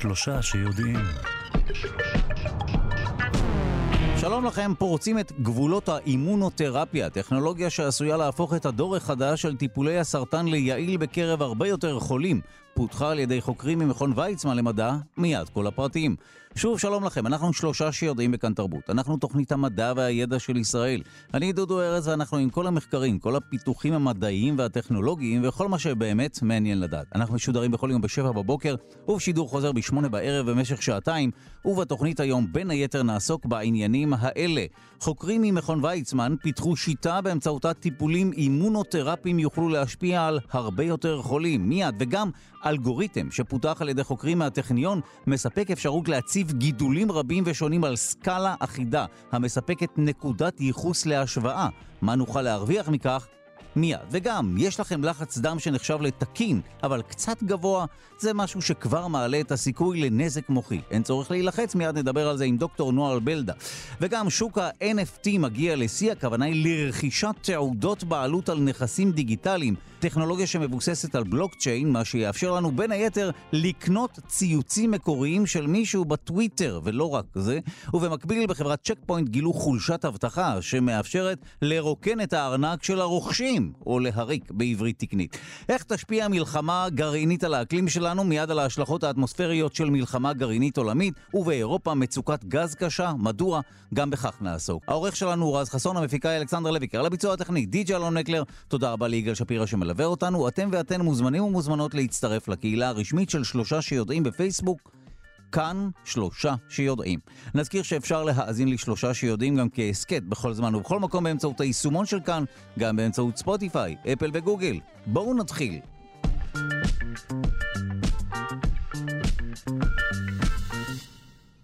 שלושה שיודעים. שלום לכם, פורצים את גבולות האימונותרפיה, טכנולוגיה שעשויה להפוך את הדור החדש של טיפולי הסרטן ליעיל בקרב הרבה יותר חולים. פותחה על ידי חוקרים ממכון ויצמן למדע, מיד כל הפרטים. שוב שלום לכם, אנחנו שלושה שיודעים בכאן תרבות. אנחנו תוכנית המדע והידע של ישראל. אני דודו ארז ואנחנו עם כל המחקרים, כל הפיתוחים המדעיים והטכנולוגיים וכל מה שבאמת מעניין לדעת. אנחנו משודרים בכל יום בשבע בבוקר ובשידור חוזר בשמונה בערב במשך שעתיים, ובתוכנית היום בין היתר נעסוק בעניינים האלה. חוקרים ממכון ויצמן פיתחו שיטה באמצעותה טיפולים אימונותרפיים יוכלו להשפיע על הרבה יותר חולים. מיד, וגם אלגוריתם שפותח על ידי חוקרים מהטכניון מספק אפשרות להציב גידולים רבים ושונים על סקאלה אחידה המספקת נקודת ייחוס להשוואה. מה נוכל להרוויח מכך? מיד. וגם, יש לכם לחץ דם שנחשב לתקין, אבל קצת גבוה, זה משהו שכבר מעלה את הסיכוי לנזק מוחי. אין צורך להילחץ, מיד נדבר על זה עם דוקטור נוער בלדה. וגם שוק ה-NFT מגיע לשיא, הכוונה היא לרכישת תעודות בעלות על נכסים דיגיטליים, טכנולוגיה שמבוססת על בלוקצ'יין, מה שיאפשר לנו בין היתר לקנות ציוצים מקוריים של מישהו בטוויטר, ולא רק זה. ובמקביל בחברת צ'ק פוינט גילו חולשת אבטחה שמאפשרת לרוקן את הארנק של הרוכשים. או להריק בעברית תקנית. איך תשפיע המלחמה גרעינית על האקלים שלנו? מיד על ההשלכות האטמוספריות של מלחמה גרעינית עולמית, ובאירופה מצוקת גז קשה, מדוע? גם בכך נעסוק. העורך שלנו הוא רז חסון, המפיקה אלכסנדר לויקר, לביצוע הטכני די.ג'י אלון נקלר, תודה רבה ליגאל שפירא שמלווה אותנו. אתם ואתן מוזמנים ומוזמנות להצטרף לקהילה הרשמית של שלושה שיודעים בפייסבוק. כאן שלושה שיודעים. נזכיר שאפשר להאזין לשלושה שיודעים גם כהסכת בכל זמן ובכל מקום באמצעות היישומון של כאן, גם באמצעות ספוטיפיי, אפל וגוגל. בואו נתחיל.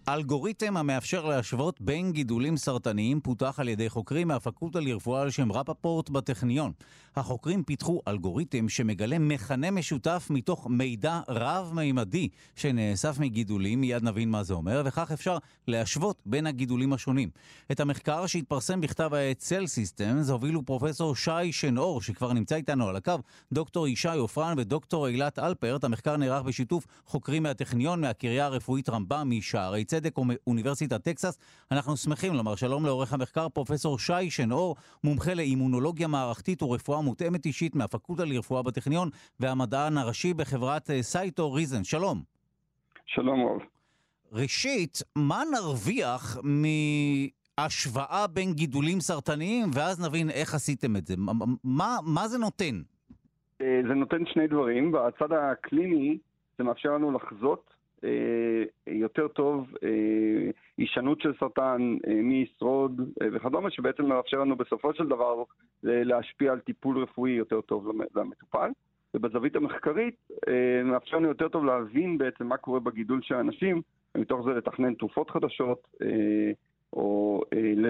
אלגוריתם המאפשר להשוות בין גידולים סרטניים פותח על ידי חוקרים מהפקולטה לרפואה על שם רפפורט בטכניון. החוקרים פיתחו אלגוריתם שמגלה מכנה משותף מתוך מידע רב-מימדי שנאסף מגידולים, מיד נבין מה זה אומר, וכך אפשר להשוות בין הגידולים השונים. את המחקר שהתפרסם בכתב העת Cell Systems הובילו פרופסור שי שנאור, שכבר נמצא איתנו על הקו, דוקטור ישי עופרן ודוקטור אילת אלפרט. המחקר נערך בשיתוף חוקרים מהטכניון, מהקריה הרפואית רמב"ם, משערי צדק ומאוניברסיטת טקסס. אנחנו שמחים לומר שלום לעורך המחקר פרופסור שי שנאור, מומחה לאימונולוגיה מערכתית ורפואה מותאמת אישית מהפקולטה לרפואה בטכניון והמדען הראשי בחברת אה, CytoReason. שלום. שלום רב. ראשית, מה נרוויח מהשוואה בין גידולים סרטניים, ואז נבין איך עשיתם את זה. מה, מה זה נותן? אה, זה נותן שני דברים. בצד הקליני זה מאפשר לנו לחזות יותר טוב אה, הישנות של סרטן, אה, מי ישרוד וכדומה, שבעצם מאפשר לנו בסופו של דבר להשפיע על טיפול רפואי יותר טוב למטופל. ובזווית המחקרית מאפשר לנו יותר טוב להבין בעצם מה קורה בגידול של האנשים, ומתוך זה לתכנן תרופות חדשות, או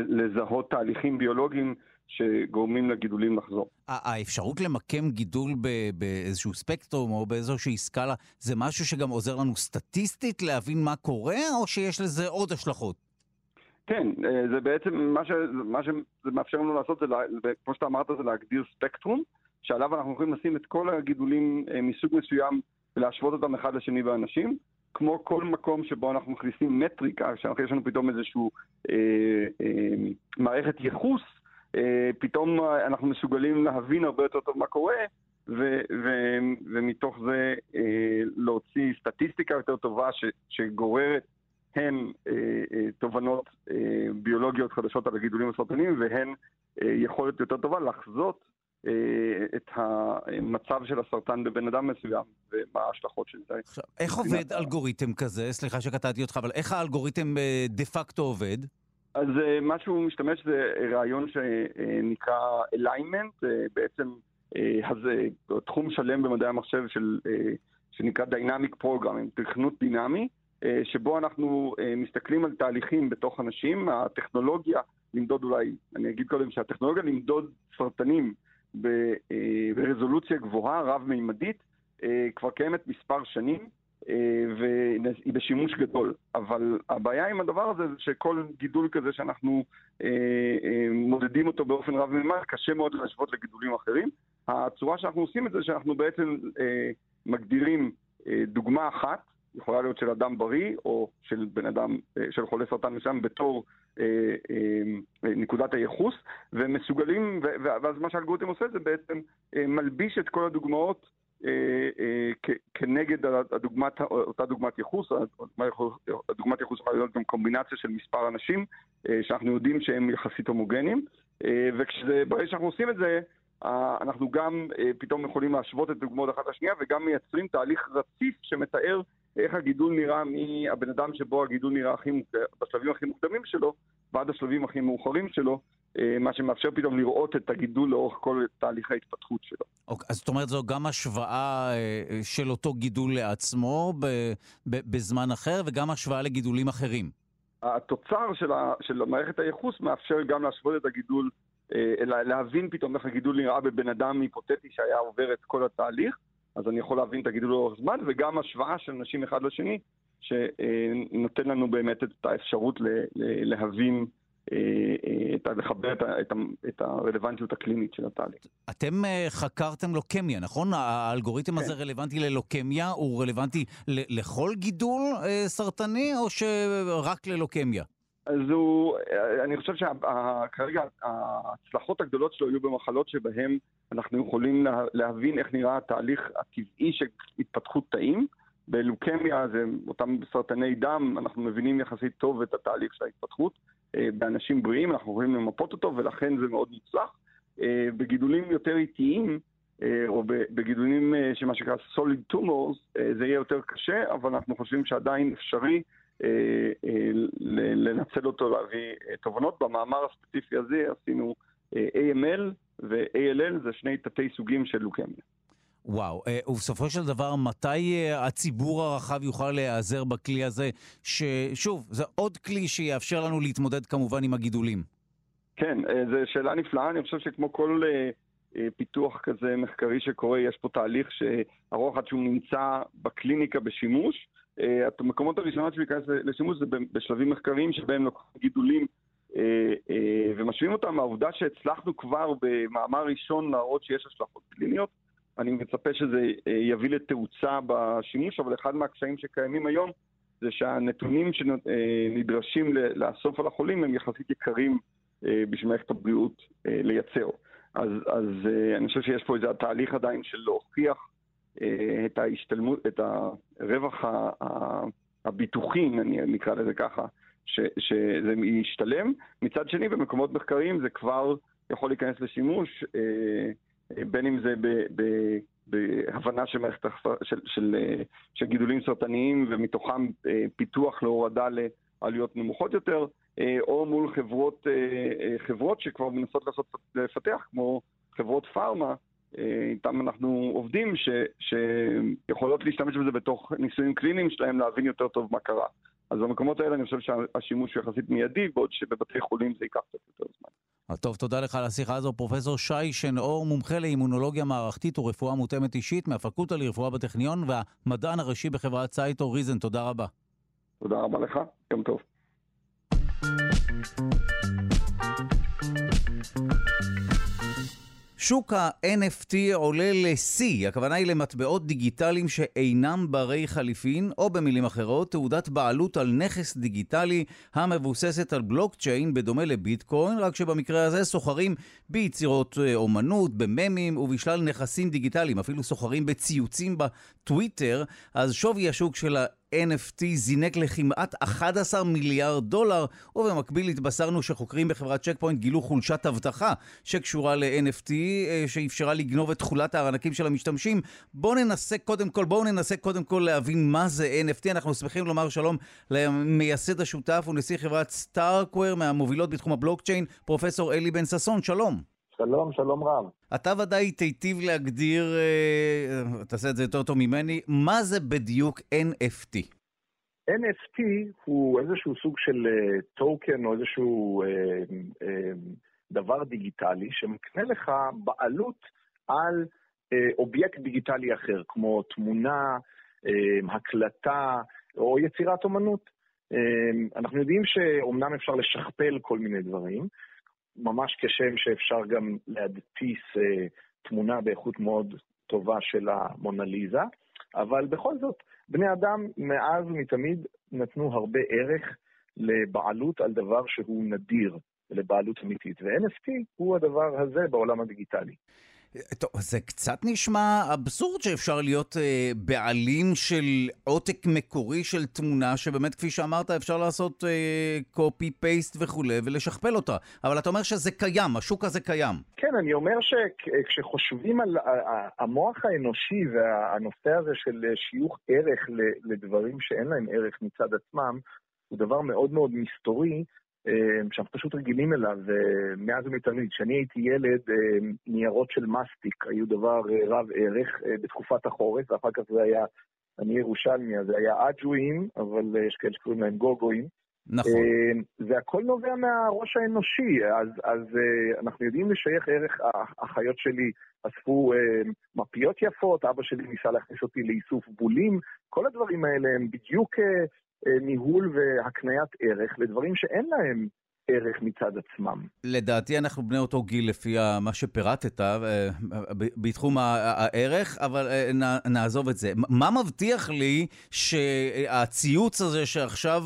לזהות תהליכים ביולוגיים שגורמים לגידולים לחזור. האפשרות למקם גידול באיזשהו ספקטרום או באיזושהי סקאלה, זה משהו שגם עוזר לנו סטטיסטית להבין מה קורה, או שיש לזה עוד השלכות? כן, אה, זה בעצם, מה, ש, מה שזה מאפשר לנו לעשות, זה, כמו שאתה אמרת, זה להגדיר ספקטרום, שעליו אנחנו יכולים לשים את כל הגידולים אה, מסוג מסוים ולהשוות אותם אחד לשני באנשים. כמו כל מקום שבו אנחנו מכניסים מטריקה, שיש לנו פתאום איזושהי אה, אה, מערכת ייחוס, פתאום אנחנו מסוגלים להבין הרבה יותר טוב מה קורה, ו- ו- ומתוך זה אה, להוציא סטטיסטיקה יותר טובה ש- שגוררת הן אה, אה, תובנות אה, ביולוגיות חדשות על הגידולים הסרטניים והן אה, יכולת יותר טובה לחזות אה, את המצב של הסרטן בבן אדם מסוים ומה ההשלכות של זה. עכשיו, איך עובד אלגוריתם כזה? סליחה שקטעתי אותך, אבל איך האלגוריתם אה, דה פקטו עובד? אז אה, מה שהוא משתמש זה רעיון שנקרא alignment, אה, בעצם אז, אה, תחום שלם במדעי המחשב של, שנקרא Dynamic Programming, תכנות דינמי, שבו אנחנו מסתכלים על תהליכים בתוך אנשים, הטכנולוגיה למדוד אולי, אני אגיד קודם שהטכנולוגיה למדוד סרטנים ברזולוציה גבוהה, רב-מימדית, כבר קיימת מספר שנים. אה, והיא בשימוש גדול. אבל הבעיה עם הדבר הזה זה שכל גידול כזה שאנחנו אה, אה, מודדים אותו באופן רב מימד, קשה מאוד להשוות לגידולים אחרים. הצורה שאנחנו עושים את זה, שאנחנו בעצם מגדירים דוגמה אחת, יכולה להיות של אדם בריא או של בן אדם, של חולה סרטן מסוים בתור אה, אה, נקודת הייחוס, והם מסוגלים, ואז מה שהאלגוריתם עושה זה בעצם מלביש את כל הדוגמאות כנגד הדוגמת, אותה דוגמת ייחוס, הדוגמת ייחוס יכולה להיות גם קומבינציה של מספר אנשים שאנחנו יודעים שהם יחסית הומוגנים, וברגע שאנחנו עושים את זה, אנחנו גם פתאום יכולים להשוות את הדוגמאות אחת לשנייה וגם מייצרים תהליך רציף שמתאר איך הגידול נראה מהבן אדם שבו הגידול נראה הכי, בשלבים הכי מוקדמים שלו, ועד השלבים הכי מאוחרים שלו, אה, מה שמאפשר פתאום לראות את הגידול לאורך כל תהליך ההתפתחות שלו. אוקיי, אז זאת אומרת זו גם השוואה אה, של אותו גידול לעצמו בזמן אחר, וגם השוואה לגידולים אחרים. התוצר של, ה, של מערכת הייחוס מאפשר גם להשוות את הגידול, אה, להבין פתאום איך הגידול נראה בבן אדם היפותטי שהיה עובר את כל התהליך. אז אני יכול להבין את הגידול לאורך זמן, וגם השוואה של אנשים אחד לשני, שנותן לנו באמת את האפשרות להבין, אה, אה, לחבר את הרלוונטיות הקלינית של התהליך. אתם אה, חקרתם לוקמיה, נכון? האלגוריתם כן. הזה רלוונטי ללוקמיה? הוא רלוונטי לכל גידול סרטני, או שרק ללוקמיה? אז הוא, אני חושב שכרגע ההצלחות הגדולות שלו היו במחלות שבהן אנחנו יכולים להבין איך נראה התהליך הטבעי של התפתחות תאים. בלוקמיה זה אותם סרטני דם, אנחנו מבינים יחסית טוב את התהליך של ההתפתחות. אה, באנשים בריאים אנחנו יכולים למפות אותו ולכן זה מאוד מוצלח. אה, בגידולים יותר איטיים, אה, או בגידולים שמה שנקרא solid tumors, זה יהיה יותר קשה, אבל אנחנו חושבים שעדיין אפשרי לנצל אותו להביא תובנות. במאמר הספציפי הזה עשינו AML ו-ALL, זה שני תתי סוגים של לוקמיה. וואו, אה, ובסופו של דבר, מתי אה, הציבור הרחב יוכל להיעזר בכלי הזה, ששוב, זה עוד כלי שיאפשר לנו להתמודד כמובן עם הגידולים? כן, אה, זו שאלה נפלאה, אני חושב שכמו כל פיתוח כזה מחקרי שקורה, יש פה תהליך שארוך עד שהוא נמצא בקליניקה בשימוש. המקומות הראשונות להיכנס לשימוש זה בשלבים מחקריים שבהם לוקחים גידולים ומשווים אותם מהעובדה שהצלחנו כבר במאמר ראשון להראות שיש השלכות קליניות. אני מצפה שזה אה, יביא לתאוצה בשימוש, אבל אחד מהקשיים שקיימים היום זה שהנתונים שנדרשים לאסוף על החולים הם יחסית יקרים אה, בשביל מערכת הבריאות אה, לייצר. אז, אז אני חושב שיש פה איזה תהליך עדיין של להוכיח את ההשתלמות, את הרווח הביטוחי, נקרא לזה ככה, ש, שזה ישתלם. מצד שני, במקומות מחקריים זה כבר יכול להיכנס לשימוש. בין אם זה ב, ב, בהבנה של, מערכת, של, של, של גידולים סרטניים ומתוכם אה, פיתוח להורדה לעלויות נמוכות יותר, אה, או מול חברות, אה, חברות שכבר מנסות לעשות, לפתח, כמו חברות פארמה, איתם אנחנו עובדים, ש, שיכולות להשתמש בזה בתוך ניסויים קליניים שלהם, להבין יותר טוב מה קרה. אז במקומות האלה אני חושב שהשימוש הוא יחסית מיידי, בעוד שבבתי חולים זה ייקח קצת יותר זמן. אה, טוב, תודה לך על השיחה הזו. פרופסור שי שנאור, מומחה לאימונולוגיה מערכתית ורפואה מותאמת אישית מהפקולטה לרפואה בטכניון והמדען הראשי בחברת CytoReason. תודה רבה. תודה רבה לך, יום טוב. שוק ה-NFT עולה לשיא, הכוונה היא למטבעות דיגיטליים שאינם ברי חליפין, או במילים אחרות, תעודת בעלות על נכס דיגיטלי המבוססת על בלוקצ'יין בדומה לביטקוין, רק שבמקרה הזה סוחרים ביצירות אה, אומנות, בממים ובשלל נכסים דיגיטליים, אפילו סוחרים בציוצים בטוויטר, אז שווי השוק של ה... NFT זינק לכמעט 11 מיליארד דולר, ובמקביל התבשרנו שחוקרים בחברת צ'ק פוינט גילו חולשת אבטחה שקשורה ל-NFT, אה, שאפשרה לגנוב את תכולת הארנקים של המשתמשים. בואו ננסה קודם כל, בואו ננסה קודם כל להבין מה זה NFT. אנחנו שמחים לומר שלום למייסד השותף ונשיא חברת סטארקוור מהמובילות בתחום הבלוקצ'יין, פרופסור אלי בן ששון, שלום. שלום, שלום רב. אתה ודאי תיטיב להגדיר, אה, תעשה את זה יותר טוב ממני, מה זה בדיוק NFT? NFT הוא איזשהו סוג של טוקן אה, או איזשהו אה, אה, דבר דיגיטלי שמקנה לך בעלות על אה, אובייקט דיגיטלי אחר, כמו תמונה, אה, הקלטה או יצירת אומנות. אה, אנחנו יודעים שאומנם אפשר לשכפל כל מיני דברים, ממש כשם שאפשר גם להדפיס אה, תמונה באיכות מאוד טובה של המונליזה, אבל בכל זאת, בני אדם מאז ומתמיד נתנו הרבה ערך לבעלות על דבר שהוא נדיר, לבעלות אמיתית, ו-NFT הוא הדבר הזה בעולם הדיגיטלי. טוב, זה קצת נשמע אבסורד שאפשר להיות אה, בעלים של עותק מקורי של תמונה, שבאמת, כפי שאמרת, אפשר לעשות אה, פייסט וכולי, ולשכפל אותה. אבל אתה אומר שזה קיים, השוק הזה קיים. כן, אני אומר שכשחושבים על המוח האנושי והנושא הזה של שיוך ערך לדברים שאין להם ערך מצד עצמם, הוא דבר מאוד מאוד מסתורי, אה, שאנחנו פשוט רגילים אליו מאז ומתמיד. כשאני הייתי ילד, אה, ניירות של מסטיק היו דבר אה, רב ערך בתקופת החורף, ואחר כך זה היה, אני ירושלמי, אז זה היה אג'ואים, אבל יש כאלה שקוראים להם גוגואים. נכון. זה הכל נובע מהראש האנושי, אז, אז אנחנו יודעים לשייך ערך, החיות שלי אספו מפיות יפות, אבא שלי ניסה להכניס אותי לאיסוף בולים, כל הדברים האלה הם בדיוק אה, ניהול והקניית ערך לדברים שאין להם ערך מצד עצמם. לדעתי אנחנו בני אותו גיל לפי מה שפירטת אה, בתחום הערך, אבל אה, נעזוב את זה. מה מבטיח לי שהציוץ הזה שעכשיו,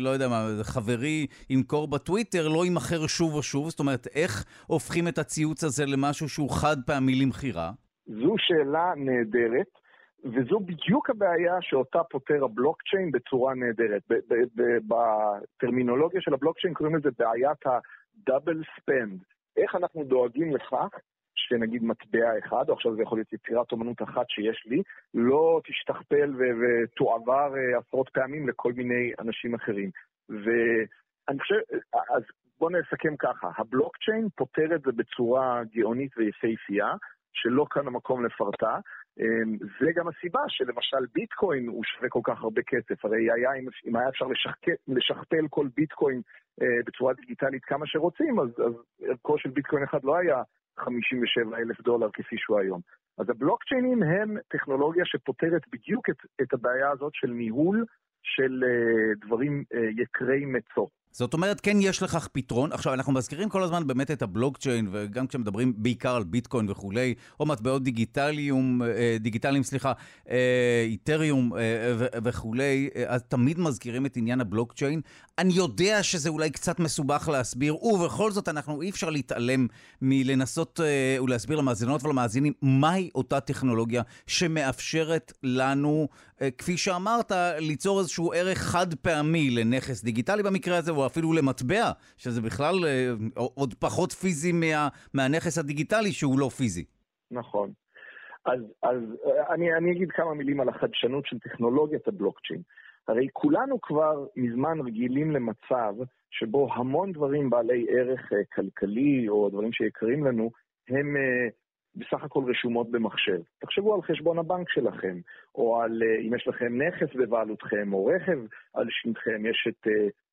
לא יודע מה, חברי ימכור בטוויטר, לא יימכר שוב ושוב? זאת אומרת, איך הופכים את הציוץ הזה למשהו שהוא חד פעמי למכירה? זו שאלה נהדרת. וזו בדיוק הבעיה שאותה פותר הבלוקצ'יין בצורה נהדרת. בטרמינולוגיה של הבלוקצ'יין קוראים לזה בעיית ה-double spend. איך אנחנו דואגים לכך שנגיד מטבע אחד, או עכשיו זה יכול להיות יצירת אומנות אחת שיש לי, לא תשתכפל ותועבר אה, עשרות פעמים לכל מיני אנשים אחרים. ואני חושב, אז בואו נסכם ככה, הבלוקצ'יין פותר את זה בצורה גאונית ויפהפייה, שלא כאן המקום לפרטה, זה גם הסיבה שלמשל ביטקוין הוא שווה כל כך הרבה כסף. הרי היה, אם היה אפשר לשכפל כל ביטקוין אה, בצורה דיגיטלית כמה שרוצים, אז, אז ערכו של ביטקוין אחד לא היה 57 אלף דולר כפי שהוא היום. אז הבלוקצ'יינים הם טכנולוגיה שפותרת בדיוק את, את הבעיה הזאת של ניהול של uh, דברים uh, יקרי מצוא. זאת אומרת, כן יש לכך פתרון. עכשיו, אנחנו מזכירים כל הזמן באמת את הבלוקצ'יין, וגם כשמדברים בעיקר על ביטקוין וכולי, או מטבעות דיגיטליים, אה, דיגיטליים, סליחה, אה, איתריום אה, וכולי, אז תמיד מזכירים את עניין הבלוקצ'יין. אני יודע שזה אולי קצת מסובך להסביר, ובכל זאת אנחנו אי אפשר להתעלם מלנסות ולהסביר למאזינות ולמאזינים מהי אותה טכנולוגיה שמאפשרת לנו, כפי שאמרת, ליצור איזשהו ערך חד פעמי לנכס דיגיטלי במקרה הזה, או אפילו למטבע, שזה בכלל אה, עוד פחות פיזי מה, מהנכס הדיגיטלי שהוא לא פיזי. נכון. אז, אז אה, אני, אני אגיד כמה מילים על החדשנות של טכנולוגיית הבלוקצ'יין. הרי כולנו כבר מזמן רגילים למצב שבו המון דברים בעלי ערך אה, כלכלי, או דברים שיקרים לנו, הם בסך הכל רשומות במחשב. תחשבו על חשבון הבנק שלכם, או על אם יש לכם נכס בבעלותכם, או רכב על שמכם, יש את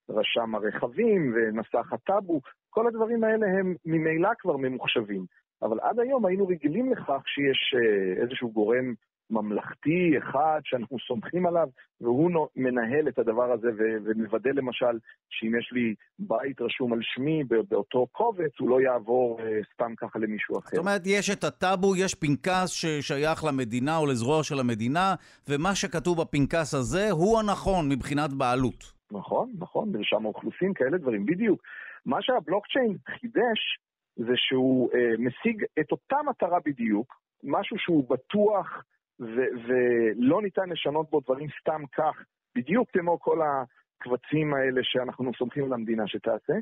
רשם הרכבים ונסח הטאבו, כל הדברים האלה הם ממילא כבר ממוחשבים. אבל עד היום היינו רגילים לכך שיש אה, איזשהו גורם ממלכתי אחד שאנחנו סומכים עליו, והוא מנהל את הדבר הזה ומוודא למשל שאם יש לי בית רשום על שמי באותו קובץ, הוא לא יעבור אה, סתם ככה למישהו אחר. זאת אומרת, יש את הטאבו, יש פנקס ששייך למדינה או לזרוע של המדינה, ומה שכתוב בפנקס הזה הוא הנכון מבחינת בעלות. נכון, נכון, מרשם האוכלוסין, כאלה דברים, בדיוק. מה שהבלוקצ'יין חידש זה שהוא אה, משיג את אותה מטרה בדיוק, משהו שהוא בטוח ו- ולא ניתן לשנות בו דברים סתם כך, בדיוק כמו כל הקבצים האלה שאנחנו סומכים על המדינה שתעשה,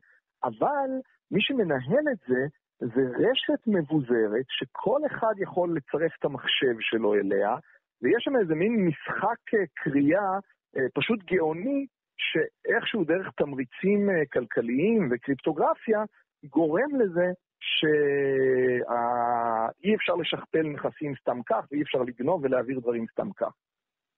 אבל מי שמנהל את זה, זה רשת מבוזרת שכל אחד יכול לצרף את המחשב שלו אליה, ויש שם איזה מין משחק אה, קריאה אה, פשוט גאוני שאיכשהו דרך תמריצים אה, כלכליים וקריפטוגרפיה גורם לזה שאי אפשר לשכפל נכסים סתם כך ואי אפשר לגנוב ולהעביר דברים סתם כך.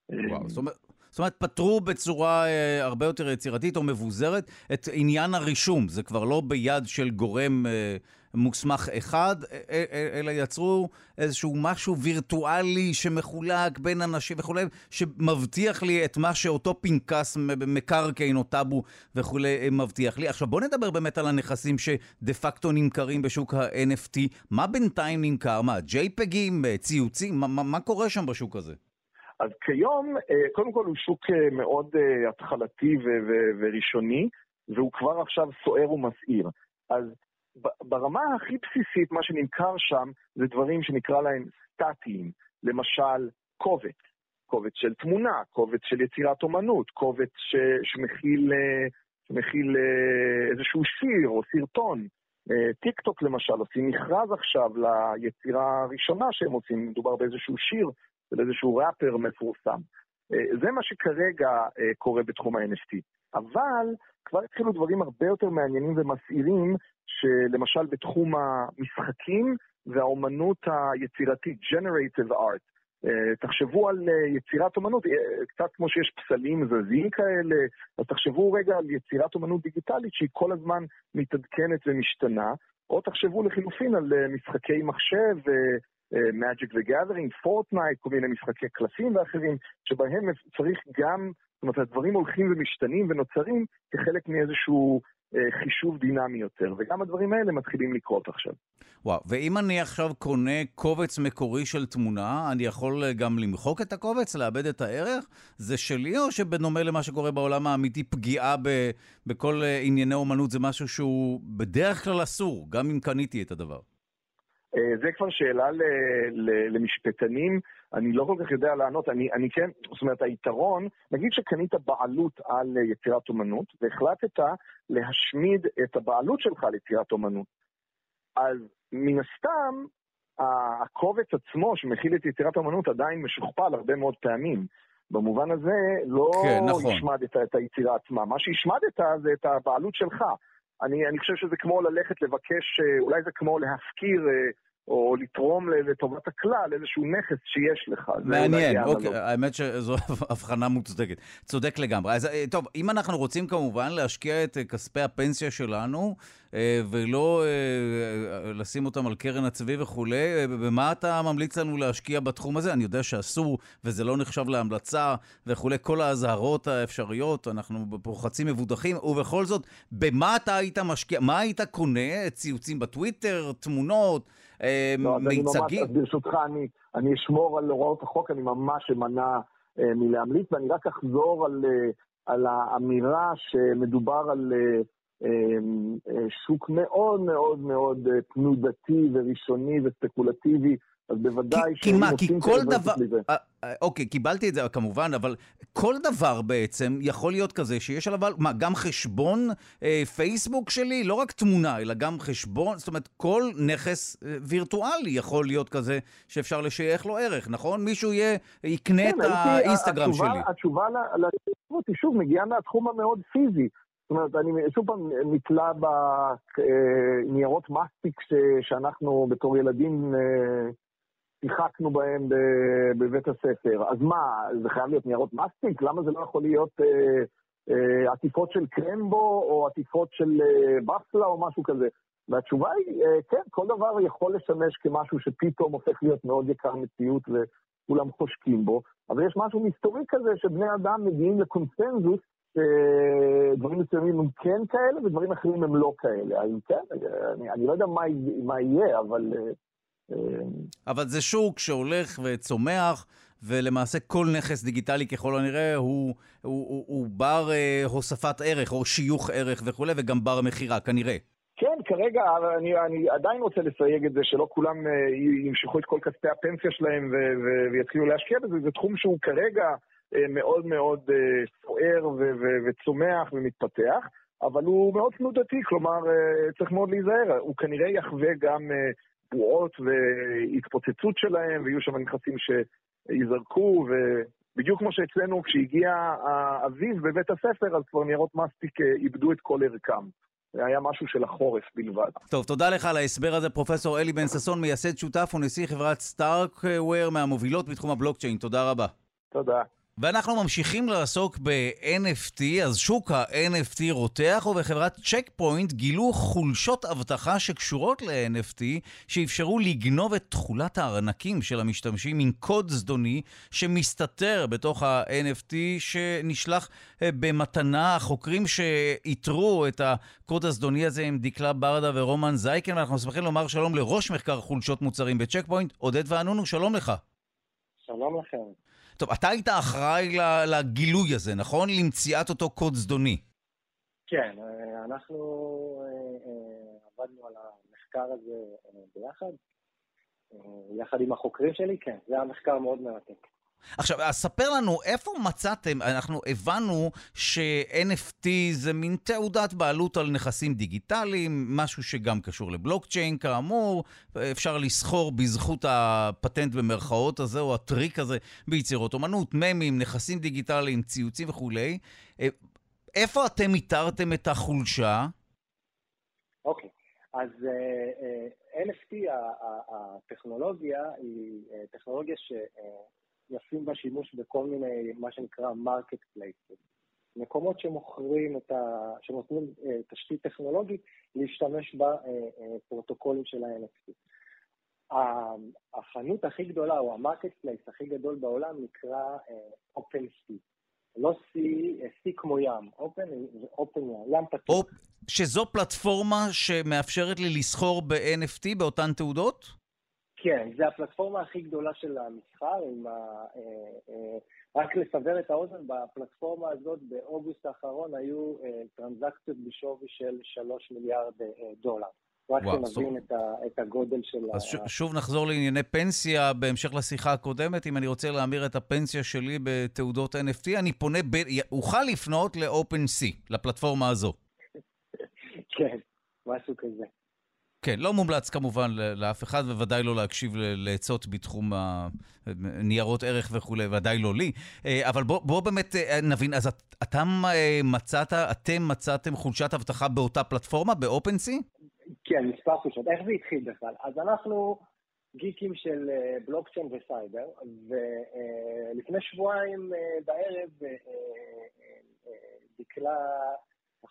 וואו, זאת אומרת... זאת אומרת, פתרו בצורה אה, הרבה יותר יצירתית או מבוזרת את עניין הרישום. זה כבר לא ביד של גורם אה, מוסמך אחד, אה, אה, אה, אלא יצרו איזשהו משהו וירטואלי שמחולק בין אנשים וכולי, שמבטיח לי את מה שאותו פנקס מקרקעין או טאבו וכולי מבטיח לי. עכשיו בואו נדבר באמת על הנכסים שדה פקטו נמכרים בשוק ה-NFT. מה בינתיים נמכר? מה, JPEGים, ציוצים? מה, מה, מה קורה שם בשוק הזה? אז כיום, אה, קודם כל הוא שוק אה, מאוד אה, התחלתי וראשוני, והוא כבר עכשיו סוער ומסעיר. אז ברמה הכי בסיסית, מה שנמכר שם זה דברים שנקרא להם סטטיים. למשל, קובץ, קובץ של תמונה, קובץ של יצירת אומנות, קובץ ש, שמכיל, שמכיל איזשהו שיר או סרטון. טיק טוק למשל, עושים מכרז עכשיו ליצירה הראשונה שהם עושים, מדובר באיזשהו שיר של איזשהו ראפר מפורסם. אה, זה מה שכרגע אה, קורה בתחום ה-NFT. אבל כבר התחילו דברים הרבה יותר מעניינים ומסעירים, שלמשל בתחום המשחקים והאומנות היצירתית, Generative Art. אה, תחשבו על יצירת אומנות, קצת כמו שיש פסלים זזים כאלה, אז תחשבו רגע על יצירת אומנות דיגיטלית שהיא כל הזמן מתעדכנת ומשתנה, או תחשבו לחילופין על משחקי מחשב מג'יק וגאדרינג, פורטנייט, כל מיני משחקי קלפים ואחרים, שבהם צריך גם, זאת אומרת, הדברים הולכים ומשתנים ונוצרים כחלק מאיזשהו אה, חישוב דינמי יותר, וגם הדברים האלה מתחילים לקרות עכשיו. וואו, ואם אני עכשיו קונה קובץ מקורי של תמונה, אני יכול אה, גם למחוק את הקובץ, לאבד את הערך? זה שלי, או שבדומה למה שקורה בעולם האמיתי, פגיעה ב, בכל אה, ענייני אומנות זה משהו שהוא בדרך כלל אסור, גם אם קניתי את הדבר? אה, זה כבר שאלה ל, ל, למשפטנים, אני לא כל כך יודע לענות, אני, אני כן, זאת אומרת היתרון, נגיד שקנית בעלות על יצירת אומנות והחלטת להשמיד את הבעלות שלך על יצירת אומנות, אז מן הסתם הקובץ עצמו שמכיל את יצירת האומנות עדיין משוכפל הרבה מאוד פעמים. במובן הזה לא כן, נכון. השמדת את היצירה עצמה, מה שהשמדת זה את הבעלות שלך. אני, אני חושב שזה כמו ללכת לבקש, אה, אולי זה כמו להפקיר אה, או לתרום לטובת הכלל איזשהו נכס שיש לך. מעניין, אוקיי, לא. האמת שזו הבחנה מוצדקת. צודק לגמרי. אז אה, טוב, אם אנחנו רוצים כמובן להשקיע את כספי הפנסיה שלנו, ולא לשים אותם על קרן הצבי וכולי, במה אתה ממליץ לנו להשקיע בתחום הזה? אני יודע שאסור, וזה לא נחשב להמלצה וכולי, כל האזהרות האפשריות, אנחנו פה חצי מבודחים, ובכל זאת, במה אתה היית משקיע? מה היית קונה? ציוצים בטוויטר, תמונות? אה, לא, מיצגים? ממש, ברשותך, אני, אני אשמור על הוראות החוק, אני ממש אמנע אה, מלהמליץ, ואני רק אחזור על, אה, על האמירה שמדובר על שוק מאוד מאוד מאוד תנודתי וראשוני וספקולטיבי. אז בוודאי כי, כי מה, כי כל דבר... אה, אה, אוקיי, קיבלתי את זה כמובן, אבל כל דבר בעצם יכול להיות כזה שיש עליו... מה, גם חשבון אה, פייסבוק שלי? לא רק תמונה, אלא גם חשבון... זאת אומרת, כל נכס אה, וירטואלי יכול להיות כזה שאפשר לשייך לו ערך, נכון? מישהו יהיה, יקנה כן, את האינסטגרם התשובה, שלי. התשובה לתשובות היא שוב מגיעה מהתחום המאוד פיזי. זאת אומרת, אני שוב פעם נתלה בניירות מסטיק שאנחנו בתור ילדים שיחקנו בהם בבית הספר. אז מה, זה חייב להיות ניירות מסטיק? למה זה לא יכול להיות אה, אה, עטיפות של קרמבו או עטיפות של אה, בפלה או משהו כזה? והתשובה היא, אה, כן, כל דבר יכול לשמש כמשהו שפתאום הופך להיות מאוד יקר מציאות וכולם חושקים בו, אבל יש משהו מסתורי כזה שבני אדם מגיעים לקונסנזוס שדברים מסוימים הם כן כאלה ודברים אחרים הם לא כאלה. האם כן? אני, אני לא יודע מה, מה יהיה, אבל... אבל זה שוק שהולך וצומח, ולמעשה כל נכס דיגיטלי ככל הנראה הוא, הוא, הוא, הוא בר אה, הוספת ערך או שיוך ערך וכולי, וגם בר מכירה, כנראה. כן, כרגע אני, אני עדיין רוצה לסייג את זה, שלא כולם אה, ימשכו את כל כספי הפנסיה שלהם ו, ו, ויתחילו להשקיע בזה, זה תחום שהוא כרגע אה, מאוד מאוד אה, סוער ו, ו, וצומח ומתפתח. אבל הוא מאוד תנודתי, כלומר, אה, צריך מאוד להיזהר. הוא כנראה יחווה גם אה, בועות והתפוצצות שלהם, ויהיו שם נכסים שיזרקו, ובדיוק כמו שאצלנו, כשהגיע האביב בבית הספר, אז כבר ניירות מסטיק אה, איבדו את כל ערכם. זה היה משהו של החורף בלבד. טוב, תודה לך על ההסבר הזה, פרופסור אלי בן ששון, מייסד שותף ונשיא חברת סטארקוור מהמובילות בתחום הבלוקצ'יין. תודה רבה. תודה. ואנחנו ממשיכים לעסוק ב-NFT, אז שוק ה-NFT רותח, ובחברת צ'ק פוינט גילו חולשות אבטחה שקשורות ל-NFT, שאפשרו לגנוב את תכולת הארנקים של המשתמשים עם קוד זדוני שמסתתר בתוך ה-NFT שנשלח אה, במתנה. החוקרים שאיתרו את הקוד הזדוני הזה עם דקלה ברדה ורומן זייקן, ואנחנו שמחים לומר שלום לראש מחקר חולשות מוצרים בצ'ק פוינט, עודד וענונו, שלום לך. שלום לכם. טוב, אתה היית אחראי לגילוי הזה, נכון? למציאת אותו קוד זדוני. כן, אנחנו עבדנו על המחקר הזה ביחד, יחד עם החוקרים שלי, כן, זה היה מחקר מאוד מרתק. עכשיו, אז ספר לנו, איפה מצאתם, אנחנו הבנו ש-NFT זה מין תעודת בעלות על נכסים דיגיטליים, משהו שגם קשור לבלוקצ'יין כאמור, אפשר לסחור בזכות הפטנט במרכאות הזה, או הטריק הזה, ביצירות אומנות, ממים, נכסים דיגיטליים, ציוצים וכולי. איפה אתם איתרתם את החולשה? אוקיי, okay. אז uh, uh, NFT, הטכנולוגיה, היא טכנולוגיה ש... יפים בה שימוש בכל מיני, מה שנקרא market places. מקומות שמוכרים את ה... שנותנים אה, תשתית טכנולוגית להשתמש בפרוטוקולים אה, אה, של ה-NFT. החנות הכי גדולה, או ה market place הכי גדול בעולם, נקרא אה, OpenSea. לא C, Sea כמו ים, Open Open ים, ים פתוח. שזו פלטפורמה שמאפשרת לי לסחור ב-NFT באותן תעודות? כן, זה הפלטפורמה הכי גדולה של המסחר, עם ה... אה, אה, רק לסבר את האוזן, בפלטפורמה הזאת באוגוסט האחרון היו אה, טרנזקציות בשווי של 3 מיליארד דולר. רק שנבין את, את הגודל של אז ה... אז שוב נחזור לענייני פנסיה, בהמשך לשיחה הקודמת, אם אני רוצה להמיר את הפנסיה שלי בתעודות NFT, אני פונה, ב... אוכל לפנות ל-OpenSea, לפלטפורמה הזו. כן, משהו כזה. כן, לא מומלץ כמובן לאף אחד, וודאי לא להקשיב לעצות בתחום הניירות ערך וכולי, ודאי לא לי. אה, אבל בוא, בוא באמת אה, נבין, אז אתה אה, מצאת, אתם מצאתם חולשת אבטחה באותה פלטפורמה, באופנסי? כן, מספר חולשות. איך זה התחיל בכלל? אז אנחנו גיקים של בלוקצ'יין וסייבר, ולפני שבועיים בערב דקלה...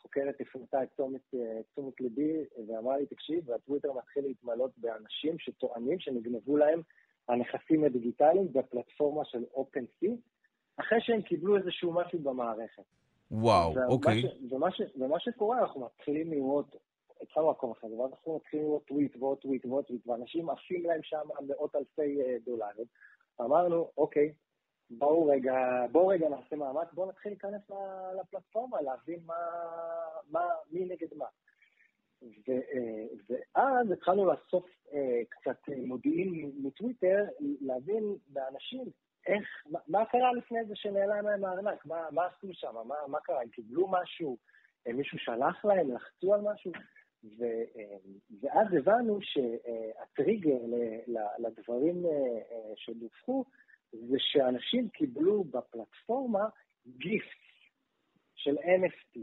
החוקרת הפנתה את תשומת, ליבי ואמרה לי, תקשיב, והטוויטר מתחיל להתמלות באנשים שטוענים שנגנבו להם הנכסים הדיגיטליים בפלטפורמה של OpenSea, אחרי שהם קיבלו איזשהו משהו במערכת. וואו, אוקיי. ש, ומה, ש, ומה שקורה, אנחנו מתחילים לראות, התחלנו לעקוב אחרי זה, ואז אנחנו מתחילים לראות טוויט ועוד טוויט ועוד טוויט, ואנשים עפים להם שם מאות אלפי אה, דולרים. אמרנו, אוקיי, בואו רגע, בואו רגע נעשה מאמץ, בואו נתחיל להיכנס לפלטפורמה, להבין מה, מה, מי נגד מה. ו, אה, ואז התחלנו לאסוף אה, קצת מודיעין מטוויטר, להבין באנשים איך, מה, מה קרה לפני זה שנעלם להם הארנק, מה, מה עשו שם, מה, מה קרה, הם קיבלו משהו, אה, מישהו שלח להם, לחצו על משהו, ו, ואז הבנו שהטריגר לדברים שדווחו, זה שאנשים קיבלו בפלטפורמה גיפט של NFT.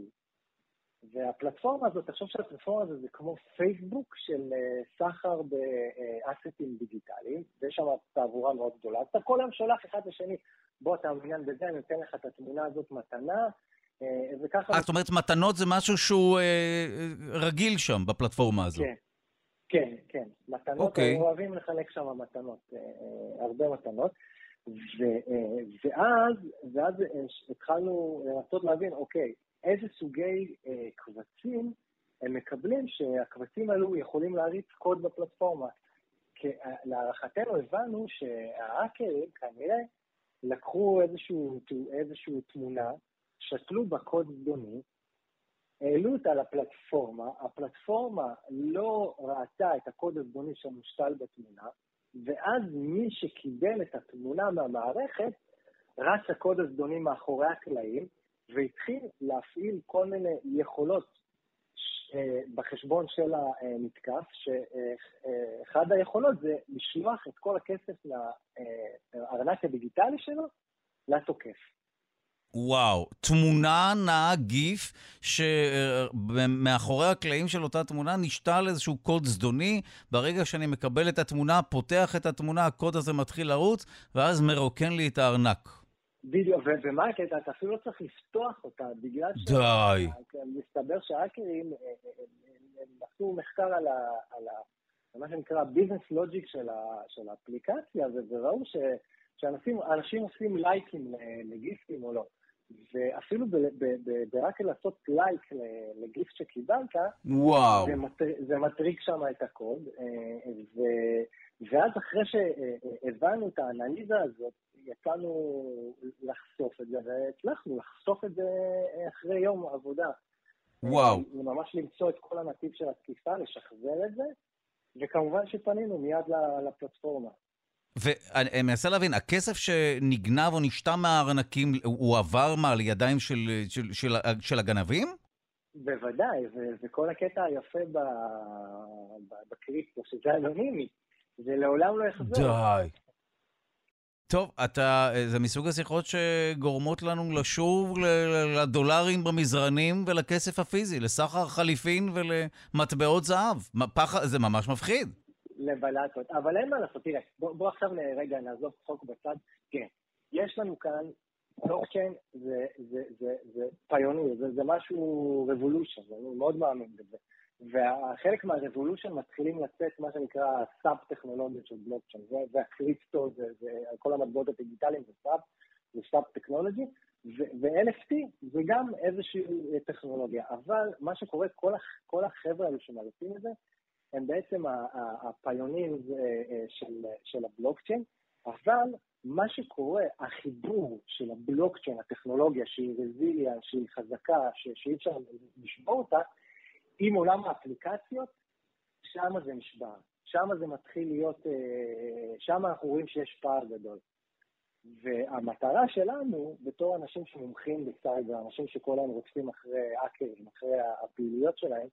והפלטפורמה הזאת, תחשוב שהפלטפורמה הזאת זה כמו פייסבוק של אה, סחר באסטים דיגיטליים, ויש שם תעבורה מאוד גדולה. אז אתה כל היום שולח אחד לשני, בוא, אתה מעוניין בזה, אני נותן לך את התמונה הזאת מתנה, אה, וככה... אה, זאת אומרת, מתנות זה משהו שהוא אה, רגיל שם, בפלטפורמה הזו. כן, כן, כן. מתנות, okay. אוקיי. אוהבים לחלק שם מתנות, אה, הרבה מתנות. ו, אה, ואז, ואז אה, התחלנו לנסות להבין, אוקיי, איזה סוגי אה, קבצים הם מקבלים שהקבצים האלו יכולים להריץ קוד בפלטפורמה. להערכתנו הבנו שההאקרים כנראה לקחו איזשהו, איזשהו תמונה, שתלו בה קוד זדוני, העלו אותה לפלטפורמה, הפלטפורמה לא ראתה את הקוד הזדוני שמושתל בתמונה, ואז מי שקיבל את התמונה מהמערכת, רץ הקוד הזדוני מאחורי הקלעים, והתחיל להפעיל כל מיני יכולות אה, בחשבון של המתקף, שאחד היכולות זה לשלוח את כל הכסף לארנק הדיגיטלי שלו לתוקף. וואו, תמונה נעה גיף שמאחורי הקלעים של אותה תמונה נשתל איזשהו קוד זדוני. ברגע שאני מקבל את התמונה, פותח את התמונה, הקוד הזה מתחיל לרוץ, ואז מרוקן לי את הארנק. בדיוק, ומה הקטע? אתה אפילו לא צריך לפתוח אותה, בגלל ש... די. מסתבר שהאקרים אה, אה, אה, עשו מחקר על, ה, על ה, מה שנקרא ביזנס לוג'יק של, של האפליקציה, וראו ש, שאנשים עושים לייקים לגיפטים או לא. ואפילו ברק לעשות לייק לגיפט שקיבלת, וואו. זה, מטר, זה מטריק שם את הקוד, אה, ו, ואז אחרי שהבנו את האנליזה הזאת, יצאנו לחשוף את זה, והצלחנו לחשוף את זה אחרי יום עבודה. וואו. ממש למצוא את כל הנתיב של התקיפה, לשחזר את זה, וכמובן שפנינו מיד לפלטפורמה. ואני מנסה להבין, הכסף שנגנב או נשתה מהארנקים, הוא עבר מה, לידיים של, של, של, של הגנבים? בוודאי, וכל הקטע היפה בקריפטו, שזה אנונימי, זה לעולם לא יחזור. די. טוב, אתה, זה מסוג השיחות שגורמות לנו לשוב לדולרים במזרנים ולכסף הפיזי, לסחר חליפין ולמטבעות זהב. פח, זה ממש מפחיד. לבלטות, אבל אין מה לעשות, תראה, בוא, בוא עכשיו רגע נעזוב צחוק בצד. כן, יש לנו כאן, בלוקצ'יין זה, זה, זה, זה pioneer, זה, זה משהו revolution, אני מאוד מאמין בזה. וחלק מה revolution מתחילים לצאת מה שנקרא sub טכנולוגיות של בלוקצ'יין, זה, זה הקריפטו, זה, זה כל המטבעות הדיגיטליים זה סאב, זה סאב טכנולוגי, ו-NFT זה גם איזושהי טכנולוגיה, אבל מה שקורה, כל, כל החבר'ה האלו שמריצים את זה, הם בעצם הפיונים אה, אה, של, של הבלוקצ'יין, אבל מה שקורה, החיבור של הבלוקצ'יין, הטכנולוגיה שהיא רזיליה, שהיא חזקה, שאי אפשר לשבור אותה, עם עולם האפליקציות, שם זה נשבר. שם זה מתחיל להיות, אה, שם אנחנו רואים שיש פער גדול. והמטרה שלנו, בתור אנשים שמומחים בסייבר, אנשים שכל היום רודפים אחרי האקרים, אחרי הפעילויות שלהם,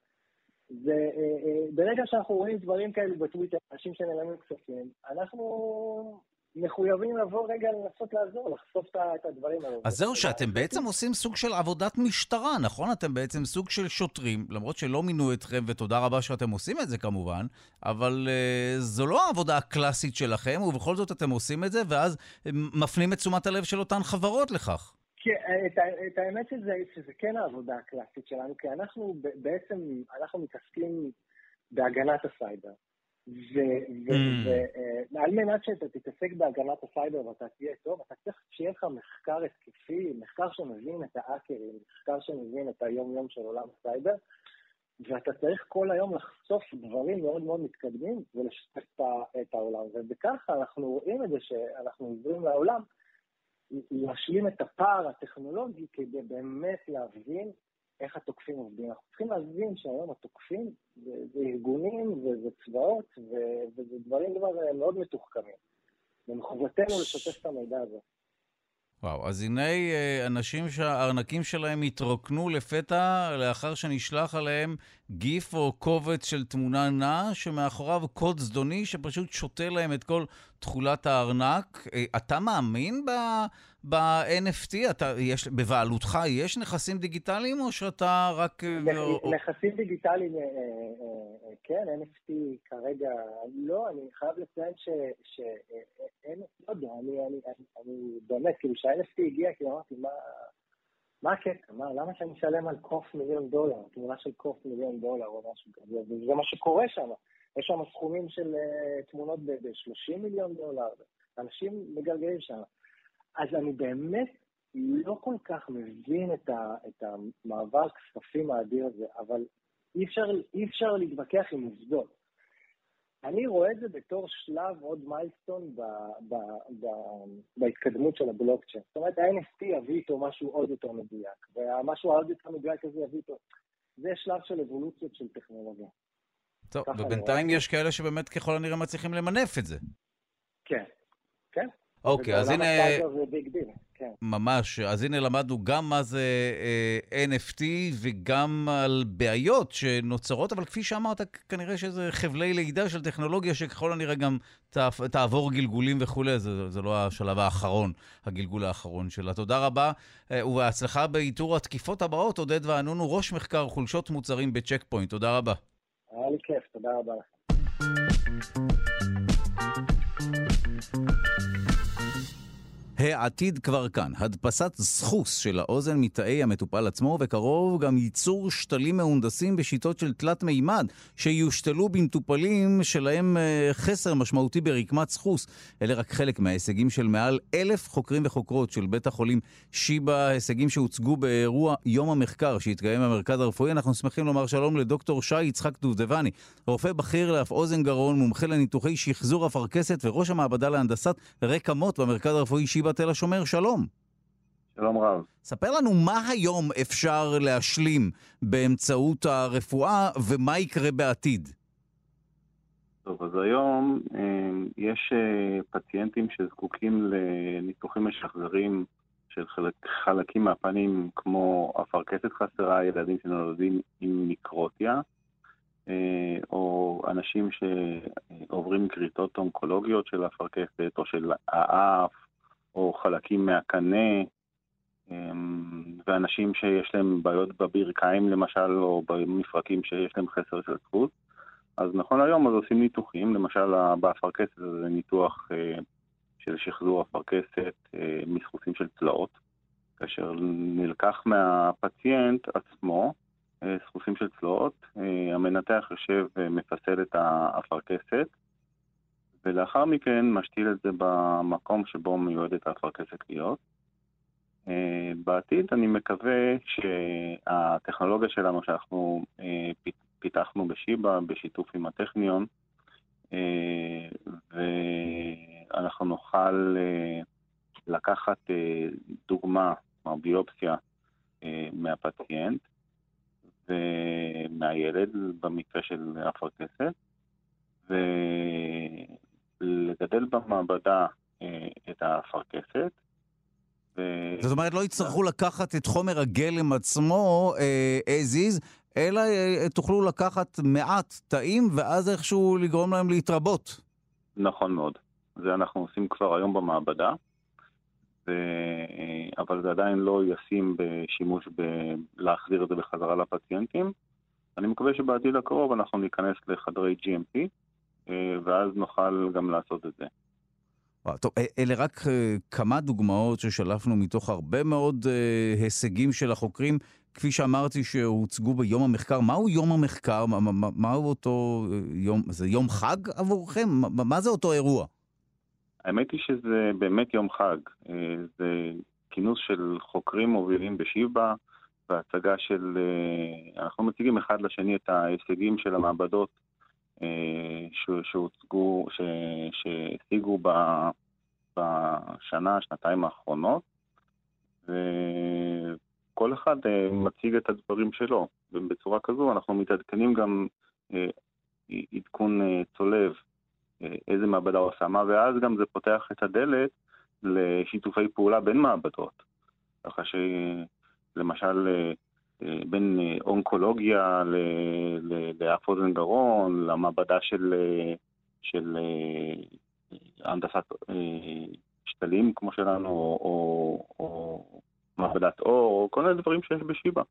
וברגע שאנחנו רואים דברים כאלו בטוויטר, אנשים שנעלמים כספים, אנחנו מחויבים לבוא רגע לנסות לעזור, לחשוף את הדברים האלו. אז זהו, שאתם בעצם עושים סוג של עבודת משטרה, נכון? אתם בעצם סוג של שוטרים, למרות שלא מינו אתכם, ותודה רבה שאתם עושים את זה כמובן, אבל אה, זו לא העבודה הקלאסית שלכם, ובכל זאת אתם עושים את זה, ואז מפנים את תשומת הלב של אותן חברות לכך. כן, את, את האמת שזה, שזה כן העבודה הקלאסית שלנו, כי אנחנו בעצם, אנחנו מתעסקים בהגנת הסייבר. ועל אמ, מנת שאתה תתעסק בהגנת הסייבר ואתה תהיה טוב, אתה צריך שיהיה לך מחקר התקפי, מחקר שמבין את האקרים, מחקר שמבין את היום-יום של עולם הסייבר, ואתה צריך כל היום לחשוף דברים מאוד מאוד מתקדמים ולשתף את העולם. ובככה אנחנו רואים את זה שאנחנו עוברים לעולם להשלים את הפער הטכנולוגי כדי באמת להבין איך התוקפים עובדים. אנחנו צריכים להבין שהיום התוקפים זה, זה ארגונים וזה צבאות וזה דברים כבר מאוד מתוחכמים. ומחובתנו לשתף את המידע הזה. וואו, אז הנה אה, אנשים שהארנקים שלהם התרוקנו לפתע לאחר שנשלח עליהם גיף או קובץ של תמונה נעה, שמאחוריו קוד זדוני שפשוט שותה להם את כל תכולת הארנק. אה, אתה מאמין ב-NFT? אתה, יש, בבעלותך יש נכסים דיגיטליים או שאתה רק... אה, נכסים דיגיטליים, כן, NFT כרגע לא, אני חייב לציין שאין, לא יודע, אני באמת, כאילו כשהNFT הגיע, כאילו אמרתי, מה... מה הקטע? מה, למה שאני אשלם על קוף מיליון דולר, תמונה של קוף מיליון דולר או משהו כזה? וזה מה שקורה שם. יש שם סכומים של uh, תמונות ב-30 מיליון דולר, אנשים מגלגלים שם. אז אני באמת לא כל כך מבין את, ה, את המעבר כספים האדיר הזה, אבל אי אפשר, אי אפשר להתווכח עם עובדות. אני רואה את זה בתור שלב, עוד מיילסטון ב, ב, ב, בהתקדמות של הבלוקצ'יין. זאת אומרת, ה-NFT יביא איתו משהו עוד יותר מדויק, והמשהו העוד יותר מדויק הזה יביא איתו... זה שלב של אבולוציות של טכנולוגיה. טוב, ובינתיים יש כאלה שבאמת ככל הנראה מצליחים למנף את זה. כן, כן. אוקיי, אז הנה... כן. ממש. אז הנה למדנו גם מה זה אה, NFT וגם על בעיות שנוצרות, אבל כפי שאמרת, כנראה שזה חבלי לידה של טכנולוגיה שככל הנראה גם תעף, תעבור גלגולים וכולי, זה, זה לא השלב האחרון, הגלגול האחרון שלה. תודה רבה, אה, ובהצלחה באיתור התקיפות הבאות, עודד וענונו, ראש מחקר חולשות מוצרים בצ'ק פוינט. תודה רבה. היה לי כיף, תודה רבה לכם. העתיד כבר כאן, הדפסת סחוס של האוזן מתאי המטופל עצמו, וקרוב גם ייצור שתלים מהונדסים בשיטות של תלת מימד, שיושתלו במטופלים שלהם אה, חסר משמעותי ברקמת סחוס. אלה רק חלק מההישגים של מעל אלף חוקרים וחוקרות של בית החולים שיבא, הישגים שהוצגו באירוע יום המחקר שהתקיים במרכז הרפואי. אנחנו שמחים לומר שלום לדוקטור שי יצחק דובדבני, רופא בכיר לאף אוזן גרון, מומחה לניתוחי שחזור אפרכסת וראש המעבדה להנדסת רקמות במרכז הרפואי שיבא תל השומר. שלום. שלום רב. ספר לנו מה היום אפשר להשלים באמצעות הרפואה ומה יקרה בעתיד. טוב, אז היום אה, יש אה, פציינטים שזקוקים לניתוחים משחזרים של חלק, חלקים מהפנים, כמו אפרכסת חסרה, ילדים שנולדים עם מיקרוטיה, אה, או אנשים שעוברים כריתות אונקולוגיות של אפרכסת, או של האף, או חלקים מהקנה, ואנשים שיש להם בעיות בברכיים למשל, או במפרקים שיש להם חסר של דפוס. אז נכון היום אז עושים ניתוחים, למשל באפרכסת זה ניתוח אה, של שחזור אפרכסת אה, מסחוסים של צלעות, כאשר נלקח מהפציינט עצמו אה, סחוסים של צלעות, אה, המנתח יושב ומפסל את האפרכסת, ולאחר מכן משתיל את זה במקום שבו מיועדת האפרכסת להיות. אה, בעתיד אני מקווה שהטכנולוגיה שלנו שאנחנו אה, פיתחנו בשיבא בשיתוף עם הטכניון, אה, ואנחנו נוכל לקחת דוגמה, כלומר ביופסיה מהפציינט ומהילד במקרה של אפרכסת, ולגדל במעבדה את האפרכסת זאת אומרת, לא יצטרכו לקחת את חומר הגלם עצמו אה, as is, אלא אה, תוכלו לקחת מעט תאים ואז איכשהו לגרום להם להתרבות. נכון מאוד. זה אנחנו עושים כבר היום במעבדה, ו... אבל זה עדיין לא ישים בשימוש בלהחזיר את זה בחזרה לפציינטים. אני מקווה שבעתיד הקרוב אנחנו ניכנס לחדרי GMP, אה, ואז נוכל גם לעשות את זה. טוב, אלה רק אה, כמה דוגמאות ששלפנו מתוך הרבה מאוד הישגים של החוקרים. כפי שאמרתי, שהוצגו ביום המחקר. מהו יום המחקר? מהו מה, מה אותו אה, יום? זה יום חג עבורכם? מה, מה זה אותו אירוע? האמת היא שזה באמת יום חג. זה כינוס של חוקרים מובילים בשיבא, והצגה של... אנחנו מציגים אחד לשני את ההישגים של המעבדות שהוצגו, שהשיגו בשנה, שנתיים האחרונות, וכל אחד אה, מציג את הדברים שלו, ובצורה כזו אנחנו מתעדכנים גם אה, עדכון אה, צולב, איזה מעבדה עושה מה, ואז גם זה פותח את הדלת לשיתופי פעולה בין מעבדות. ככה שלמשל בין אה, אונקולוגיה לאף אוזן גרון, למעבדה של, אה, של אה, הנדסת שתלים כמו שלנו, או, או מעבדת אור, או כל מיני דברים שיש בשיבא.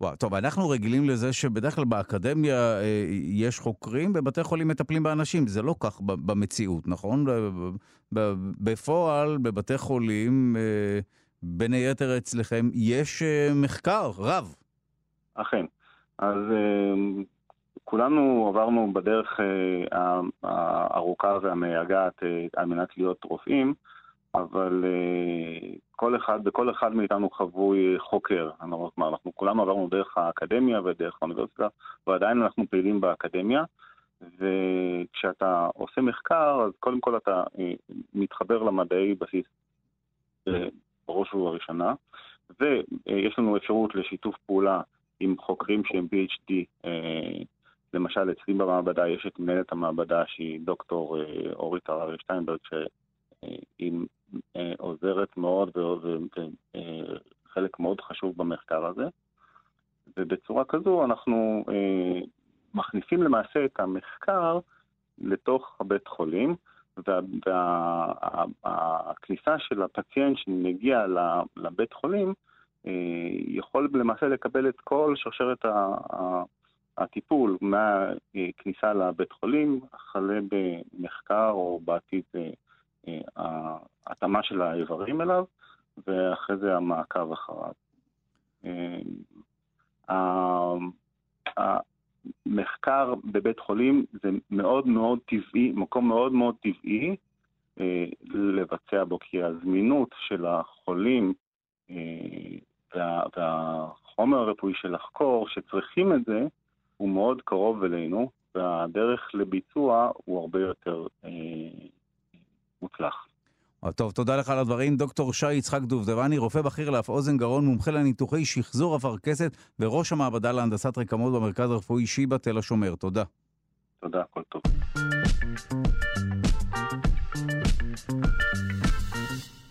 וואו, טוב, אנחנו רגילים לזה שבדרך כלל באקדמיה יש חוקרים, בבתי חולים מטפלים באנשים. זה לא כך במציאות, נכון? בפועל, בבתי חולים, בין היתר אצלכם, יש uh, מחקר רב. אכן. אז uh, כולנו עברנו בדרך uh, הארוכה והמייגעת על מנת להיות רופאים, אבל כל אחד, בכל אחד מאיתנו חבוי חוקר. אנחנו, אנחנו כולנו עברנו דרך האקדמיה ודרך האוניברסיטה, ועדיין אנחנו פעילים באקדמיה. וכשאתה עושה מחקר, אז קודם כל אתה מתחבר למדעי בסיס בראש ובראשונה, ויש לנו אפשרות לשיתוף פעולה עם חוקרים שהם PhD, אה, למשל אצלי במעבדה יש את מנהלת המעבדה שהיא דוקטור אה, אורית הררי שטיינברג, שהיא אה, עוזרת מאוד וחלק מאוד חשוב במחקר הזה, ובצורה כזו אנחנו מכניסים למעשה את המחקר לתוך הבית חולים, והכניסה וה, של הפציינט שמגיע לבית חולים אה, יכול למעשה לקבל את כל שרשרת הטיפול מהכניסה לבית חולים, חלה במחקר או בעתיד אה, ההתאמה של האיברים אליו, ואחרי זה המעקב אחריו. המחקר בבית חולים זה מאוד מאוד טבעי, מקום מאוד מאוד טבעי לבצע בו, כי הזמינות של החולים וה, והחומר הרפואי של לחקור, שצריכים את זה, הוא מאוד קרוב אלינו, והדרך לביצוע הוא הרבה יותר אה, מוצלח. טוב, תודה לך על הדברים. דוקטור שי יצחק דובדבני, רופא בכיר לאף אוזן גרון, מומחה לניתוחי שחזור אפרכסת וראש המעבדה להנדסת רקמות במרכז הרפואי שיבא תל השומר. תודה. תודה, הכל טוב.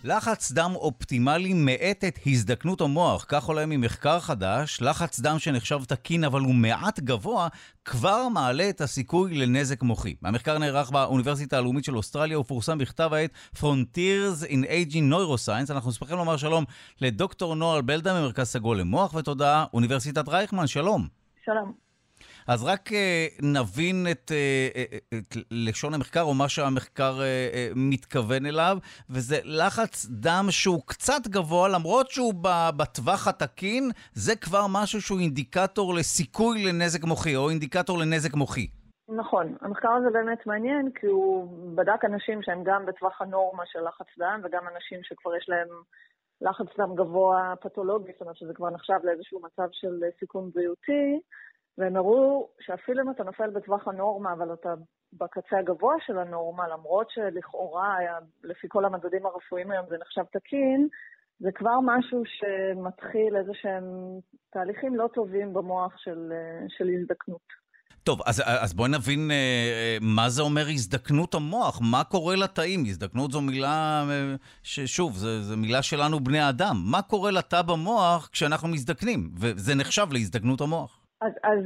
לחץ דם אופטימלי מאט את הזדקנות המוח, כך עולה ממחקר חדש. לחץ דם שנחשב תקין אבל הוא מעט גבוה, כבר מעלה את הסיכוי לנזק מוחי. המחקר נערך באוניברסיטה הלאומית של אוסטרליה ופורסם בכתב העת Frontiers in Aging Neuroscience. אנחנו שמחים לומר שלום לדוקטור נועה בלדה ממרכז סגול למוח, ותודה, אוניברסיטת רייכמן, שלום. שלום. אז רק אה, נבין את, אה, אה, את לשון המחקר, או מה שהמחקר מתכוון אליו, וזה לחץ דם שהוא קצת גבוה, למרות שהוא בטווח התקין, זה כבר משהו שהוא אינדיקטור לסיכוי לנזק מוחי, או אינדיקטור לנזק מוחי. נכון. המחקר הזה באמת מעניין, כי הוא בדק אנשים שהם גם בטווח הנורמה של לחץ דם, וגם אנשים שכבר יש להם לחץ דם גבוה פתולוגי, זאת אומרת שזה כבר נחשב לאיזשהו מצב של סיכון בריאותי. והם הראו שאפילו אם אתה נופל בטווח הנורמה, אבל אתה בקצה הגבוה של הנורמה, למרות שלכאורה, היה, לפי כל המדדים הרפואיים היום זה נחשב תקין, זה כבר משהו שמתחיל איזה שהם תהליכים לא טובים במוח של, של הזדקנות. טוב, אז, אז בואי נבין אה, מה זה אומר הזדקנות המוח, מה קורה לתאים? הזדקנות זו מילה, אה, ששוב, זו מילה שלנו בני אדם. מה קורה לתא במוח כשאנחנו מזדקנים? וזה נחשב להזדקנות המוח. אז, אז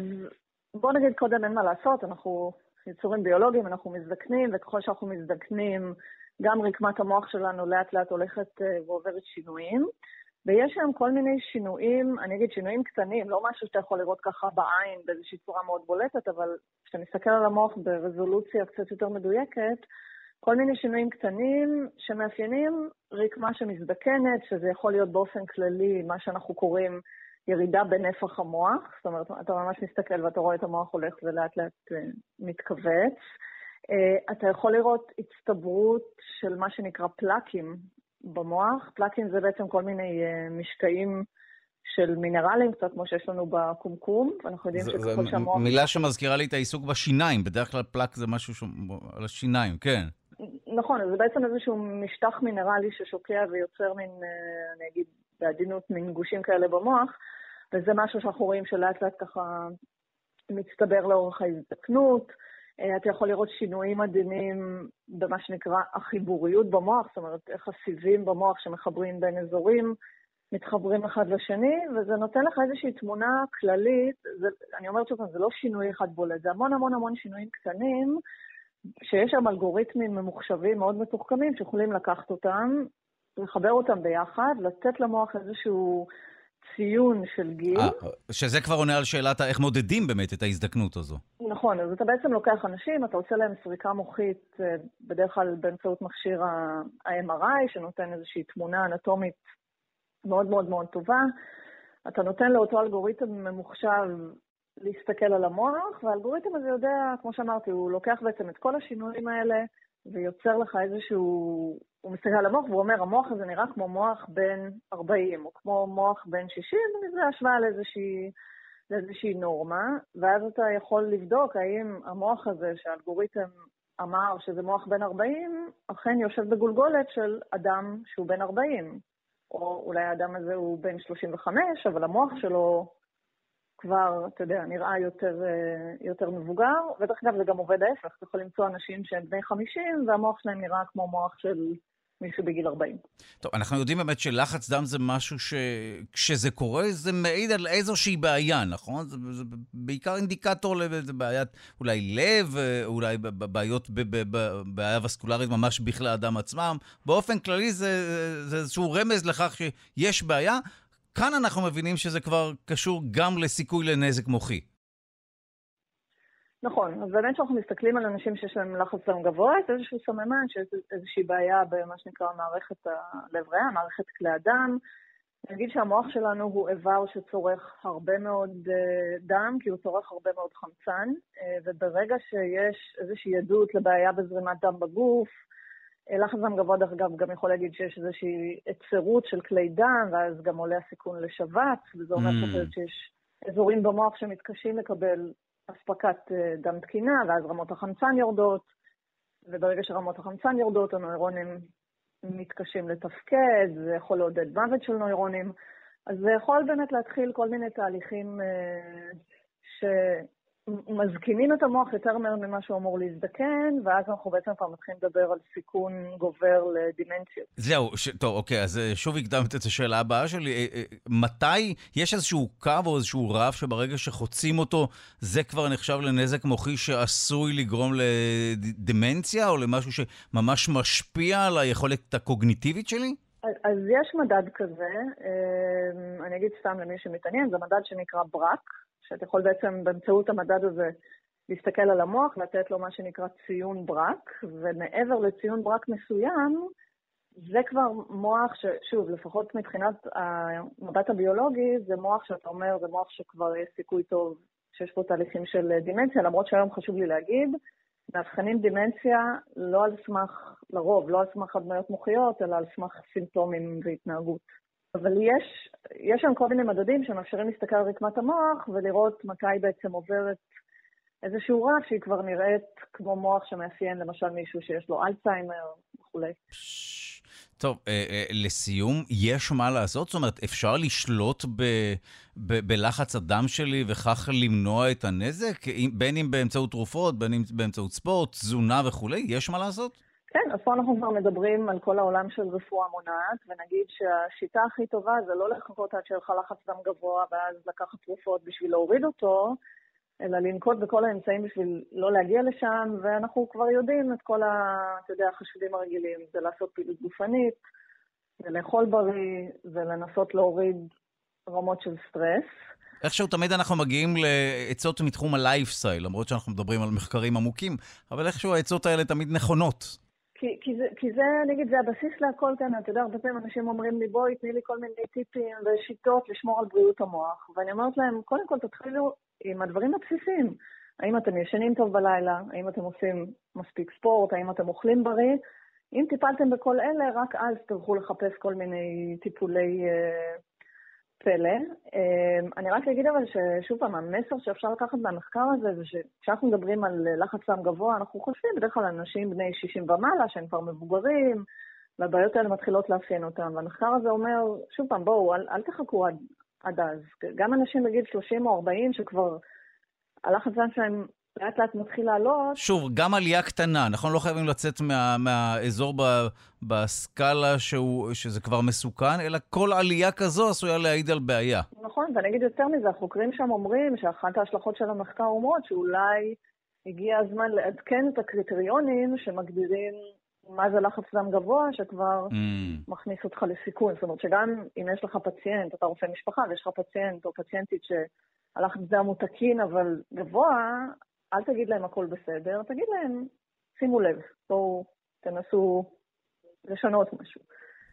בוא נגיד קודם אין מה לעשות, אנחנו יצורים ביולוגיים, אנחנו מזדקנים, וככל שאנחנו מזדקנים, גם רקמת המוח שלנו לאט לאט הולכת אה, ועוברת שינויים. ויש שם כל מיני שינויים, אני אגיד שינויים קטנים, לא משהו שאתה יכול לראות ככה בעין באיזושהי צורה מאוד בולטת, אבל כשאתה מסתכל על המוח ברזולוציה קצת יותר מדויקת, כל מיני שינויים קטנים שמאפיינים רקמה שמזדקנת, שזה יכול להיות באופן כללי מה שאנחנו קוראים ירידה בנפח המוח, זאת אומרת, אתה ממש מסתכל ואתה רואה את המוח הולך ולאט לאט אה, מתכווץ. אה, אתה יכול לראות הצטברות של מה שנקרא פלאקים במוח. פלאקים זה בעצם כל מיני אה, משקעים של מינרלים, קצת כמו שיש לנו בקומקום, ואנחנו יודעים שככל שהמוח... זו מילה שמזכירה לי את העיסוק בשיניים, בדרך כלל פלאק זה משהו ש... על השיניים, כן. נכון, זה בעצם איזשהו משטח מינרלי ששוקע ויוצר מין, אני אגיד, בעדינות מין גושים כאלה במוח, וזה משהו שאנחנו רואים שלאט לאט ככה מצטבר לאורך ההזדקנות. אה, אתה יכול לראות שינויים מדהימים במה שנקרא החיבוריות במוח, זאת אומרת, איך הסיבים במוח שמחברים בין אזורים מתחברים אחד לשני, וזה נותן לך איזושהי תמונה כללית, זה, אני אומרת שוב, זה לא שינוי אחד בולט, זה המון המון המון שינויים קטנים, שיש שם אלגוריתמים ממוחשבים מאוד מתוחכמים שיכולים לקחת אותם לחבר אותם ביחד, לתת למוח איזשהו ציון של גיל. 아, אה, שזה כבר עונה על שאלת איך מודדים באמת את ההזדקנות הזו. נכון, אז אתה בעצם לוקח אנשים, אתה עושה להם סריקה מוחית, אה, בדרך כלל באמצעות מכשיר ה-MRI, שנותן איזושהי תמונה אנטומית מאוד מאוד מאוד טובה. אתה נותן לאותו אלגוריתם ממוחשב להסתכל על המוח, והאלגוריתם הזה יודע, כמו שאמרתי, הוא לוקח בעצם את כל השינויים האלה, ויוצר לך איזשהו... הוא מסתכל על המוח והוא אומר, המוח הזה נראה כמו מוח בן 40, או כמו מוח בן 60, וזה השוואה לאיזושהי, לאיזושהי נורמה, ואז אתה יכול לבדוק האם המוח הזה שהאלגוריתם אמר שזה מוח בן 40, אכן יושב בגולגולת של אדם שהוא בן 40. או אולי האדם הזה הוא בן 35, אבל המוח שלו כבר, אתה יודע, נראה יותר, אה, יותר מבוגר, ודרך אגב זה גם עובד ההפך, אתה יכול למצוא אנשים שהם בני 50 והמוח שלהם נראה כמו מוח של מישהו בגיל 40. טוב, אנחנו יודעים באמת שלחץ דם זה משהו שכשזה קורה, זה מעיד על איזושהי בעיה, נכון? זה, זה בעיקר אינדיקטור לבעיית אולי לב, אולי בעיות, בבעיה וסקולרית ממש בכלי האדם עצמם. באופן כללי זה, זה איזשהו רמז לכך שיש בעיה. כאן אנחנו מבינים שזה כבר קשור גם לסיכוי לנזק מוחי. נכון, אז באמת כשאנחנו מסתכלים על אנשים שיש להם לחץ דם גבוה, זה איזשהו סממן שיש איזושהי בעיה במה שנקרא מערכת הלב ריאה, מערכת כלי הדם. נגיד שהמוח שלנו הוא איבר שצורך הרבה מאוד uh, דם, כי הוא צורך הרבה מאוד חמצן, uh, וברגע שיש איזושהי עדות לבעיה בזרימת דם בגוף, uh, לחץ דם גבוה, דרך אגב, גם יכול להגיד שיש איזושהי עצרות של כלי דם, ואז גם עולה הסיכון לשבץ, וזה אומר mm. שיש אזורים במוח שמתקשים לקבל אספקת uh, דם תקינה, ואז רמות החמצן יורדות, וברגע שרמות החמצן יורדות, הנוירונים מתקשים לתפקד, זה יכול לעודד מוות של נוירונים. אז זה יכול באמת להתחיל כל מיני תהליכים אה, ש... מזקינים את המוח יותר מהר ממה שהוא אמור להזדקן, ואז אנחנו בעצם כבר מתחילים לדבר על סיכון גובר לדימנציות. זהו, ש... טוב, אוקיי, אז אה, שוב הקדמת את השאלה הבאה שלי. אה, אה, מתי יש איזשהו קו או איזשהו רף שברגע שחוצים אותו, זה כבר נחשב לנזק מוחי שעשוי לגרום לדימנציה, או למשהו שממש משפיע על היכולת הקוגניטיבית שלי? אז יש מדד כזה, אני אגיד סתם למי שמתעניין, זה מדד שנקרא ברק, שאתה יכול בעצם באמצעות המדד הזה להסתכל על המוח, לתת לו מה שנקרא ציון ברק, ומעבר לציון ברק מסוים, זה כבר מוח ששוב, לפחות מבחינת המבט הביולוגי, זה מוח שאתה אומר, זה מוח שכבר יש סיכוי טוב שיש פה תהליכים של דימנציה, למרות שהיום חשוב לי להגיד, מאבחנים דימנציה לא על סמך, לרוב, לא על סמך הדמיות מוחיות, אלא על סמך סימפטומים והתנהגות. אבל יש, יש שם כל מיני מדדים שמאפשרים להסתכל על רקמת המוח ולראות מתי בעצם עוברת איזשהו רף שהיא כבר נראית כמו מוח שמאפיין למשל מישהו שיש לו אלצהיימר וכולי. טוב, אה, אה, לסיום, יש מה לעשות? זאת אומרת, אפשר לשלוט ב, ב, בלחץ הדם שלי וכך למנוע את הנזק? בין אם באמצעות תרופות, בין אם באמצעות ספורט, תזונה וכולי? יש מה לעשות? כן, אז פה אנחנו כבר מדברים על כל העולם של רפואה מונעת, ונגיד שהשיטה הכי טובה זה לא לחכות עד שיהיה לך לחץ דם גבוה ואז לקחת תרופות בשביל להוריד אותו, אלא לנקוט בכל האמצעים בשביל לא להגיע לשם, ואנחנו כבר יודעים את כל ה... אתה יודע, החשודים הרגילים, זה לעשות פעילות גופנית, זה לאכול בריא, זה לנסות להוריד רמות של סטרס. איכשהו תמיד אנחנו מגיעים לעצות מתחום הלייפסטייל, למרות שאנחנו מדברים על מחקרים עמוקים, אבל איכשהו העצות האלה תמיד נכונות. כי, כי, זה, כי זה, נגיד, זה הבסיס להכל כאן. אתה יודע, הרבה פעמים אנשים אומרים לי, בואי, תני לי כל מיני טיפים ושיטות לשמור על בריאות המוח. ואני אומרת להם, קודם כל תתחילו עם הדברים הבסיסיים. האם אתם ישנים טוב בלילה? האם אתם עושים מספיק ספורט? האם אתם אוכלים בריא? אם טיפלתם בכל אלה, רק אז תלכו לחפש כל מיני טיפולי אה, פלא. אמ, אני רק אגיד אבל ששוב פעם, המסר שאפשר לקחת מהמחקר הזה זה שכשאנחנו מדברים על לחץ דם גבוה, אנחנו חושבים בדרך כלל אנשים בני 60 ומעלה שהם כבר מבוגרים, והבעיות האלה מתחילות לאפיין אותם. והמחקר הזה אומר, שוב פעם, בואו, אל, אל תחכו עד, עד אז. גם אנשים בגיל 30 או 40 שכבר הלחץ דם שלהם לאט לאט מתחיל לעלות. שוב, גם עלייה קטנה, נכון? לא חייבים לצאת מה, מהאזור ב, בסקאלה שהוא, שזה כבר מסוכן, אלא כל עלייה כזו עשויה להעיד על בעיה. נכון, ואני אגיד יותר מזה, החוקרים שם אומרים שאחת ההשלכות של המחקר אומרות שאולי הגיע הזמן לעדכן את הקריטריונים שמגדירים מה זה לחץ דם גבוה, שכבר mm. מכניס אותך לסיכון. זאת אומרת שגם אם יש לך פציינט, אתה רופא משפחה ויש לך פציינט או פציינטית שהלחץ דם הוא תקין אבל גבוה, אל תגיד להם הכל בסדר, תגיד להם, שימו לב, בואו תנסו לשנות משהו.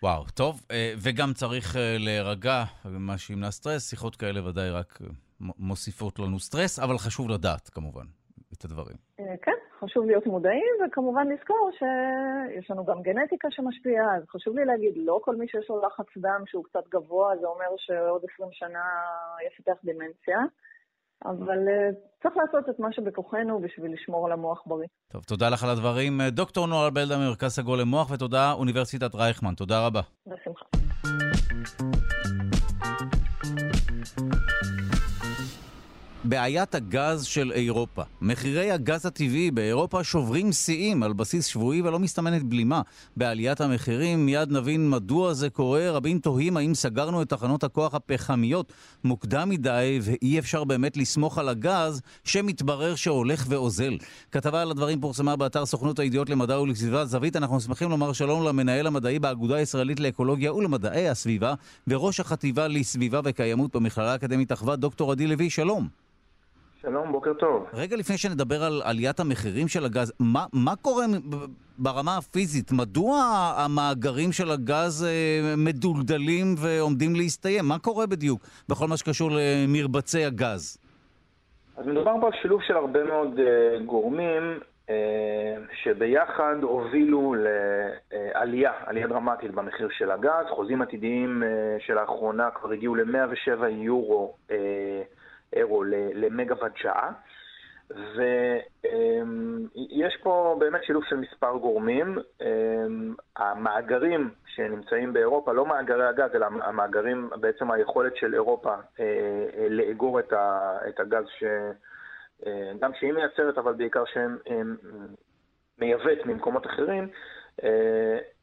וואו, טוב, אה, וגם צריך אה, להירגע במה שימנע סטרס, שיחות כאלה ודאי רק אה, מוסיפות לנו סטרס, אבל חשוב לדעת כמובן את הדברים. כן, חשוב להיות מודעים, וכמובן לזכור שיש לנו גם גנטיקה שמשפיעה, אז חשוב לי להגיד, לא כל מי שיש לו לחץ דם שהוא קצת גבוה, זה אומר שעוד 20 שנה יפתח דמנציה. אבל uh, צריך לעשות את מה שבכוחנו בשביל לשמור על המוח בריא. טוב, תודה לך על הדברים. דוקטור נורה בלדה מרכז סגול למוח, ותודה אוניברסיטת רייכמן. תודה רבה. בשמחה. בעיית הגז של אירופה. מחירי הגז הטבעי באירופה שוברים שיאים על בסיס שבועי ולא מסתמנת בלימה בעליית המחירים. מיד נבין מדוע זה קורה. רבים תוהים האם סגרנו את תחנות הכוח הפחמיות מוקדם מדי ואי אפשר באמת לסמוך על הגז שמתברר שהולך ואוזל. כתבה על הדברים פורסמה באתר סוכנות הידיעות למדע ולסביבה זווית. אנחנו שמחים לומר שלום למנהל המדעי באגודה הישראלית לאקולוגיה ולמדעי הסביבה וראש החטיבה לסביבה וקיימות במכללה האקדמית אחווה, דוקטור. שלום, בוקר טוב. רגע לפני שנדבר על עליית המחירים של הגז, מה, מה קורה ברמה הפיזית? מדוע המאגרים של הגז אה, מדולדלים ועומדים להסתיים? מה קורה בדיוק בכל מה שקשור למרבצי הגז? אז מדובר פה על שילוב של הרבה מאוד uh, גורמים uh, שביחד הובילו לעלייה, עלייה דרמטית במחיר של הגז. חוזים עתידיים uh, שלאחרונה כבר הגיעו ל-107 יורו. Uh, אירו למגוואט שעה. ויש פה באמת שילוב של מספר גורמים. המאגרים שנמצאים באירופה, לא מאגרי הגז, אלא המאגרים, בעצם היכולת של אירופה אה, לאגור את הגז שגם שהיא מייצרת, אבל בעיקר שהיא מייבאת ממקומות אחרים, אה,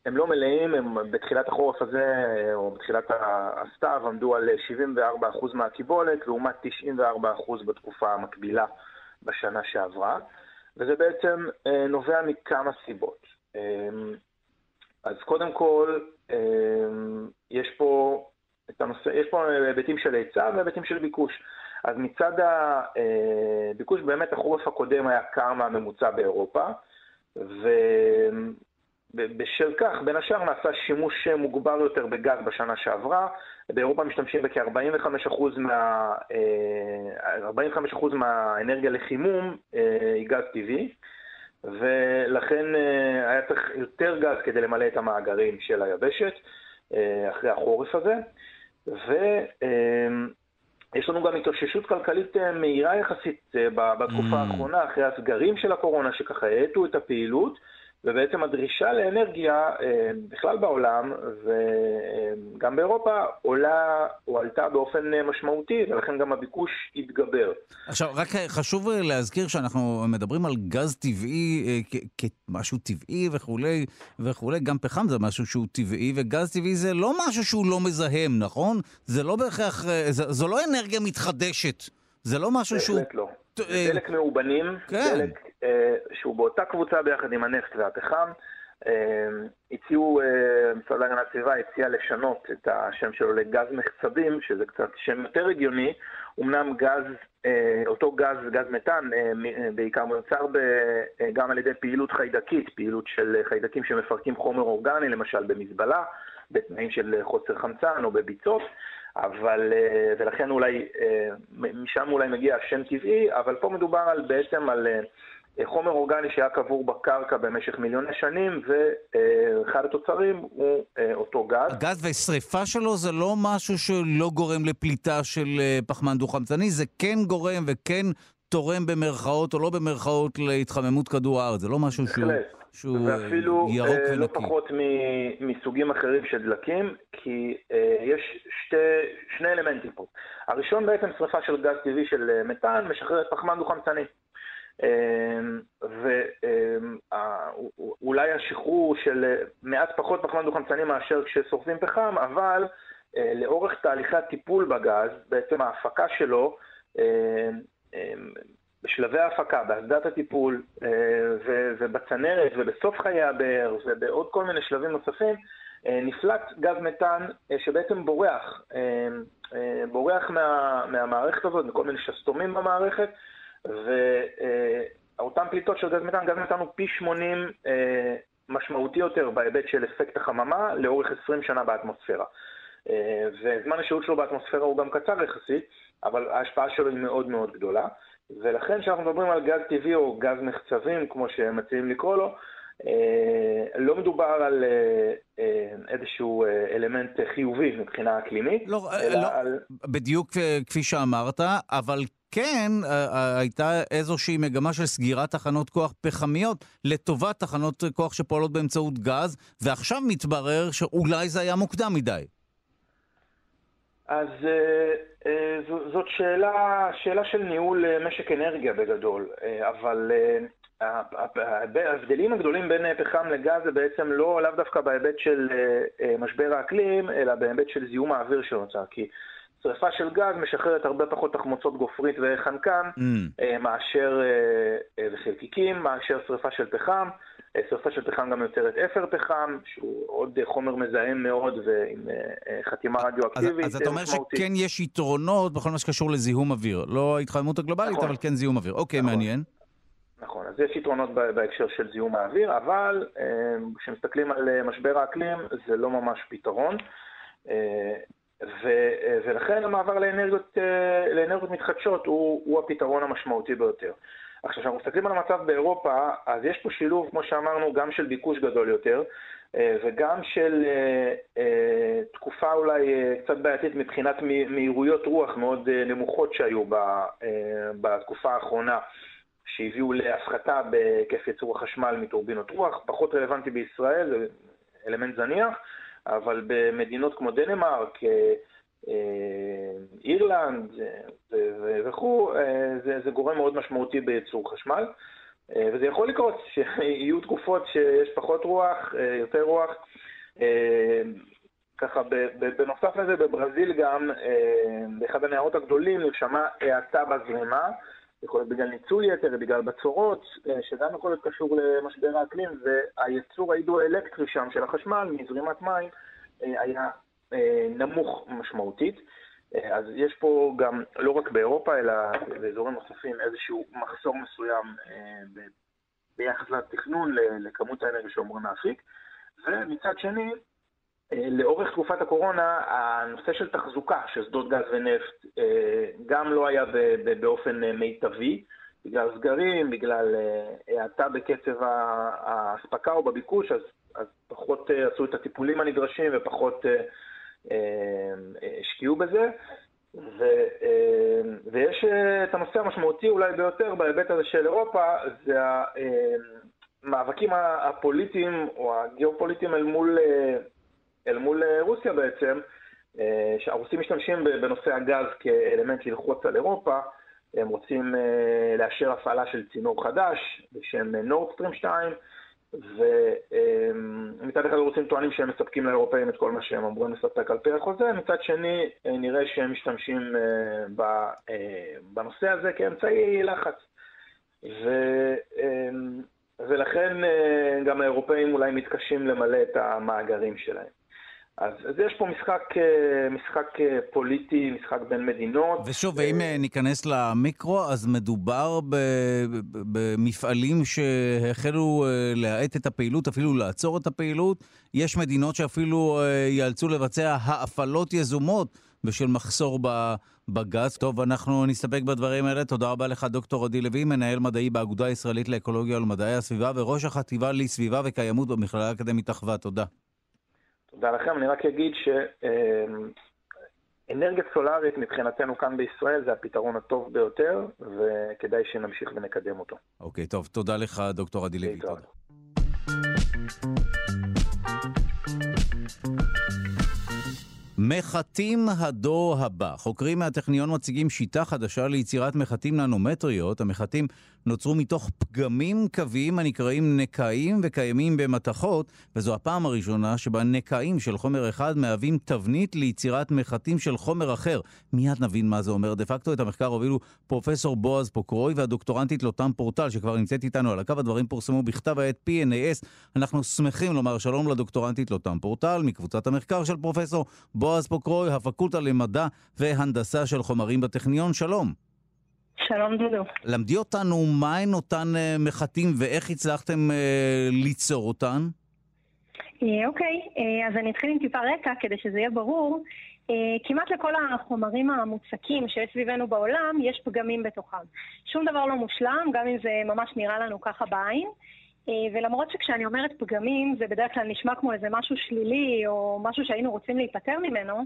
הם לא מלאים, הם בתחילת החורף הזה, או בתחילת הסתיו, עמדו על 74% מהקיבולת, לעומת 94% בתקופה המקבילה בשנה שעברה, וזה בעצם אה, נובע מכמה סיבות. אה, אז קודם כל, יש פה, הנושא, יש פה היבטים של היצע והיבטים של ביקוש. אז מצד הביקוש, באמת החורף הקודם היה קר מהממוצע באירופה, ו... בשל כך, בין השאר, נעשה שימוש מוגבר יותר בגז בשנה שעברה. באירופה משתמשים בכ-45% מה, 45% אה, מהאנרגיה לחימום אה, היא גז טבעי, ולכן אה, היה צריך יותר גז כדי למלא את המאגרים של היבשת אחרי החורף הזה. ויש לנו גם התאוששות כלכלית מהירה יחסית בתקופה mm. האחרונה, אחרי הסגרים של הקורונה, שככה האטו את הפעילות. ובעצם הדרישה לאנרגיה אה, בכלל בעולם וגם באירופה עולה או עלתה באופן אה, משמעותי ולכן גם הביקוש יתגבר. עכשיו, רק חשוב להזכיר שאנחנו מדברים על גז טבעי אה, כמשהו טבעי וכולי וכולי, גם פחם זה משהו שהוא טבעי וגז טבעי זה לא משהו שהוא לא מזהם, נכון? זה לא בהכרח, זו לא אנרגיה מתחדשת. זה לא משהו שהוא... בהחלט לא. דלק מאובנים, כן. דלק אה, שהוא באותה קבוצה ביחד עם הנפט והפחם. אה, הציעו, אה, משרד להגנת הסביבה הציע לשנות את השם שלו לגז מחצבים, שזה קצת שם יותר הגיוני. אמנם גז, אותו גז, גז מתאן, בעיקר מיוצר גם על ידי פעילות חיידקית, פעילות של חיידקים שמפרקים חומר אורגני, למשל במזבלה, בתנאים של חוסר חמצן או בביצות. אבל, ולכן אולי, משם אולי מגיע השם טבעי, אבל פה מדובר על, בעצם על חומר אורגני שהיה קבור בקרקע במשך מיליוני שנים, ואחד התוצרים הוא אה, אותו גז. הגז ושריפה שלו זה לא משהו שלא גורם לפליטה של אה, פחמן דו-חמצני, זה כן גורם וכן תורם במרכאות או לא במרכאות להתחממות כדור הארץ, זה לא משהו שהוא... שהוא ואפילו ירוק אה, ונקי. לא פחות מסוגים אחרים של דלקים, כי אה, יש שתי, שני אלמנטים פה. הראשון בעצם שריפה של גז טבעי של מתאן משחררת פחמן דו-חמצני. אמ, ואולי השחרור של מעט פחות פחמן דו-חמצני מאשר כששורפים פחם, אבל אה, לאורך תהליכי הטיפול בגז, בעצם ההפקה שלו, אה, אמ, בשלבי ההפקה, באסדת הטיפול אה, ובצנרת ובסוף חיי הבאר ובעוד כל מיני שלבים נוספים, נפלט גז מתאן שבעצם בורח, בורח מה, מהמערכת הזאת, מכל מיני שסתומים במערכת, ואותן פליטות של גז מתאן, גז מתאן הוא פי 80 אה, משמעותי יותר בהיבט של אפקט החממה לאורך 20 שנה באטמוספירה. אה, וזמן השהות שלו באטמוספירה הוא גם קצר יחסית, אבל ההשפעה שלו היא מאוד מאוד גדולה. ולכן כשאנחנו מדברים על גז טבעי או גז מחצבים, כמו שמציעים לקרוא לו, אה, לא מדובר על איזשהו אלמנט חיובי מבחינה אקלימית, לא, אלא לא, על... בדיוק כפי שאמרת, אבל כן הייתה איזושהי מגמה של סגירת תחנות כוח פחמיות לטובת תחנות כוח שפועלות באמצעות גז, ועכשיו מתברר שאולי זה היה מוקדם מדי. אז אה, זאת שאלה, שאלה של ניהול משק אנרגיה בגדול, אבל ההבדלים הגדולים בין פחם לגז זה בעצם לא לאו דווקא בהיבט של משבר האקלים, אלא בהיבט של זיהום האוויר שנוצר. כי שריפה של גז משחררת הרבה פחות תחמוצות גופרית וחנקן mm. מאשר וחלקיקים, מאשר שריפה של פחם. שריפה של פחם גם יוצרת אפר פחם, שהוא עוד חומר מזהם מאוד ועם חתימה רדיואקטיבית. אז, אז אתה אומר שכן יש יתרונות בכל מה שקשור לזיהום אוויר. לא ההתחממות הגלובלית, נכון. אבל כן זיהום אוויר. אוקיי, נכון. מעניין. נכון, אז יש יתרונות בהקשר של זיהום האוויר, אבל כשמסתכלים על משבר האקלים זה לא ממש פתרון. ו- ולכן המעבר לאנרגיות, לאנרגיות מתחדשות הוא, הוא הפתרון המשמעותי ביותר. עכשיו, כשאנחנו מסתכלים על המצב באירופה, אז יש פה שילוב, כמו שאמרנו, גם של ביקוש גדול יותר, וגם של תקופה אולי קצת בעייתית מבחינת מהירויות רוח מאוד נמוכות שהיו בתקופה האחרונה. שהביאו להפחתה בהיקף ייצור החשמל מטורבינות רוח, פחות רלוונטי בישראל, זה אלמנט זניח, אבל במדינות כמו דנמרק, אה, אירלנד וכו', אה, זה, זה גורם מאוד משמעותי בייצור חשמל. אה, וזה יכול לקרות שיהיו תקופות שיש פחות רוח, יותר רוח. ככה, בנוסף לזה, בברזיל גם, באחד הנהרות הגדולים נרשמה האטה בזרימה. יכול להיות בגלל ניצול יתר, בגלל בצורות, אה, שגם יכול להיות קשור למשבר האקלים, והייצור ההידרואלקטרי שם של החשמל מזרימת מים אה, היה אה, נמוך משמעותית. אז יש פה גם, לא רק באירופה, אלא באזורים נוספים, איזשהו מחסור מסוים ביחס לתכנון, לכמות האנרגיה שאומרים להפיק. ומצד שני, לאורך תקופת הקורונה, הנושא של תחזוקה של שדות גז ונפט אה, גם לא היה באופן אה, מיטבי, בגלל סגרים, בגלל האטה בקצב האספקה או בביקוש, אז, אז פחות עשו את הטיפולים הנדרשים ופחות השקיעו בזה. ו, ויש את הנושא המשמעותי אולי ביותר בהיבט הזה של אירופה, זה המאבקים הפוליטיים או הגיאופוליטיים אל מול אל מול אה, רוסיה בעצם, אה, שהרוסים משתמשים בנושא הגז כאלמנט ללחוץ על אירופה, הם רוצים אה, לאשר הפעלה של צינור חדש בשם נורדסטרים 2, ומצד אחד הרוסים טוענים שהם מספקים לאירופאים את כל מה שהם אמורים לספק על פי החוזה, מצד שני נראה שהם משתמשים בנושא הזה כאמצעי לחץ. ו... ולכן גם האירופאים אולי מתקשים למלא את המאגרים שלהם. אז, אז יש פה משחק, אה, משחק אה, פוליטי, משחק בין מדינות. ושוב, ואם אה, ניכנס למיקרו, אז מדובר במפעלים שהחלו להאט את הפעילות, אפילו לעצור את הפעילות. יש מדינות שאפילו ייאלצו לבצע האפלות יזומות בשל מחסור בגז. טוב, אנחנו נסתפק בדברים האלה. תודה רבה לך, דוקטור עדי לוי, מנהל מדעי באגודה הישראלית לאקולוגיה ולמדעי הסביבה, וראש החטיבה לסביבה וקיימות במכללה האקדמית אחווה. תודה. תודה לכם. אני רק אגיד שאנרגיה סולארית מבחינתנו כאן בישראל זה הפתרון הטוב ביותר, וכדאי שנמשיך ונקדם אותו. אוקיי, okay, טוב. תודה לך, דוקטור עדי לוי. תודה. מחטים הדור הבא. חוקרים מהטכניון מציגים שיטה חדשה ליצירת מחטים ננומטריות. המחטים נוצרו מתוך פגמים קוויים הנקראים נקעים וקיימים במתכות, וזו הפעם הראשונה שבה נקעים של חומר אחד מהווים תבנית ליצירת מחטים של חומר אחר. מיד נבין מה זה אומר. דה פקטו את המחקר הובילו פרופסור בועז פוקרוי והדוקטורנטית לוטם פורטל, שכבר נמצאת איתנו על הקו. הדברים פורסמו בכתב העת PNAS. אנחנו שמחים לומר שלום לדוקטורנטית לוטם פורטל, מקבוצת המחקר של פרופסור בועז פוקרוי, הפקולטה למדע והנדסה של חומרים בטכניון. שלום. שלום דודו. למדי אותנו מהן אותן uh, מחטים ואיך הצלחתם uh, ליצור אותן? אה, אוקיי, אז אני אתחיל עם טיפה רקע כדי שזה יהיה ברור. כמעט לכל החומרים המוצקים שיש סביבנו בעולם, יש פגמים בתוכם. שום דבר לא מושלם, גם אם זה ממש נראה לנו ככה בעין. ולמרות שכשאני אומרת פגמים, זה בדרך כלל נשמע כמו איזה משהו שלילי, או משהו שהיינו רוצים להיפטר ממנו, אה,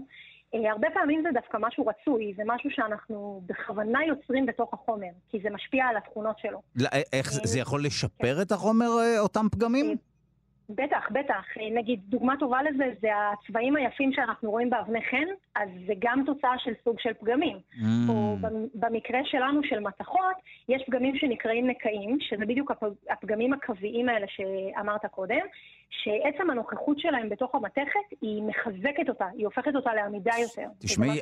הרבה פעמים זה דווקא משהו רצוי, זה משהו שאנחנו בכוונה יוצרים בתוך החומר, כי זה משפיע על התכונות שלו. לא, איך זה יכול לשפר כן. את החומר, אותם פגמים? בטח, בטח. נגיד, דוגמה טובה לזה זה הצבעים היפים שאנחנו רואים באבני חן. אז זה גם תוצאה של סוג של פגמים. Mm. או במקרה שלנו של מתכות, יש פגמים שנקראים נקעים, שזה בדיוק הפגמים הקוויים האלה שאמרת קודם, שעצם הנוכחות שלהם בתוך המתכת, היא מחזקת אותה, היא הופכת אותה לעמידה יותר. תשמעי,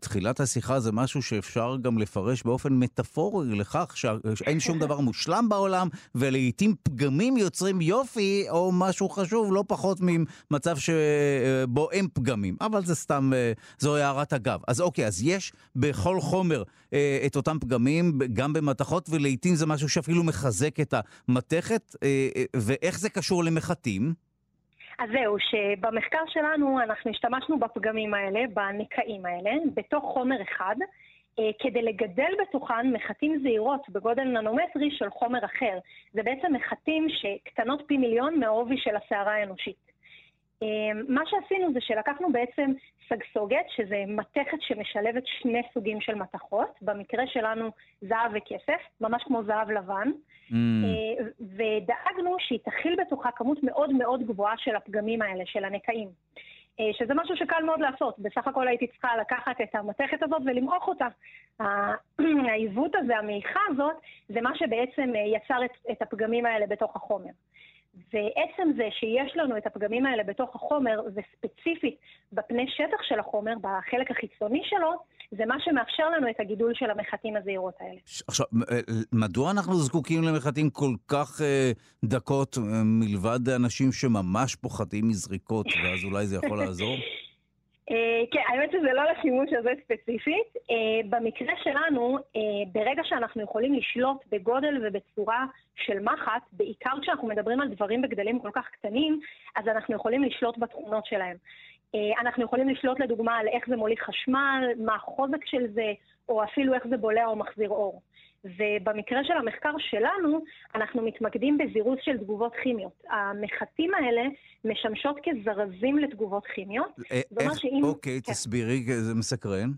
תחילת השיחה זה משהו שאפשר גם לפרש באופן מטאפורי לכך שאין שום דבר מושלם בעולם, ולעיתים פגמים יוצרים יופי, או משהו חשוב, לא פחות ממצב שבו אין פגמים. אבל זה סתם, אה, זו הערת אגב. אז אוקיי, אז יש בכל חומר אה, את אותם פגמים, גם במתכות, ולעיתים זה משהו שאפילו מחזק את המתכת, אה, ואיך זה קשור למח... מחטים? אז זהו, שבמחקר שלנו אנחנו השתמשנו בפגמים האלה, בנקעים האלה, בתוך חומר אחד, אה, כדי לגדל בתוכן מחטים זעירות בגודל ננומטרי של חומר אחר. זה בעצם מחטים שקטנות פי מיליון מהעובי של הסערה האנושית. אה, מה שעשינו זה שלקחנו בעצם סגסוגת, שזה מתכת שמשלבת שני סוגים של מתכות, במקרה שלנו זהב וכסף, ממש כמו זהב לבן, mm. אה, ודאגנו שהיא תכיל בתוכה כמות מאוד מאוד גבוהה של הפגמים האלה, של הנקעים. אה, שזה משהו שקל מאוד לעשות. בסך הכל הייתי צריכה לקחת את המתכת הזאת ולמעוך אותה. העיוות הזה, המעיכה הזאת, זה מה שבעצם יצר את, את הפגמים האלה בתוך החומר. ועצם זה שיש לנו את הפגמים האלה בתוך החומר, וספציפית בפני שטח של החומר, בחלק החיצוני שלו, זה מה שמאפשר לנו את הגידול של המחטים הזעירות האלה. עכשיו, אה, מדוע אנחנו זקוקים למחטים כל כך אה, דקות, אה, מלבד אנשים שממש פוחדים מזריקות, ואז אולי זה יכול לעזור? אה, כן, האמת שזה לא לשימוש הזה ספציפית. אה, במקרה שלנו, אה, ברגע שאנחנו יכולים לשלוט בגודל ובצורה של מחט, בעיקר כשאנחנו מדברים על דברים בגדלים כל כך קטנים, אז אנחנו יכולים לשלוט בתכונות שלהם. אנחנו יכולים לשלוט לדוגמה על איך זה מוליך חשמל, מה החוזק של זה, או אפילו איך זה בולע או מחזיר אור. ובמקרה של המחקר שלנו, אנחנו מתמקדים בזירוז של תגובות כימיות. המחטים האלה משמשות כזרזים לתגובות כימיות. אה, איך? שאם... אוקיי, כן. תסבירי, זה מסקרן.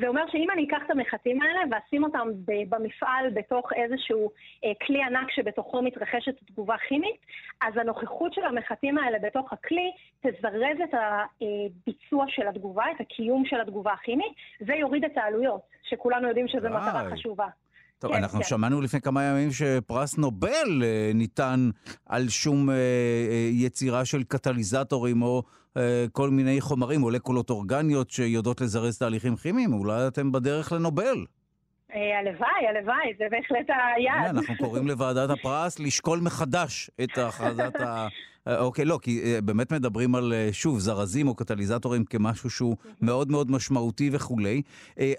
זה אומר שאם אני אקח את המחטים האלה ואשים אותם במפעל בתוך איזשהו אה, כלי ענק שבתוכו מתרחשת תגובה כימית, אז הנוכחות של המחטים האלה בתוך הכלי תזרז את הביצוע של התגובה, את הקיום של התגובה הכימית, ויוריד את העלויות, שכולנו יודעים שזו מטרה חשובה. טוב, כן, אנחנו כן. שמענו לפני כמה ימים שפרס נובל אה, ניתן על שום אה, אה, יצירה של קטליזטורים או כל מיני חומרים, מולקולות אורגניות שיודעות לזרז תהליכים כימיים. אולי אתם בדרך לנובל. אה, הלוואי, הלוואי, זה בהחלט היעד. אנחנו קוראים לוועדת הפרס לשקול מחדש את הכרזת ה... אה, אוקיי, לא, כי אה, באמת מדברים על, שוב, זרזים או קטליזטורים כמשהו שהוא מאוד מאוד משמעותי וכולי.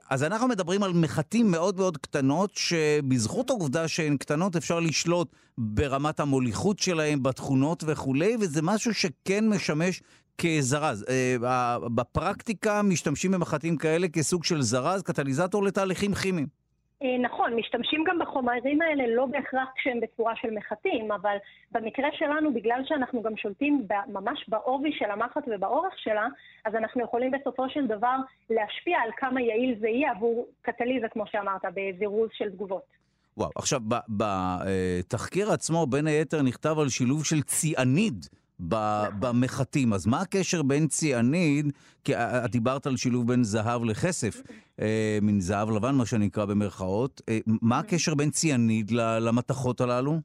אז אנחנו מדברים על מחטים מאוד מאוד קטנות, שבזכות העובדה שהן קטנות אפשר לשלוט ברמת המוליכות שלהן, בתכונות וכולי, וזה משהו שכן משמש כזרז. בפרקטיקה משתמשים במחטים כאלה כסוג של זרז, קטליזטור לתהליכים כימיים. אה, נכון, משתמשים גם בחומרים האלה לא בהכרח כשהם בצורה של מחטים, אבל במקרה שלנו, בגלל שאנחנו גם שולטים ממש בעובי של המחט ובאורך שלה, אז אנחנו יכולים בסופו של דבר להשפיע על כמה יעיל זה יהיה עבור קטליזה, כמו שאמרת, בזירוז של תגובות. וואו, עכשיו, בתחקיר עצמו, בין היתר, נכתב על שילוב של ציאניד. נכון. במחטים. אז מה הקשר בין ציאניד, כי את דיברת על שילוב בין זהב לכסף, אה, מין זהב לבן, מה שנקרא במרכאות, אה, מה הקשר בין ציאניד למתכות הללו?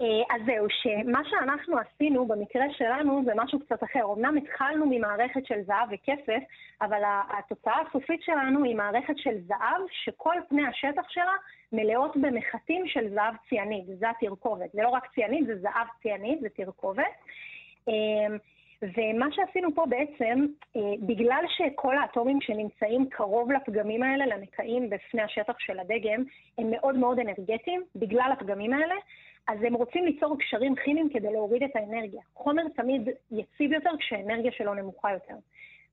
אה, אז זהו, שמה שאנחנו עשינו במקרה שלנו זה משהו קצת אחר. אמנם התחלנו ממערכת של זהב וכסף, אבל התוצאה הסופית שלנו היא מערכת של זהב שכל פני השטח שלה מלאות במחטים של זהב ציאניד, זה התרכובת. זה לא רק ציאניד, זה זהב ציאניד, זה תרכובת. אמ, ומה שעשינו פה בעצם, אה, בגלל שכל האטומים שנמצאים קרוב לפגמים האלה, לנקעים בפני השטח של הדגם, הם מאוד מאוד אנרגטיים, בגלל הפגמים האלה, אז הם רוצים ליצור קשרים כימיים כדי להוריד את האנרגיה. חומר תמיד יציב יותר כשהאנרגיה שלו נמוכה יותר.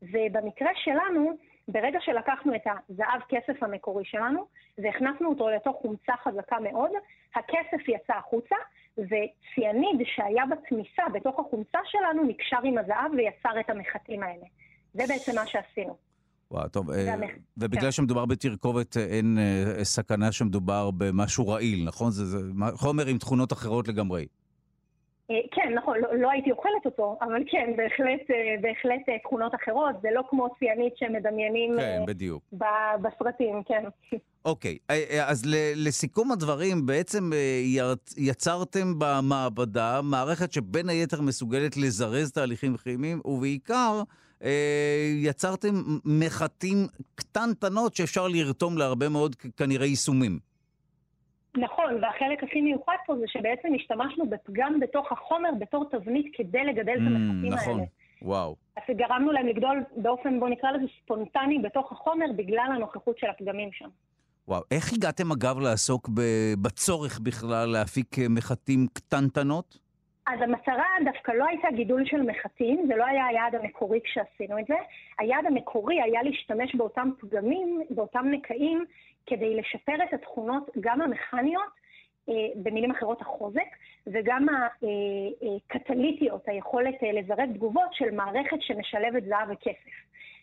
ובמקרה שלנו, ברגע שלקחנו את הזהב כסף המקורי שלנו והכנסנו אותו לתוך חומצה חזקה מאוד, הכסף יצא החוצה, וציאניד שהיה בתמיסה בתוך החומצה שלנו נקשר עם הזהב ויצר את המחטים האלה. זה בעצם מה שעשינו. וואו, טוב, אה, ובגלל כן. שמדובר בתרכובת אה, אין אה, סכנה שמדובר במשהו רעיל, נכון? זה, זה חומר עם תכונות אחרות לגמרי. כן, נכון, לא, לא הייתי אוכלת אותו, אבל כן, בהחלט, בהחלט תכונות אחרות, זה לא כמו ציאנית שמדמיינים כן, בדיוק. בסרטים, כן. אוקיי, אז לסיכום הדברים, בעצם יצרתם במעבדה מערכת שבין היתר מסוגלת לזרז תהליכים כימיים, ובעיקר יצרתם מחטים קטנטנות שאפשר לרתום להרבה מאוד כנראה יישומים. נכון, והחלק הכי מיוחד פה זה שבעצם השתמשנו בפגם בתוך החומר בתור תבנית כדי לגדל את המחטים נכון. האלה. וואו. אז גרמנו להם לגדול באופן, בוא נקרא לזה ספונטני בתוך החומר בגלל הנוכחות של הפגמים שם. וואו, איך הגעתם אגב לעסוק בצורך בכלל להפיק מחטים קטנטנות? אז המטרה דווקא לא הייתה גידול של מחטים, זה לא היה היעד המקורי כשעשינו את זה. היעד המקורי היה להשתמש באותם פגמים, באותם נקעים, כדי לשפר את התכונות, גם המכניות, אה, במילים אחרות החוזק, וגם הקטליטיות, היכולת אה, לזרז תגובות של מערכת שמשלבת זהב וכסף.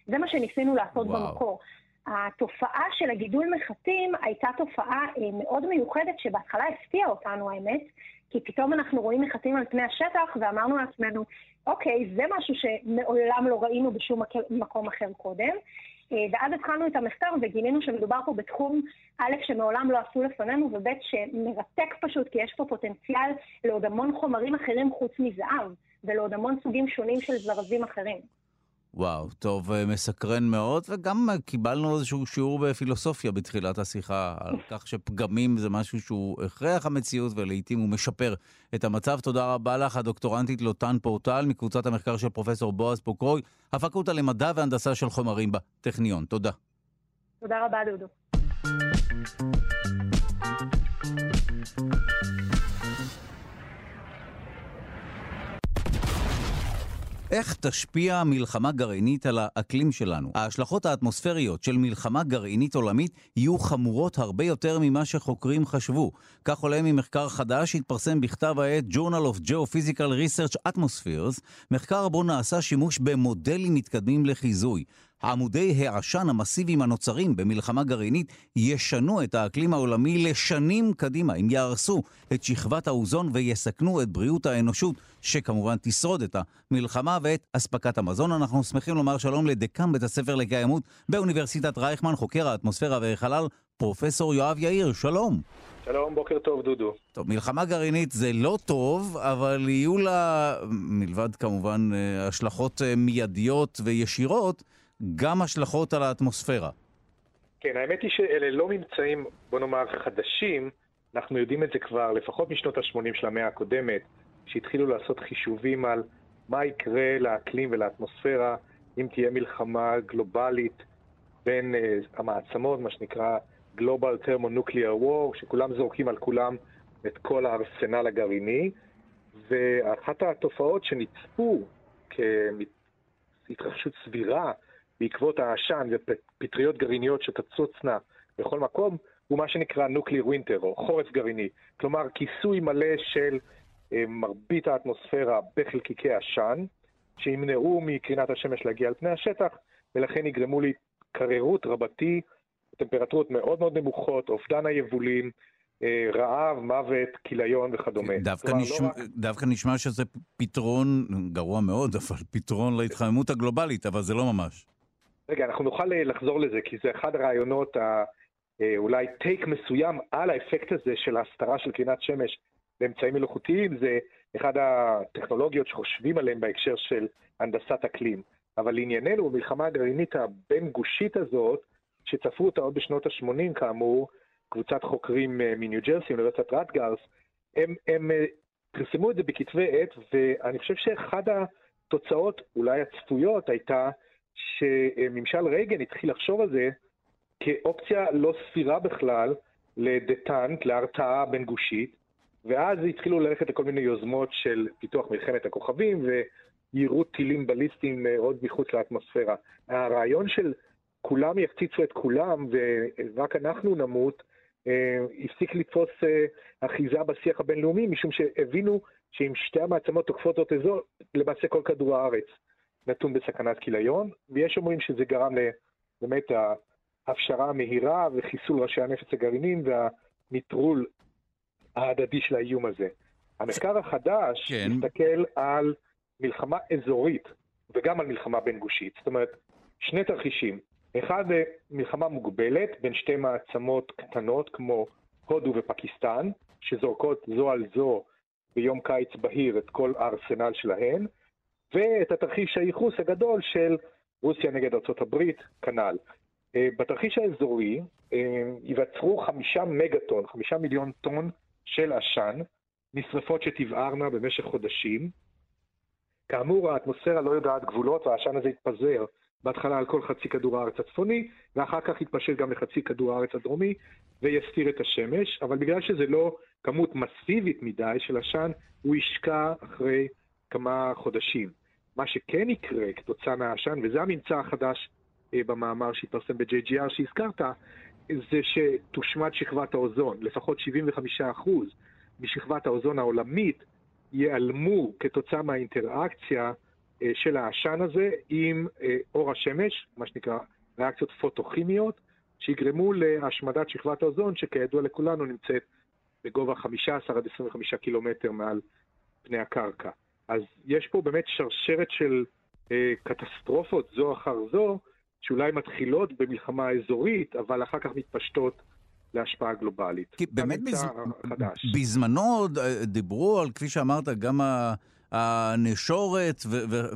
זה מה שניסינו לעשות וואו. במקור. התופעה של הגידול מחטים הייתה תופעה אה, מאוד מיוחדת שבהתחלה הפתיעה אותנו, האמת, כי פתאום אנחנו רואים מחטים על פני השטח ואמרנו לעצמנו, אוקיי, זה משהו שמעולם לא ראינו בשום מקום אחר קודם. אה, ואז התחלנו את המחקר וגילינו שמדובר פה בתחום, א', שמעולם לא עשו לפנינו, וב', שמרתק פשוט, כי יש פה פוטנציאל לעוד המון חומרים אחרים חוץ מזהב, ולעוד המון סוגים שונים של זרזים אחרים. וואו, טוב, אה, מסקרן מאוד, וגם אה, קיבלנו איזשהו שיעור בפילוסופיה בתחילת השיחה, על כך שפגמים זה משהו שהוא הכרח המציאות, ולעיתים הוא משפר את המצב. תודה רבה לך, הדוקטורנטית לוטן פורטל, מקבוצת המחקר של פרופסור בועז פוקרוי, הפקולטה למדע והנדסה של חומרים בטכניון. תודה. תודה רבה, דודו. איך תשפיע מלחמה גרעינית על האקלים שלנו? ההשלכות האטמוספריות של מלחמה גרעינית עולמית יהיו חמורות הרבה יותר ממה שחוקרים חשבו. כך עולה ממחקר חדש שהתפרסם בכתב העת Journal of Geophysical Research Atmospheres, מחקר בו נעשה שימוש במודלים מתקדמים לחיזוי. עמודי העשן המסיביים הנוצרים במלחמה גרעינית ישנו את האקלים העולמי לשנים קדימה. הם יהרסו את שכבת האוזון ויסכנו את בריאות האנושות, שכמובן תשרוד את המלחמה ואת אספקת המזון. אנחנו שמחים לומר שלום לדקן בית הספר לקיימות באוניברסיטת רייכמן, חוקר האטמוספירה והחלל, פרופסור יואב יאיר. שלום. שלום, בוקר טוב, דודו. טוב, מלחמה גרעינית זה לא טוב, אבל יהיו לה, מלבד כמובן אה, השלכות אה, מיידיות וישירות, גם השלכות על האטמוספירה. כן, האמת היא שאלה לא ממצאים, בוא נאמר, חדשים. אנחנו יודעים את זה כבר לפחות משנות ה-80 של המאה הקודמת, שהתחילו לעשות חישובים על מה יקרה לאקלים ולאטמוספירה אם תהיה מלחמה גלובלית בין uh, המעצמות, מה שנקרא Global Thermonuclear War, שכולם זורקים על כולם את כל הארסנל הגרעיני, ואחת התופעות שנצפו כהתרחשות סבירה בעקבות העשן ופטריות גרעיניות שתצוצנה בכל מקום, הוא מה שנקרא נוקליר ווינטר, או חורף גרעיני. כלומר, כיסוי מלא של אה, מרבית האטמוספירה בחלקיקי עשן, שימנעו מקרינת השמש להגיע על פני השטח, ולכן יגרמו להתקררות רבתי, טמפרטורות מאוד מאוד נמוכות, אובדן היבולים, אה, רעב, מוות, כיליון וכדומה. דווקא, נשמע, לא רק... דווקא נשמע שזה פתרון, גרוע מאוד, אבל פתרון להתחממות הגלובלית, אבל זה לא ממש. רגע, אנחנו נוכל אה, לחזור לזה, כי זה אחד הרעיונות, ה... אה, אולי טייק מסוים על האפקט הזה של ההסתרה של קרינת שמש באמצעים מלאכותיים, זה אחד הטכנולוגיות שחושבים עליהן בהקשר של הנדסת אקלים. אבל לענייננו, במלחמה הגרעינית הבין-גושית הזאת, שצפו אותה עוד בשנות ה-80 כאמור, קבוצת חוקרים אה, מניו ג'רסי, אוניברסיטת רטגרס, הם, הם פרסמו את זה בכתבי עת, ואני חושב שאחד התוצאות, אולי הצפויות, הייתה שממשל רייגן התחיל לחשוב על זה כאופציה לא סבירה בכלל לדטנט, להרתעה בין גושית, ואז התחילו ללכת לכל מיני יוזמות של פיתוח מלחמת הכוכבים ויירוט טילים בליסטיים עוד מחוץ לאטמוספירה. הרעיון של כולם יפציצו את כולם ורק אנחנו נמות, אה, הפסיק לתפוס אה, אחיזה בשיח הבינלאומי, משום שהבינו שאם שתי המעצמות תוקפות את אזור, למעשה כל כדור הארץ נתון בסכנת כיליון, ויש אומרים שזה גרם באמת ההפשרה המהירה וחיסול ראשי הנפץ הגרעיניים והנטרול ההדדי של האיום הזה. המחקר החדש כן. מסתכל על מלחמה אזורית וגם על מלחמה בין גושית. זאת אומרת, שני תרחישים. אחד, מלחמה מוגבלת בין שתי מעצמות קטנות כמו הודו ופקיסטן, שזורקות זו על זו ביום קיץ בהיר את כל הארסנל שלהן, ואת התרחיש הייחוס הגדול של רוסיה נגד ארה"ב, כנ"ל. אה, בתרחיש האזורי אה, ייווצרו חמישה מגה-טון, חמישה מיליון טון של עשן, משרפות שתבערנה במשך חודשים. כאמור, האטמוספירה לא יודעת גבולות והעשן הזה יתפזר בהתחלה על כל חצי כדור הארץ הצפוני, ואחר כך יתפשט גם לחצי כדור הארץ הדרומי ויסתיר את השמש, אבל בגלל שזה לא כמות מסיבית מדי של עשן, הוא ישקע אחרי כמה חודשים. מה שכן יקרה כתוצאה מהעשן, וזה הממצא החדש אה, במאמר שהתפרסם ב-JGR שהזכרת, זה שתושמד שכבת האוזון. לפחות 75% משכבת האוזון העולמית ייעלמו כתוצאה מהאינטראקציה אה, של העשן הזה עם אה, אור השמש, מה שנקרא ריאקציות פוטוכימיות, שיגרמו להשמדת שכבת האוזון, שכידוע לכולנו נמצאת בגובה 15 עד 25 קילומטר מעל פני הקרקע. אז יש פה באמת שרשרת של אה, קטסטרופות זו אחר זו, שאולי מתחילות במלחמה אזורית, אבל אחר כך מתפשטות להשפעה גלובלית. כי באמת בז... בזמנו אה, דיברו על, כפי שאמרת, גם ה... הנשורת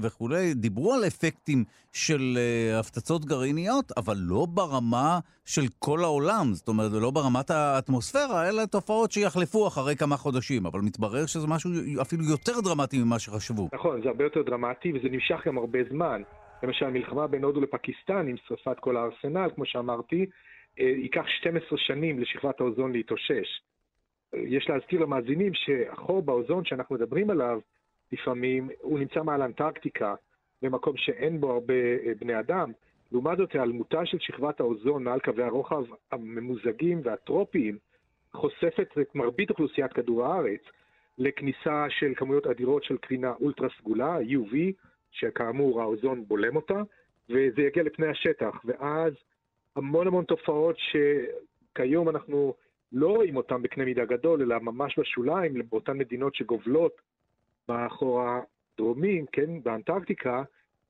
וכולי, דיברו על אפקטים של uh, הפצצות גרעיניות, אבל לא ברמה של כל העולם, זאת אומרת, לא ברמת האטמוספירה, אלא תופעות שיחלפו אחרי כמה חודשים, אבל מתברר שזה משהו אפילו יותר דרמטי ממה שחשבו. נכון, זה הרבה יותר דרמטי, וזה נמשך גם הרבה זמן. למשל, המלחמה בין הודו לפקיסטן עם שרפת כל הארסנל, כמו שאמרתי, אה, ייקח 12 שנים לשכבת האוזון להתאושש. יש להזכיר למאזינים שהחור באוזון שאנחנו מדברים עליו, לפעמים, הוא נמצא מעל אנטרקטיקה, במקום שאין בו הרבה אה, בני אדם. לעומת זאת, היעלמותה של שכבת האוזון מעל קווי הרוחב הממוזגים והטרופיים חושפת את מרבית אוכלוסיית כדור הארץ לכניסה של כמויות אדירות של קרינה אולטרה סגולה, UV, שכאמור האוזון בולם אותה, וזה יגיע לפני השטח, ואז המון המון תופעות שכיום אנחנו לא רואים אותן בקנה מידה גדול, אלא ממש בשוליים, באותן מדינות שגובלות בחור הדרומי, כן, באנטרקטיקה,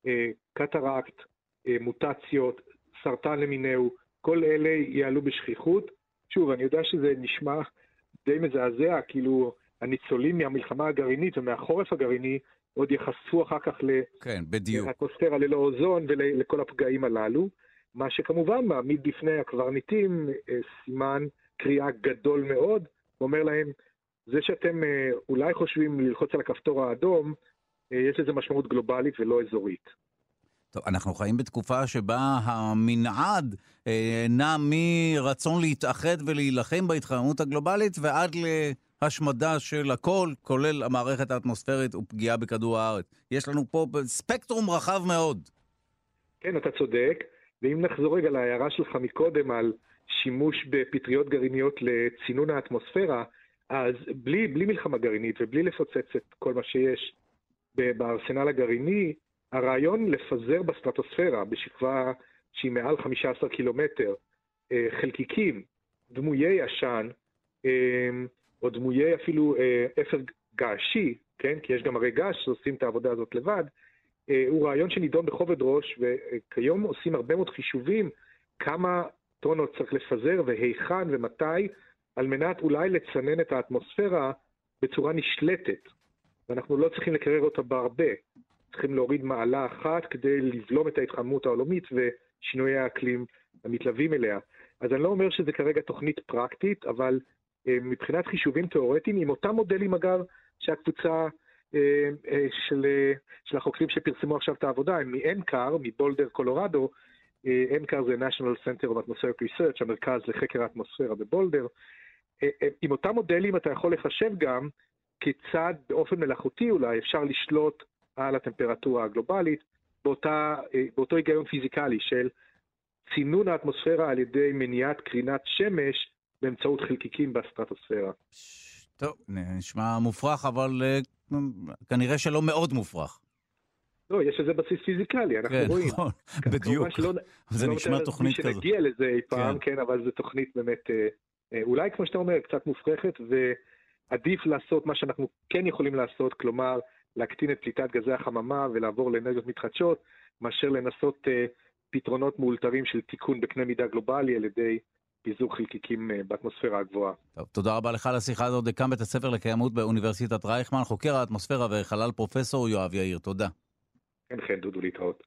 אה, קטרקט, אה, מוטציות, סרטן למיניהו, כל אלה יעלו בשכיחות. שוב, אני יודע שזה נשמע די מזעזע, כאילו הניצולים מהמלחמה הגרעינית ומהחורף הגרעיני עוד ייחשפו אחר כך כן. לאטמוספירה ללא אוזון ולכל הפגעים הללו, מה שכמובן מעמיד בפני הקברניטים אה, סימן קריאה גדול מאוד, אומר להם, זה שאתם אה, אולי חושבים ללחוץ על הכפתור האדום, אה, יש לזה משמעות גלובלית ולא אזורית. טוב, אנחנו חיים בתקופה שבה המנעד אה, נע מרצון להתאחד ולהילחם בהתחממות הגלובלית ועד להשמדה של הכל, כולל המערכת האטמוספרית ופגיעה בכדור הארץ. יש לנו פה ספקטרום רחב מאוד. כן, אתה צודק, ואם נחזור רגע להערה שלך מקודם על שימוש בפטריות גרעיניות לצינון האטמוספירה, אז בלי, בלי מלחמה גרעינית ובלי לפוצץ את כל מה שיש בארסנל הגרעיני, הרעיון לפזר בסטרטוספירה, בשכבה שהיא מעל 15 קילומטר, אה, חלקיקים, דמויי עשן, אה, או דמויי אפילו אה, אפר געשי, כן? כי יש גם הרי געש שעושים את העבודה הזאת לבד, הוא רעיון שנידון בכובד ראש, וכיום עושים הרבה מאוד חישובים כמה טונות צריך לפזר והיכן ומתי, על מנת אולי לצנן את האטמוספירה בצורה נשלטת. ואנחנו לא צריכים לקרר אותה בהרבה. צריכים להוריד מעלה אחת כדי לבלום את ההתחממות העולמית ושינויי האקלים המתלווים אליה. אז אני לא אומר שזה כרגע תוכנית פרקטית, אבל אה, מבחינת חישובים תיאורטיים, עם אותם מודלים אגב שהקבוצה אה, אה, של, אה, של החוקרים שפרסמו עכשיו את העבודה, הם מ-NCAR, מבולדר קולורדו, אה, NCAR זה national center of atmospheric research, המרכז לחקר האטמוספירה בבולדר, עם אותם מודלים אתה יכול לחשב גם כיצד באופן מלאכותי אולי אפשר לשלוט על הטמפרטורה הגלובלית באותה, אה, באותו היגיון פיזיקלי של צינון האטמוספירה על ידי מניעת קרינת שמש באמצעות חלקיקים בסטרטוספירה. טוב, נשמע מופרך, אבל כנראה שלא מאוד מופרך. לא, יש לזה בסיס פיזיקלי, אנחנו כן, רואים. נכון, בדיוק. לא, זה לא נשמע תוכנית כזאת. שנגיע לזה אי פעם, כן. כן, אבל זו תוכנית באמת, אולי כמו שאתה אומר, קצת מופרכת, ו... עדיף לעשות מה שאנחנו כן יכולים לעשות, כלומר להקטין את פליטת גזי החממה ולעבור לאנרגיות מתחדשות, מאשר לנסות uh, פתרונות מאולתרים של תיקון בקנה מידה גלובלי על ידי פיזור חלקיקים uh, באטמוספירה הגבוהה. טוב, תודה רבה לך על השיחה הזאת, דקן בית הספר לקיימות באוניברסיטת רייכמן, חוקר האטמוספירה וחלל פרופסור יואב יאיר, תודה. כן, כן, דודו, להתראות.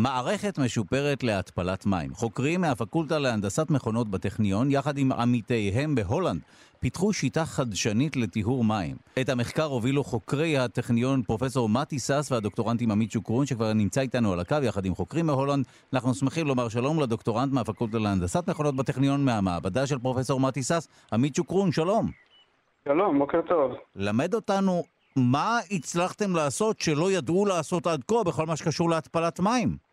מערכת משופרת להתפלת מים. חוקרים מהפקולטה להנדסת מכונות בטכניון, יחד עם עמיתיהם בהולנד, פיתחו שיטה חדשנית לטיהור מים. את המחקר הובילו חוקרי הטכניון פרופסור מתי סס והדוקטורנט עמית שוקרון, שכבר נמצא איתנו על הקו יחד עם חוקרים מהולנד. אנחנו שמחים לומר שלום לדוקטורנט מהפקולטה להנדסת מכונות בטכניון מהמעבדה של פרופסור מתי סס, עמית שוקרון, שלום. שלום, בוקר טוב. למד אותנו מה הצלחתם לעשות שלא ידעו לעשות עד כה בכל מה שקשור להתפלת מים.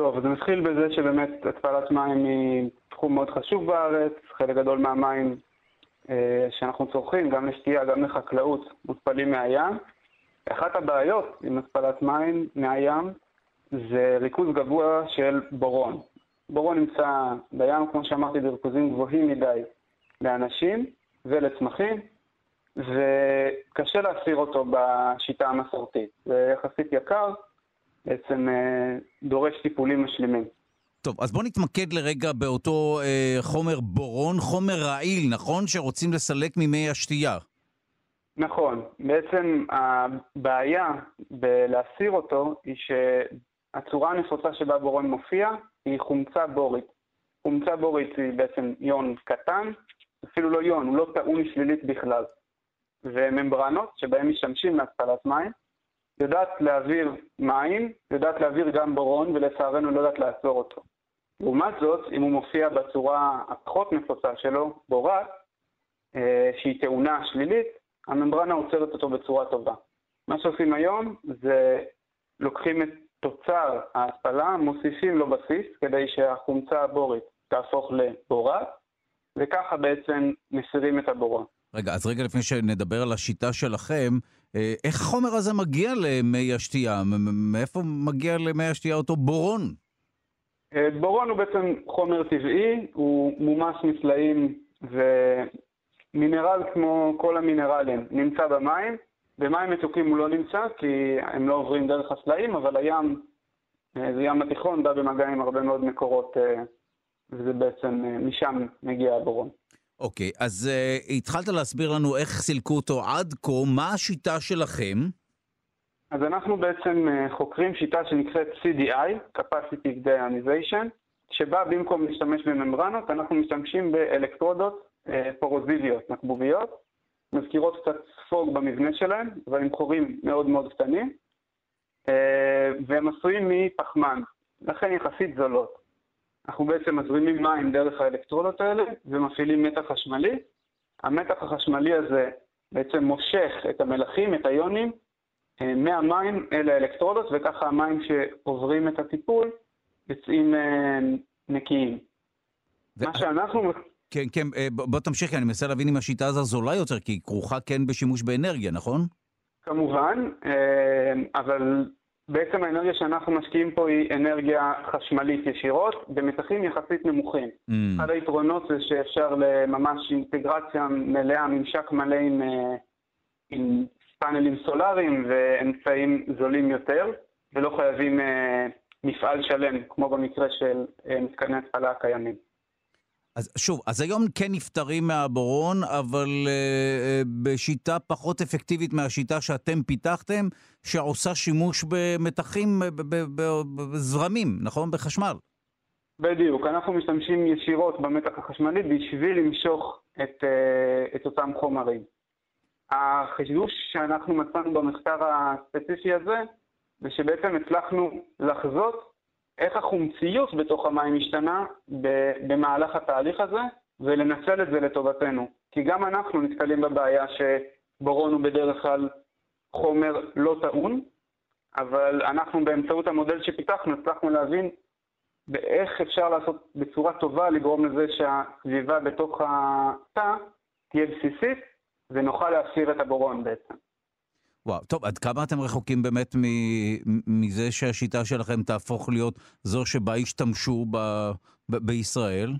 טוב, זה מתחיל בזה שבאמת התפלת מים היא תחום מאוד חשוב בארץ, חלק גדול מהמים אה, שאנחנו צורכים, גם לשתייה, גם לחקלאות, מותפלים מהים. אחת הבעיות עם התפלת מים מהים זה ריכוז גבוה של בורון. בורון נמצא בים, כמו שאמרתי, בריכוזים גבוהים מדי לאנשים ולצמחים, וקשה להסיר אותו בשיטה המסורתית. זה יחסית יקר, בעצם אה, דורש טיפולים משלימים. טוב, אז בוא נתמקד לרגע באותו אה, חומר בורון, חומר רעיל, נכון? שרוצים לסלק ממי השתייה. נכון. בעצם הבעיה בלהסיר אותו היא שהצורה הנפוצה שבה בורון מופיע היא חומצה בורית. חומצה בורית היא בעצם יון קטן, אפילו לא יון, הוא לא טעון שלילית בכלל. וממברנות שבהן משתמשים להתפלת מים, יודעת להעביר מים, יודעת להעביר גם בורון, ולצערנו לא יודעת לעצור אותו. לעומת זאת, אם הוא מופיע בצורה הפחות נפוצה שלו, בורט, אה, שהיא טעונה שלילית, הממברנה עוצרת אותו בצורה טובה. מה שעושים היום זה לוקחים את תוצר ההתפלה, מוסיפים לו בסיס כדי שהחומצה הבורית תהפוך לבורט, וככה בעצם מסירים את הבורון. רגע, אז רגע לפני שנדבר על השיטה שלכם, איך החומר הזה מגיע למי השתייה? מאיפה מגיע למי השתייה אותו בורון? אה, בורון הוא בעצם חומר טבעי, הוא מומש מסלעים ומינרל כמו כל המינרלים נמצא במים. במים מתוקים הוא לא נמצא כי הם לא עוברים דרך הסלעים, אבל הים, אה, זה ים התיכון, בא במגע עם הרבה מאוד מקורות וזה בעצם, משם מגיע הבורון. אוקיי, אז uh, התחלת להסביר לנו איך סילקו אותו עד כה, מה השיטה שלכם? אז אנחנו בעצם uh, חוקרים שיטה שנקראת CDI, Capacity Deionization, שבה במקום להשתמש בממברנות, אנחנו משתמשים באלקטרודות uh, פורוזיביות, נקבוביות, מזכירות קצת ספוג במבנה שלהן, אבל עם חורים מאוד מאוד קטנים, uh, והם עשויים מפחמן, לכן יחסית זולות. אנחנו בעצם מזרימים מים דרך האלקטרודות האלה ומפעילים מתח חשמלי. המתח החשמלי הזה בעצם מושך את המלחים, את היונים, אה, מהמים אל האלקטרודות, וככה המים שעוברים את הטיפול יוצאים אה, נקיים. ו... מה שאנחנו... כן, כן, אה, בוא תמשיך, אני מנסה להבין אם השיטה הזו זולה יותר, כי היא כרוכה כן בשימוש באנרגיה, נכון? כמובן, אבל בעצם האנרגיה שאנחנו משקיעים פה היא אנרגיה חשמלית ישירות, במתחים יחסית נמוכים. Mm. אחד היתרונות זה שאפשר לממש אינטגרציה מלאה, ממשק מלא עם, אה, עם פאנלים סולאריים ואמצעים זולים יותר, ולא חייבים אה, מפעל שלם, כמו במקרה של אה, מתקני התפלה הקיימים. אז שוב, אז היום כן נפטרים מהבורון, אבל uh, בשיטה פחות אפקטיבית מהשיטה שאתם פיתחתם, שעושה שימוש במתחים, בזרמים, נכון? בחשמל. בדיוק, אנחנו משתמשים ישירות במתח החשמלי בשביל למשוך את, uh, את אותם חומרים. החידוש שאנחנו מצאנו במחקר הספציפי הזה, זה שבעצם הצלחנו לחזות איך החומציות בתוך המים משתנה במהלך התהליך הזה, ולנצל את זה לטובתנו. כי גם אנחנו נתקלים בבעיה שבורון הוא בדרך כלל חומר לא טעון, אבל אנחנו באמצעות המודל שפיתחנו הצלחנו להבין באיך אפשר לעשות בצורה טובה לגרום לזה שהסביבה בתוך התא תהיה בסיסית ונוכל להסיר את הבורון בעצם. וואו, טוב, עד כמה אתם רחוקים באמת מזה שהשיטה שלכם תהפוך להיות זו שבה ישתמשו ב, ב, בישראל?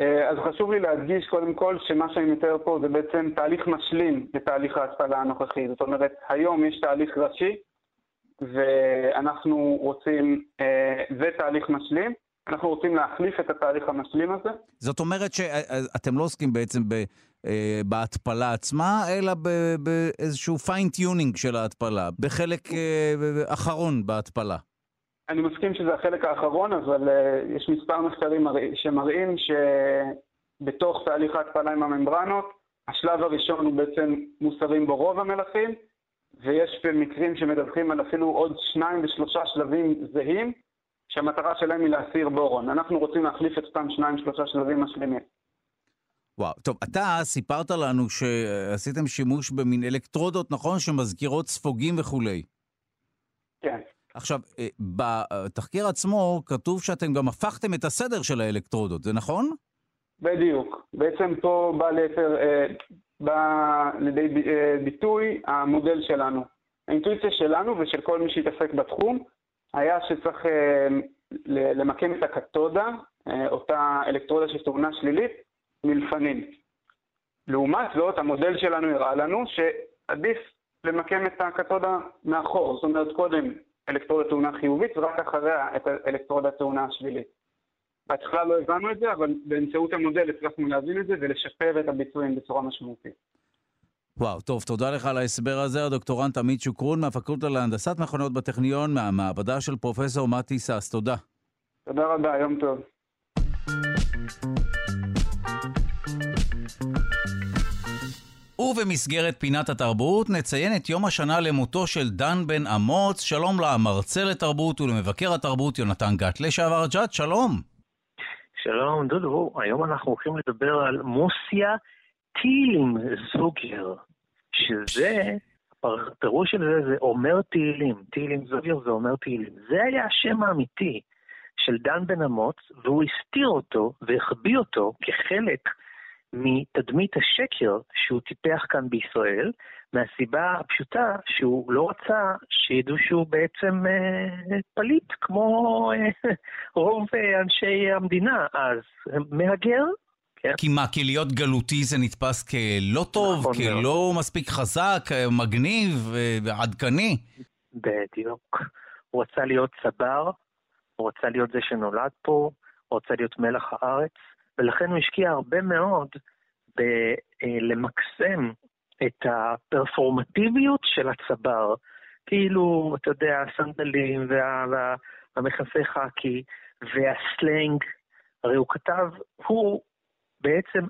אה, אז חשוב לי להדגיש קודם כל שמה שאני מתאר פה זה בעצם תהליך משלים לתהליך ההתפלה הנוכחי. זאת אומרת, היום יש תהליך ראשי, ואנחנו רוצים, אה, זה תהליך משלים, אנחנו רוצים להחליף את התהליך המשלים הזה. זאת אומרת שאתם לא עוסקים בעצם ב, אה, בהתפלה עצמה, אלא באיזשהו fine tuning של ההתפלה, בחלק אחרון בהתפלה. אני מסכים שזה החלק האחרון, אבל אה, יש מספר מחקרים שמראים שבתוך תהליך ההתפלה עם הממברנות, השלב הראשון הוא בעצם מוסרים בו רוב המלחים, ויש מקרים שמדווחים על אפילו עוד שניים ושלושה שלבים זהים, שהמטרה שלהם היא להסיר בורון. אנחנו רוצים להחליף את אותם שניים שלושה שלבים משלימים. וואו, טוב, אתה סיפרת לנו שעשיתם שימוש במין אלקטרודות, נכון? שמזכירות ספוגים וכולי. כן. עכשיו, אה, בתחקיר עצמו כתוב שאתם גם הפכתם את הסדר של האלקטרודות, זה נכון? בדיוק. בעצם פה בא ליתר, אה, בא לידי אה, ביטוי המודל שלנו. האינטואיציה שלנו ושל כל מי שהתעסק בתחום היה שצריך למקם את הקתודה, אותה אלקטרודה שטעונה שלילית, מלפנים. לעומת זאת, המודל שלנו הראה לנו שעדיף למקם את הקתודה מאחור. זאת אומרת, קודם אלקטרודה טעונה חיובית ורק אחריה את האלקטרודה טעונה השלילית. בהתחלה לא הבנו את זה, אבל באמצעות המודל הצלחנו להבין את זה ולשפר את הביצועים בצורה משמעותית. וואו, טוב, תודה לך על ההסבר הזה, הדוקטורנט עמית שוקרון מהפקולטה להנדסת מכונות בטכניון, מהמעבדה של פרופסור מתי סס. תודה. תודה רבה, יום טוב. ובמסגרת פינת התרבות נציין את יום השנה למותו של דן בן אמוץ. שלום למרצה לתרבות ולמבקר התרבות יונתן גת. לשעבר ג'ת, שלום. שלום, דודו. היום אנחנו הולכים לדבר על מוסיה תהילים זוגר, שזה, הפירוש של זה זה אומר תהילים. תהילים זוגר זה אומר תהילים. זה היה השם האמיתי של דן בן אמוץ, והוא הסתיר אותו והחביא אותו כחלק מתדמית השקר שהוא טיפח כאן בישראל, מהסיבה הפשוטה שהוא לא רצה שידעו שהוא בעצם אה, פליט, כמו אה, רוב אה, אנשי המדינה אז. מהגר. כי מה, כי להיות גלותי זה נתפס כלא טוב, נכון כלא מאוד. מספיק חזק, מגניב אה, ועדכני? בדיוק. הוא רצה להיות צבר, הוא רצה להיות זה שנולד פה, הוא רצה להיות מלח הארץ. ולכן הוא השקיע הרבה מאוד בלמקסם את הפרפורמטיביות של הצבר. כאילו, אתה יודע, הסנדלים וה, והמכסי חאקי והסלנג, הרי הוא כתב, הוא בעצם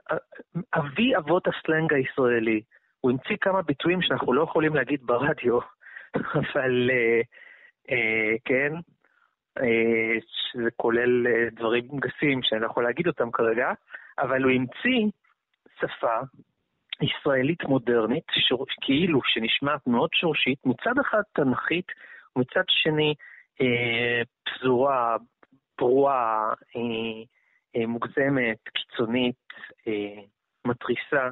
אבי אבות הסלנג הישראלי. הוא המציא כמה ביטויים שאנחנו לא יכולים להגיד ברדיו, אבל אה, אה, כן, אה, שזה כולל אה, דברים גסים שאני לא יכול להגיד אותם כרגע, אבל הוא המציא שפה ישראלית מודרנית, שור, כאילו שנשמעת מאוד שורשית, מצד אחד תנכית, ומצד שני אה, פזורה, פרועה, אה, אה, מוגזמת, קיצונית, אה, מתריסה,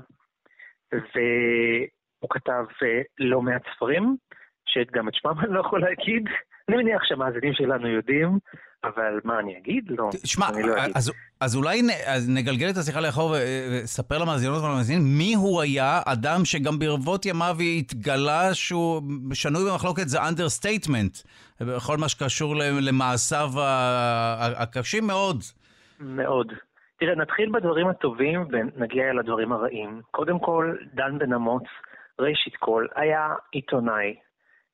והוא כתב אה, לא מעט ספרים, שגם את שמם אני לא יכול להגיד, אני מניח שהמאזינים שלנו יודעים, אבל מה אני אגיד? לא. שמע, לא אז, אז אולי נ, אז נגלגל את השיחה לאחור וספר למאזינות ולמאזינים מי הוא היה אדם שגם ברבות ימיו התגלה שהוא שנוי במחלוקת זה understatement, בכל מה שקשור למעשיו הקשים מאוד. מאוד. תראה, נתחיל בדברים הטובים ונגיע אל הדברים הרעים. קודם כל, דן בן אמוץ, ראשית כל, היה עיתונאי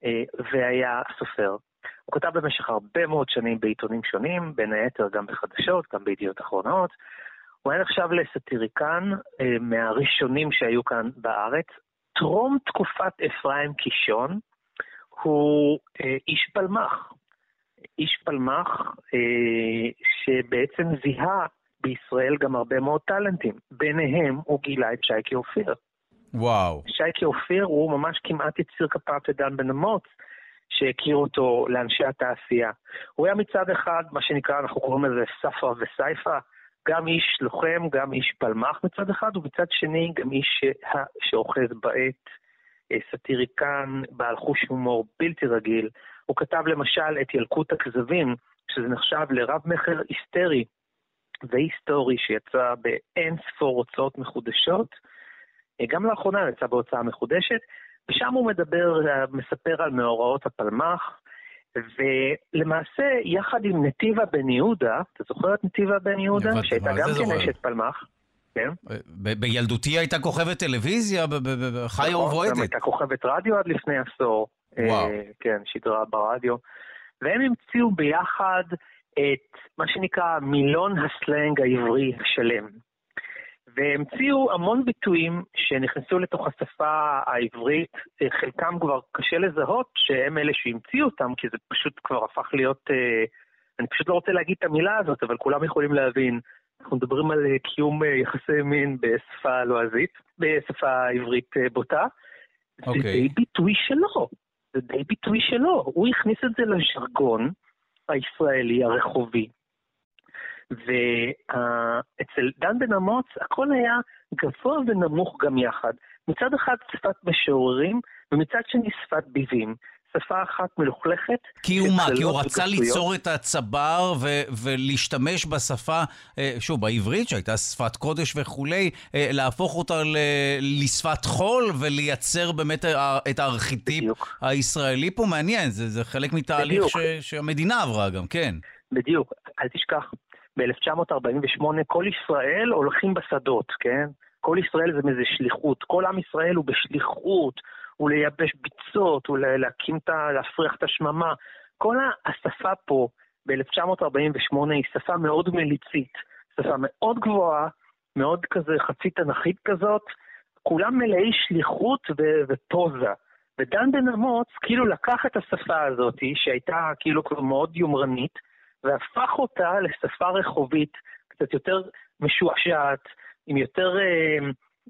אה, והיה סופר. הוא כתב במשך הרבה מאוד שנים בעיתונים שונים, בין היתר גם בחדשות, גם בידיעות אחרונות. הוא היה נחשב לסטיריקן אה, מהראשונים שהיו כאן בארץ. טרום תקופת אפרים קישון הוא אה, איש פלמח. איש פלמח אה, שבעצם זיהה בישראל גם הרבה מאוד טאלנטים. ביניהם הוא גילה את שייקי אופיר. וואו. שייקי אופיר הוא ממש כמעט יציר כפיו לדן בן אמוץ. שהכיר אותו לאנשי התעשייה. הוא היה מצד אחד, מה שנקרא, אנחנו קוראים לזה ספרא וסייפא, גם איש לוחם, גם איש פלמח מצד אחד, ומצד שני גם איש שאוחז בעט, סאטיריקן בעל חוש הומור בלתי רגיל. הוא כתב למשל את ילקוט הכזבים, שזה נחשב לרב-מכר היסטרי והיסטורי שיצא באין ספור הוצאות מחודשות. גם לאחרונה יצא בהוצאה מחודשת, ושם הוא מדבר, מספר על מאורעות הפלמ"ח, ולמעשה, יחד עם נתיבה בן יהודה, אתה זוכר את נתיבה בן יהודה? שהייתה גם כן אשת פלמ"ח. כן. בילדותי הייתה כוכבת טלוויזיה, חיה נכון, ובועטת. גם הייתה כוכבת רדיו עד לפני עשור. וואו. כן, שידרה ברדיו. והם המציאו ביחד את מה שנקרא מילון הסלנג העברי השלם. והמציאו המון ביטויים שנכנסו לתוך השפה העברית, חלקם כבר קשה לזהות שהם אלה שהמציאו אותם, כי זה פשוט כבר הפך להיות, אני פשוט לא רוצה להגיד את המילה הזאת, אבל כולם יכולים להבין. אנחנו מדברים על קיום יחסי מין בשפה לועזית, בשפה עברית בוטה. אוקיי. זה די ביטוי שלו, זה די ביטוי שלו. הוא הכניס את זה לז'רגון הישראלי הרחובי. ואצל דן בן אמוץ הכל היה גבוה ונמוך גם יחד. מצד אחד שפת משוררים, ומצד שני שפת ביבים. שפה אחת מלוכלכת. כי הוא מה? כי הוא. רצה ליצור את הצבר ו- ולהשתמש בשפה, אה, שוב, בעברית, שהייתה שפת קודש וכולי, אה, להפוך אותה ל- לשפת חול ולייצר באמת את הארכיטיפ בדיוק. הישראלי פה. מעניין, זה, זה חלק מתהליך. ש- שהמדינה עברה גם, כן. בדיוק, אל תשכח, ב-1948 כל ישראל הולכים בשדות, כן? כל ישראל זה מאיזה שליחות, כל עם ישראל הוא בשליחות, הוא לייבש ביצות, הוא לה- להקים את ה... להפריח את השממה. כל השפה פה ב-1948 היא שפה מאוד מליצית, שפה מאוד גבוהה, מאוד כזה חצי תנכית כזאת, כולם מלאי שליחות ו- ופוזה. ודן בן אמוץ כאילו לקח את השפה הזאת, שהייתה כאילו כבר מאוד יומרנית, והפך אותה לשפה רחובית, קצת יותר משועשעת, עם יותר אה,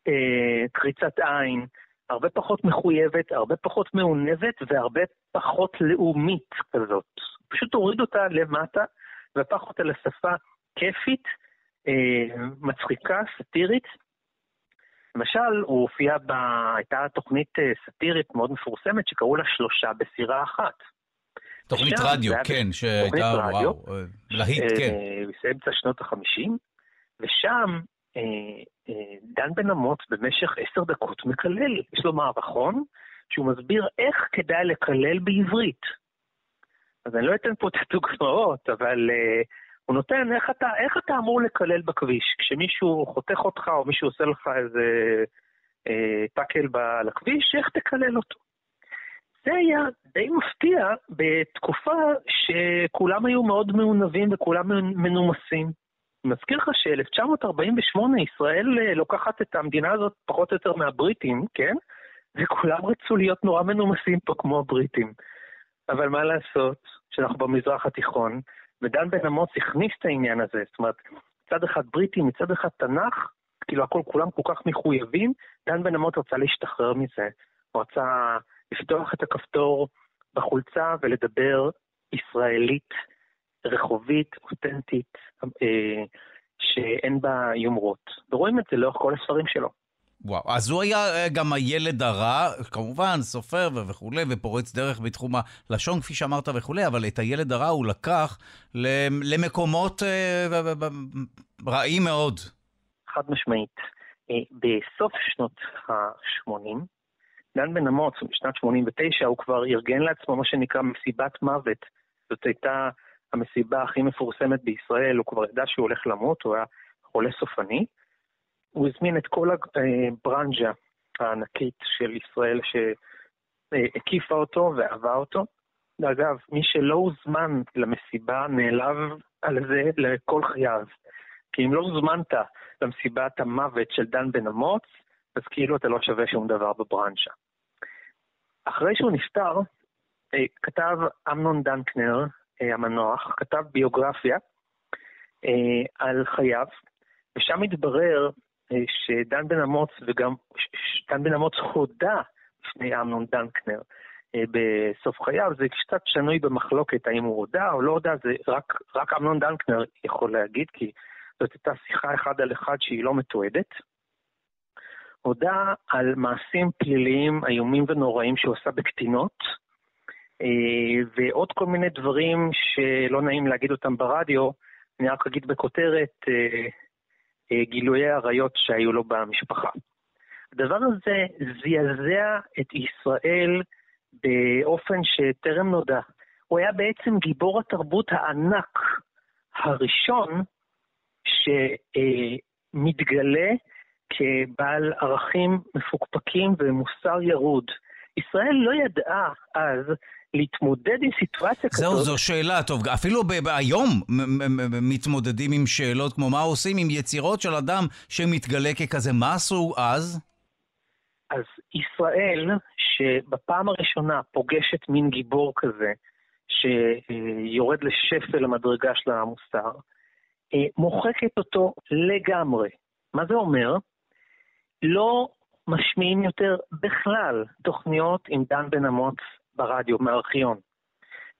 אה, קריצת עין, הרבה פחות מחויבת, הרבה פחות מעונבת והרבה פחות לאומית כזאת. פשוט הוריד אותה למטה והפך אותה לשפה כיפית, אה, מצחיקה, סאטירית. למשל, הוא הופיע ב... הייתה תוכנית אה, סאטירית מאוד מפורסמת שקראו לה שלושה בסירה אחת. תוכנית שם רדיו, כן, שהייתה. וואו, אה, להיט, כן. אה, באמצע שנות החמישים, ושם דן בן אמוץ במשך עשר דקות מקלל. יש לו מערכון שהוא מסביר איך כדאי לקלל בעברית. אז אני לא אתן פה את הדוגמאות, אבל אה, הוא נותן איך אתה, איך אתה אמור לקלל בכביש. כשמישהו חותך אותך או מישהו עושה לך איזה אה, טאקל ב- לכביש, איך תקלל אותו. זה היה די מפתיע בתקופה שכולם היו מאוד מעונבים וכולם מנומסים. מזכיר לך ש-1948 ישראל אה, לוקחת את המדינה הזאת פחות או יותר מהבריטים, כן? וכולם רצו להיות נורא מנומסים פה כמו הבריטים. אבל מה לעשות, שאנחנו במזרח התיכון, ודן בן אמוץ הכניס את העניין הזה, זאת אומרת, מצד אחד בריטי, מצד אחד תנ"ך, כאילו הכל, כולם כל כך מחויבים, דן בן אמוץ רצה להשתחרר מזה. הוא רצה לפתוח את הכפתור בחולצה ולדבר ישראלית, רחובית, אותנטית, אה, שאין בה יומרות. ורואים את זה לאורך כל הספרים שלו. וואו, אז הוא היה אה, גם הילד הרע, כמובן, סופר וכולי, ופורץ דרך בתחום הלשון, כפי שאמרת וכולי, אבל את הילד הרע הוא לקח למקומות אה, רעים מאוד. חד משמעית. בסוף שנות ה-80, דן בן אמוץ, בשנת 89, הוא כבר ארגן לעצמו מה שנקרא מסיבת מוות. זאת הייתה המסיבה הכי מפורסמת בישראל, הוא כבר ידע שהוא הולך למות, הוא היה חולה סופני. הוא הזמין את כל הברנז'ה הענקית של ישראל שהקיפה אותו ואהבה אותו. אגב, מי שלא הוזמן למסיבה נעלב על זה לכל חייו. כי אם לא הוזמנת למסיבת המוות של דן בן אמוץ, אז כאילו אתה לא שווה שום דבר בברנז'ה. אחרי שהוא נפטר, אה, כתב אמנון דנקנר, אה, המנוח, כתב ביוגרפיה אה, על חייו, ושם התברר אה, שדן בן אמוץ וגם דן בן אמוץ הודה לפני אמנון דנקנר אה, בסוף חייו, זה קצת שנוי במחלוקת האם הוא הודה או לא הודה, זה רק, רק אמנון דנקנר יכול להגיד, כי זאת הייתה שיחה אחד על אחד שהיא לא מתועדת. הודה על מעשים פליליים איומים ונוראים שהוא עשה בקטינות, אה, ועוד כל מיני דברים שלא נעים להגיד אותם ברדיו, אני רק אגיד בכותרת, אה, אה, גילויי עריות שהיו לו במשפחה. הדבר הזה זעזע את ישראל באופן שטרם נודע. הוא היה בעצם גיבור התרבות הענק הראשון שמתגלה כבעל ערכים מפוקפקים ומוסר ירוד. ישראל לא ידעה אז להתמודד עם סיטואציה כזאת. זהו, זו שאלה, טוב, אפילו היום מתמודדים עם שאלות כמו מה עושים עם יצירות של אדם שמתגלה ככזה, מה עשו אז? אז ישראל, שבפעם הראשונה פוגשת מין גיבור כזה, שיורד לשפל המדרגה של המוסר, אה, מוחקת אותו לגמרי. מה זה אומר? לא משמיעים יותר בכלל תוכניות עם דן בן אמוץ ברדיו, מהארכיון.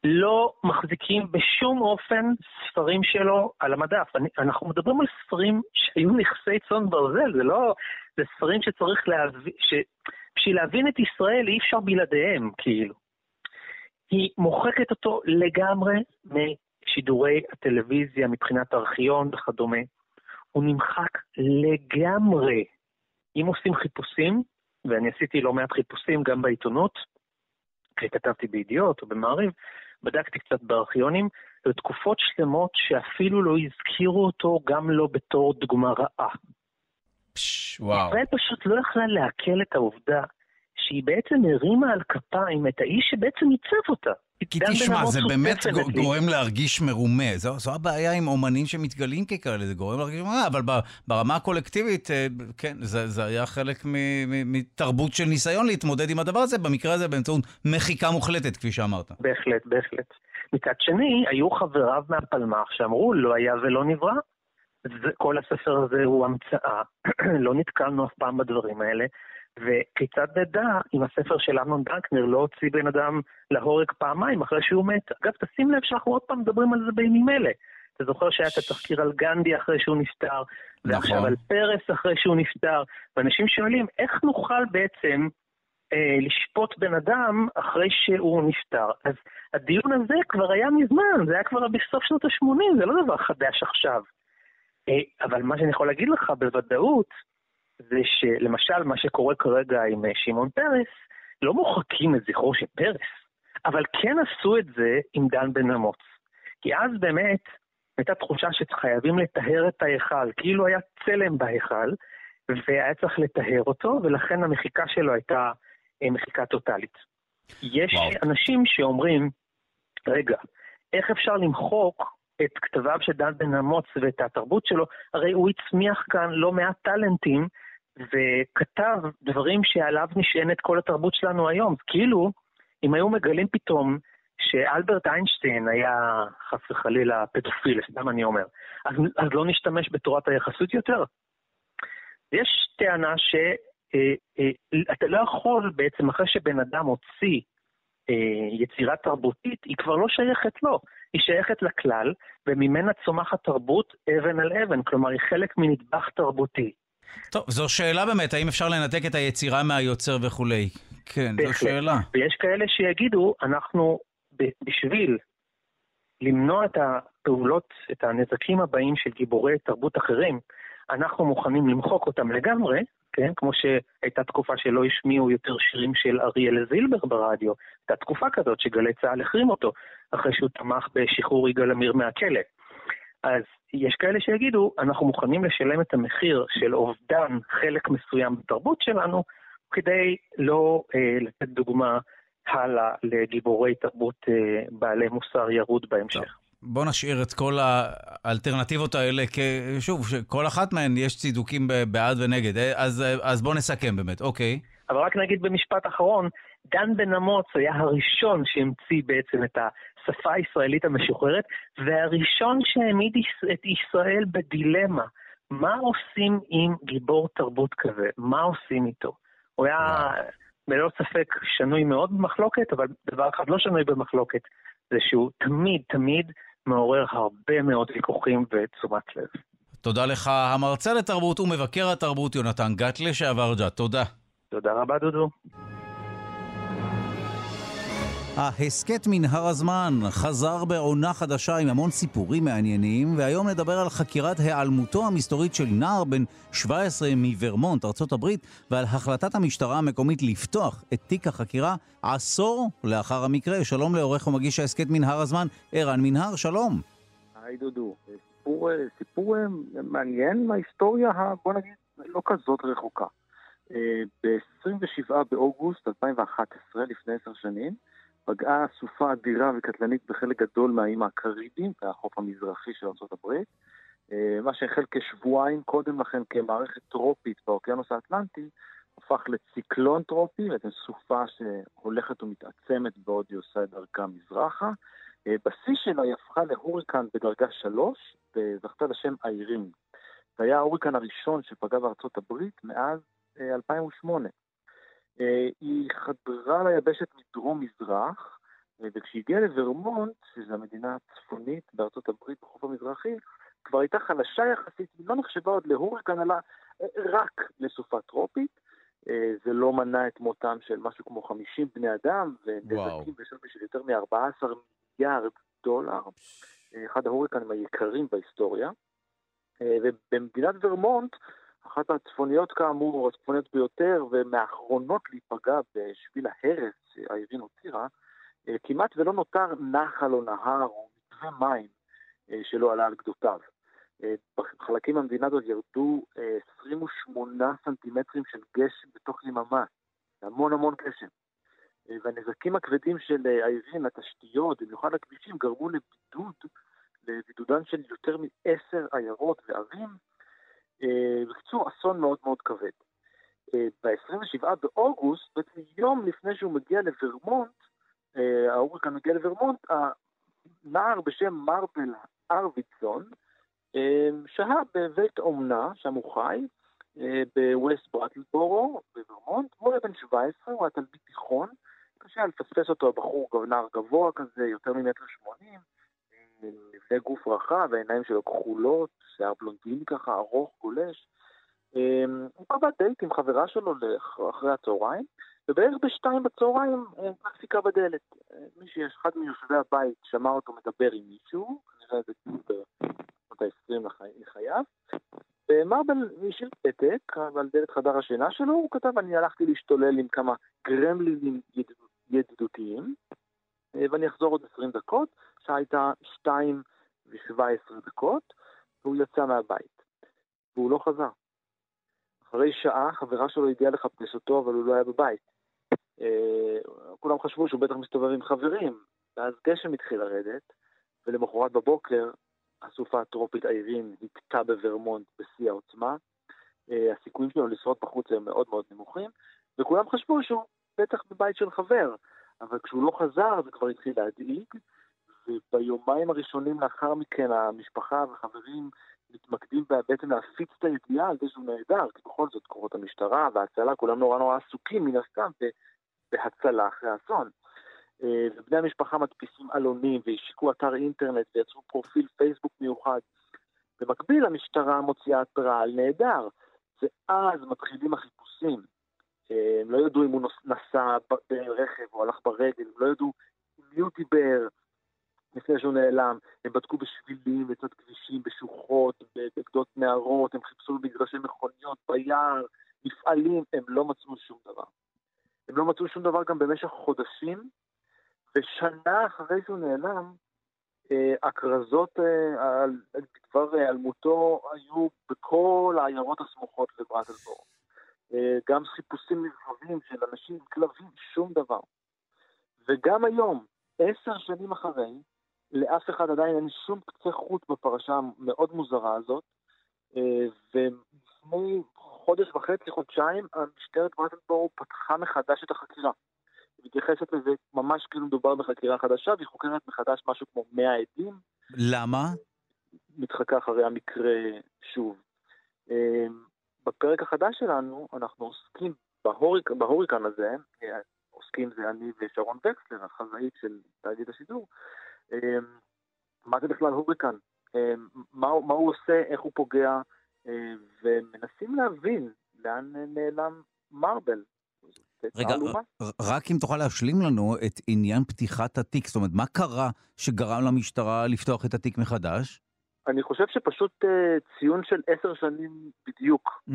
לא מחזיקים בשום אופן ספרים שלו על המדף. אני, אנחנו מדברים על ספרים שהיו נכסי צאן ברזל, זה לא... זה ספרים שצריך להבין... בשביל להבין את ישראל אי אפשר בלעדיהם, כאילו. היא מוחקת אותו לגמרי משידורי הטלוויזיה, מבחינת ארכיון וכדומה. הוא נמחק לגמרי. אם עושים חיפושים, ואני עשיתי לא מעט חיפושים גם בעיתונות, כתבתי בידיעות או במעריב, בדקתי קצת בארכיונים, ותקופות שלמות שאפילו לא הזכירו אותו גם לא בתור דוגמה רעה. פש, וואו. ישראל פשוט לא יכלה לעכל את העובדה שהיא בעצם הרימה על כפיים את האיש שבעצם ייצב אותה. כי תשמע, זה באמת גורם להרגיש מרומה. זו, זו הבעיה עם אומנים שמתגלים ככאלה, זה גורם להרגיש מרומה, אבל ברמה הקולקטיבית, אה, כן, זה, זה היה חלק מתרבות של ניסיון להתמודד עם הדבר הזה, במקרה הזה באמצעות מחיקה מוחלטת, כפי שאמרת. בהחלט, בהחלט. מצד שני, היו חבריו מהפלמ"ח שאמרו, לא היה ולא נברא. כל הספר הזה הוא המצאה, לא נתקלנו אף פעם בדברים האלה. וכיצד נדע אם הספר של אמנון דנקנר לא הוציא בן אדם להורג פעמיים אחרי שהוא מת? אגב, תשים לב שאנחנו עוד פעם מדברים על זה בימים אלה. אתה זוכר שהיה את התחקיר על גנדי אחרי שהוא נפטר, ועכשיו נכון. על פרס אחרי שהוא נפטר, ואנשים שואלים, איך נוכל בעצם אה, לשפוט בן אדם אחרי שהוא נפטר? אז הדיון הזה כבר היה מזמן, זה היה כבר בסוף שנות ה-80, זה לא דבר חדש עכשיו. אה, אבל מה שאני יכול להגיד לך בוודאות, זה שלמשל מה שקורה כרגע עם אה, שמעון פרס, לא מוחקים את זכרו של פרס, אבל כן עשו את זה עם דן בן אמוץ. כי אז באמת הייתה תחושה שחייבים לטהר את ההיכל, כאילו היה צלם בהיכל, והיה צריך לטהר אותו, ולכן המחיקה שלו הייתה אה, מחיקה טוטאלית. יש וואו. אנשים שאומרים, רגע, איך אפשר למחוק את כתביו של דן בן אמוץ ואת התרבות שלו? הרי הוא הצמיח כאן לא מעט טאלנטים וכתב דברים שעליו נשענת כל התרבות שלנו היום. כאילו, אם היו מגלים פתאום שאלברט איינשטיין היה חס וחלילה פדופיל, סתם אני אומר, אז, אז לא נשתמש בתורת היחסות יותר. יש טענה שאתה אה, אה, לא יכול בעצם, אחרי שבן אדם הוציא אה, יצירה תרבותית, היא כבר לא שייכת לו, היא שייכת לכלל, וממנה צומחת תרבות אבן על אבן, כלומר היא חלק מנדבך תרבותי. טוב, זו שאלה באמת, האם אפשר לנתק את היצירה מהיוצר וכולי? כן, בהחלט. זו שאלה. ויש כאלה שיגידו, אנחנו בשביל למנוע את הפעולות, את הנזקים הבאים של גיבורי תרבות אחרים, אנחנו מוכנים למחוק אותם לגמרי, כן? כמו שהייתה תקופה שלא השמיעו יותר שירים של אריאל זילבר ברדיו. הייתה תקופה כזאת שגלי צה"ל החרים אותו, אחרי שהוא תמך בשחרור יגאל עמיר מהכלא. אז יש כאלה שיגידו, אנחנו מוכנים לשלם את המחיר של אובדן חלק מסוים בתרבות שלנו, כדי לא אה, לתת דוגמה הלאה לגיבורי תרבות אה, בעלי מוסר ירוד בהמשך. טוב. בוא נשאיר את כל האלטרנטיבות האלה, שוב, כל אחת מהן יש צידוקים בעד ונגד, אה, אז, אה, אז בוא נסכם באמת, אוקיי. אבל רק נגיד במשפט אחרון, דן בן אמוץ היה הראשון שהמציא בעצם את השפה הישראלית המשוחררת, והראשון שהעמיד את ישראל בדילמה. מה עושים עם גיבור תרבות כזה? מה עושים איתו? הוא היה ללא ספק שנוי מאוד במחלוקת, אבל דבר אחד לא שנוי במחלוקת, זה שהוא תמיד, תמיד מעורר הרבה מאוד ויכוחים ותשומת לב. תודה לך, המרצה לתרבות ומבקר התרבות יונתן גת לשעבר ג'ת. תודה. תודה רבה, דודו. ההסכת מנהר הזמן חזר בעונה חדשה עם המון סיפורים מעניינים, והיום נדבר על חקירת היעלמותו המסתורית של נער בן 17 מוורמונט, ארצות הברית, ועל החלטת המשטרה המקומית לפתוח את תיק החקירה עשור לאחר המקרה. שלום לעורך ומגיש ההסכת מנהר הזמן, ערן מנהר, שלום. היי דודו, סיפור, סיפור מעניין מההיסטוריה, בוא נגיד, לא כזאת רחוקה. אה, ב-27 באוגוסט 2011, לפני עשר שנים, פגעה סופה אדירה וקטלנית בחלק גדול מהאיים הקריביים, והחוף המזרחי של ארה"ב, אה, מה שהחל כשבועיים קודם לכן כמערכת טרופית באוקיינוס האטלנטי, הפך לציקלון טרופי, בעצם סופה שהולכת ומתעצמת בעוד היא עושה את דרכה מזרחה. אה, בשיא שלה היא הפכה להוריקן בדרגה שלוש, וזכתה לשם איירים. זה היה ההוריקן הראשון שפגע בארצות הברית מאז 2008. אה, היא חדרה ליבשת מדרום-מזרח, אה, וכשהיא הגיעה לוורמונט, שזו המדינה הצפונית בארצות הברית בחוף המזרחי, כבר הייתה חלשה יחסית, היא לא נחשבה עוד להוריקן, אלא אה, רק לסופה טרופית. זה לא מנע את מותם של משהו כמו 50 בני אדם, ונזקים בשווי של יותר מ-14 מיליארד דולר. אחד ההוריקנים היקרים בהיסטוריה. ובמדינת ורמונט, אחת הצפוניות כאמור, הצפוניות ביותר, ומהאחרונות להיפגע בשביל ההרס שהאירין הותירה, אה, כמעט ולא נותר נחל או נהר או מתווה מים אה, שלא עלה על גדותיו. אה, בחלקים מהמדינה הזאת ירדו 28 סנטימטרים של גשם בתוך יממה, המון המון גשם. והנזקים הכבדים של האירין, התשתיות, במיוחד הכבישים, גרמו לבידוד, לבידודן של יותר מעשר עיירות וערים, בקיצור, אסון מאוד מאוד כבד. אה, ב-27 באוגוסט, בעצם יום לפני שהוא מגיע לוורמונט, אה, ההוריקן מגיע לוורמונט, הנער בשם מרבל ארוויצון שהה בבית אומנה, שם הוא חי, בווסט ברטלבורו, בוורמונט, הוא היה בן 17, הוא היה תלמיד תיכון, קשה לפספס אותו, הבחור נער גבוה כזה, יותר ממטר שמונים, מבנה גוף רחב, העיניים שלו כחולות, שיער בלונדיני ככה, ארוך, גולש. אמ, הוא קבע דייט עם חברה שלו אחרי הצהריים, ובערך בשתיים בצהריים מחזיקה בדלת. מישהי, אחד מיושבי הבית, שמע אותו מדבר עם מישהו, כנראה זה בשנות ה-20 לחייו, ומרבל השאיר פתק על דלת חדר השינה שלו, הוא כתב, אני הלכתי להשתולל עם כמה גרמלינים ידידותיים, ואני אחזור עוד 20 דקות. השעה הייתה 2 ו-17 דקות, והוא יצא מהבית. והוא לא חזר. אחרי שעה חברה שלו הגיעה לחפש אותו, אבל הוא לא היה בבית. אה, כולם חשבו שהוא בטח מסתובב עם חברים, ואז גשם התחיל לרדת, ולמחרת בבוקר הסופה הטרופית איירין הכתה בוורמונט בשיא העוצמה. אה, הסיכויים שלו לשרוד בחוץ הם מאוד מאוד נמוכים, וכולם חשבו שהוא בטח בבית של חבר, אבל כשהוא לא חזר זה כבר התחיל להדאיג, וביומיים הראשונים לאחר מכן המשפחה וחברים מתמקדים בעצם להפיץ את הידיעה על זה שהוא נהדר, כי בכל זאת כוחות המשטרה וההצלה, כולם נורא נורא עסוקים מן הסתם בהצלה אחרי האסון. אה, ובני המשפחה מדפיסים עלונים והשיקו אתר אינטרנט ויצרו פרופיל פייסבוק מיוחד. במקביל המשטרה מוציאה התראה על נהדר, ואז מתחילים החיפושים. אה, הם לא ידעו אם הוא נסע ברכב או הלך ברגל, הם לא ידעו עם מי הוא דיבר, לפני שהוא נעלם. הם בדקו בשבילים, בצד כבישים, בשוחות, בגדות נהרות, הם חיפשו במגרשי מכוניות, ביער, מפעלים, הם לא מצאו שום דבר. הם לא מצאו שום דבר גם במשך חודשים, ושנה אחרי שהוא נעלם, אה, הכרזות אה, על דבר היעלמותו היו בכל העיירות הסמוכות לברטלבור. אה, גם חיפושים נרחבים של אנשים, כלבים, שום דבר. וגם היום, עשר שנים אחרי, לאף אחד עדיין אין שום קצה חוט בפרשה המאוד מוזרה הזאת, אה, ולפני חודש וחצי, חודשיים, המשטרת ברטנבורו פתחה מחדש את החקירה. היא מתייחסת לזה ממש כאילו מדובר בחקירה חדשה, והיא חוקרת מחדש משהו כמו 100 עדים. למה? מתחקה אחרי המקרה שוב. אה, בפרק החדש שלנו אנחנו עוסקים בהוריק, בהוריקן הזה, אה, עוסקים זה אני ושרון וקסלר, החזאית של תאגיד השידור, מה זה בכלל הוריקן? מה, מה הוא עושה, איך הוא פוגע, ומנסים להבין לאן נעלם מרבל. רגע, רק אם תוכל להשלים לנו את עניין פתיחת התיק, זאת אומרת, מה קרה שגרם למשטרה לפתוח את התיק מחדש? אני חושב שפשוט ציון של עשר שנים בדיוק. Mm.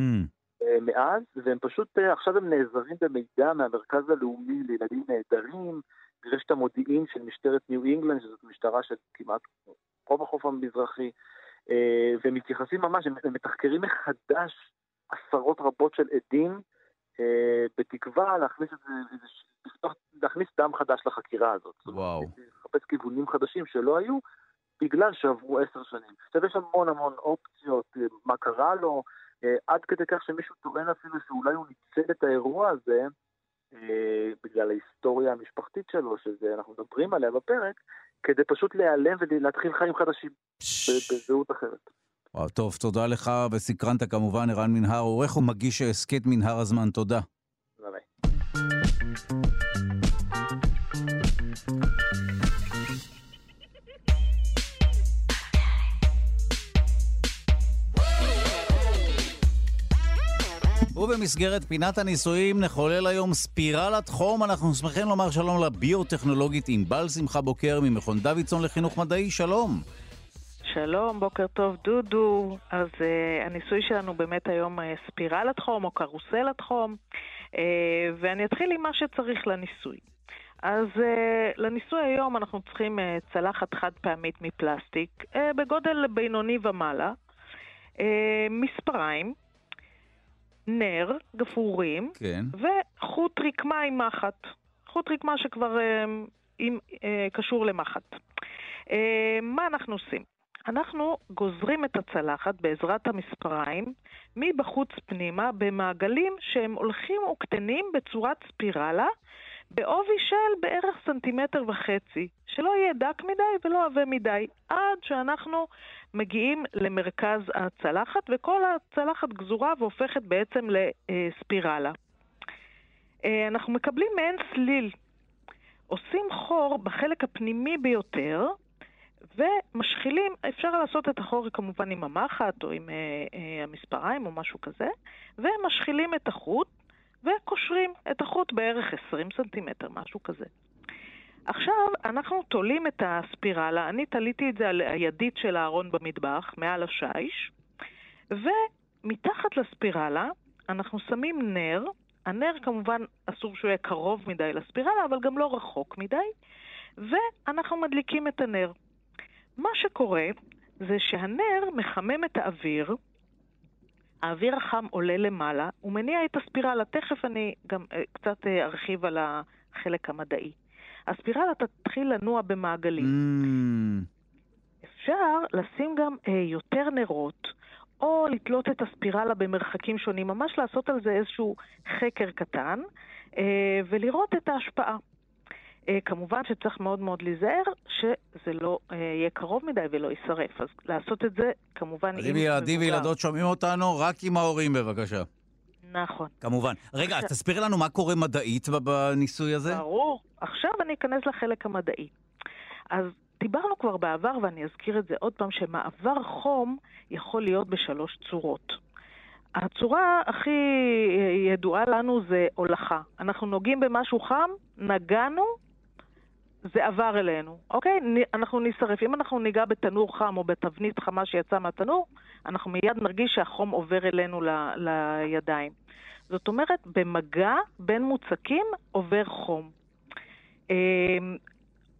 מאז, והם פשוט, עכשיו הם נעזרים במידע מהמרכז הלאומי לילדים נעדרים, ברשת המודיעין של משטרת ניו אינגלנד, שזאת משטרה של כמעט רוב החוף המזרחי, והם מתייחסים ממש, הם מתחקרים מחדש עשרות רבות של עדים, בתקווה להכניס את זה, להכניס דם חדש לחקירה הזאת. וואו. לחפש כיוונים חדשים שלא היו, בגלל שעברו עשר שנים. עכשיו יש המון המון אופציות, מה קרה לו, עד כדי כך שמישהו טוען אפילו שאולי הוא ניצל את האירוע הזה אה, בגלל ההיסטוריה המשפחתית שלו, שזה אנחנו מדברים עליה בפרק, כדי פשוט להיעלם ולהתחיל חיים חדשים בזהות אחרת. וואו, טוב, תודה לך, וסקרנת כמובן, ערן מנהר, עורך ומגיש הסכת מנהר הזמן, תודה. ביי. ובמסגרת פינת הניסויים נחולל היום ספירלת חום. אנחנו שמחים לומר שלום לביוטכנולוגית ענבל שמחה בוקר ממכון דוידסון לחינוך מדעי. שלום. שלום, בוקר טוב דודו. אז uh, הניסוי שלנו באמת היום uh, ספירלת חום או קרוסלת חום, uh, ואני אתחיל עם מה שצריך לניסוי. אז uh, לניסוי היום אנחנו צריכים uh, צלחת חד פעמית מפלסטיק uh, בגודל בינוני ומעלה, uh, מספריים, נר, גפרורים, כן. וחוט רקמה עם מחט. חוט רקמה שכבר אה, עם, אה, קשור למחט. אה, מה אנחנו עושים? אנחנו גוזרים את הצלחת בעזרת המספריים מבחוץ פנימה במעגלים שהם הולכים וקטנים בצורת ספירלה בעובי של בערך סנטימטר וחצי, שלא יהיה דק מדי ולא עבה מדי, עד שאנחנו מגיעים למרכז הצלחת, וכל הצלחת גזורה והופכת בעצם לספירלה. אה, אנחנו מקבלים מעין סליל. עושים חור בחלק הפנימי ביותר, ומשחילים, אפשר לעשות את החור כמובן עם המחט או עם אה, אה, המספריים או משהו כזה, ומשחילים את החוט וקושרים את החוט בערך 20 סנטימטר, משהו כזה. עכשיו אנחנו תולים את הספירלה, אני תליתי את זה על הידית של הארון במטבח, מעל השיש, ומתחת לספירלה אנחנו שמים נר, הנר כמובן אסור שהוא יהיה קרוב מדי לספירלה, אבל גם לא רחוק מדי, ואנחנו מדליקים את הנר. מה שקורה זה שהנר מחמם את האוויר, האוויר החם עולה למעלה, הוא מניע את הספירלה. תכף אני גם uh, קצת uh, ארחיב על החלק המדעי. הספירלה תתחיל לנוע במעגלים. Mm. אפשר לשים גם uh, יותר נרות, או לתלות את הספירלה במרחקים שונים, ממש לעשות על זה איזשהו חקר קטן, uh, ולראות את ההשפעה. Uh, כמובן שצריך מאוד מאוד להיזהר שזה לא uh, יהיה קרוב מדי ולא יישרף. אז לעשות את זה כמובן... אז אם ילדים וילדות שומעים אותנו, רק עם ההורים בבקשה. נכון. כמובן. רגע, אז תסבירי לנו מה קורה מדעית בניסוי הזה. ברור. עכשיו אני אכנס לחלק המדעי. אז דיברנו כבר בעבר, ואני אזכיר את זה עוד פעם, שמעבר חום יכול להיות בשלוש צורות. הצורה הכי ידועה לנו זה הולכה. אנחנו נוגעים במשהו חם, נגענו, זה עבר אלינו, אוקיי? אנחנו נשרף. אם אנחנו ניגע בתנור חם או בתבנית חמה שיצאה מהתנור, אנחנו מיד נרגיש שהחום עובר אלינו ל- לידיים. זאת אומרת, במגע בין מוצקים עובר חום. אמ,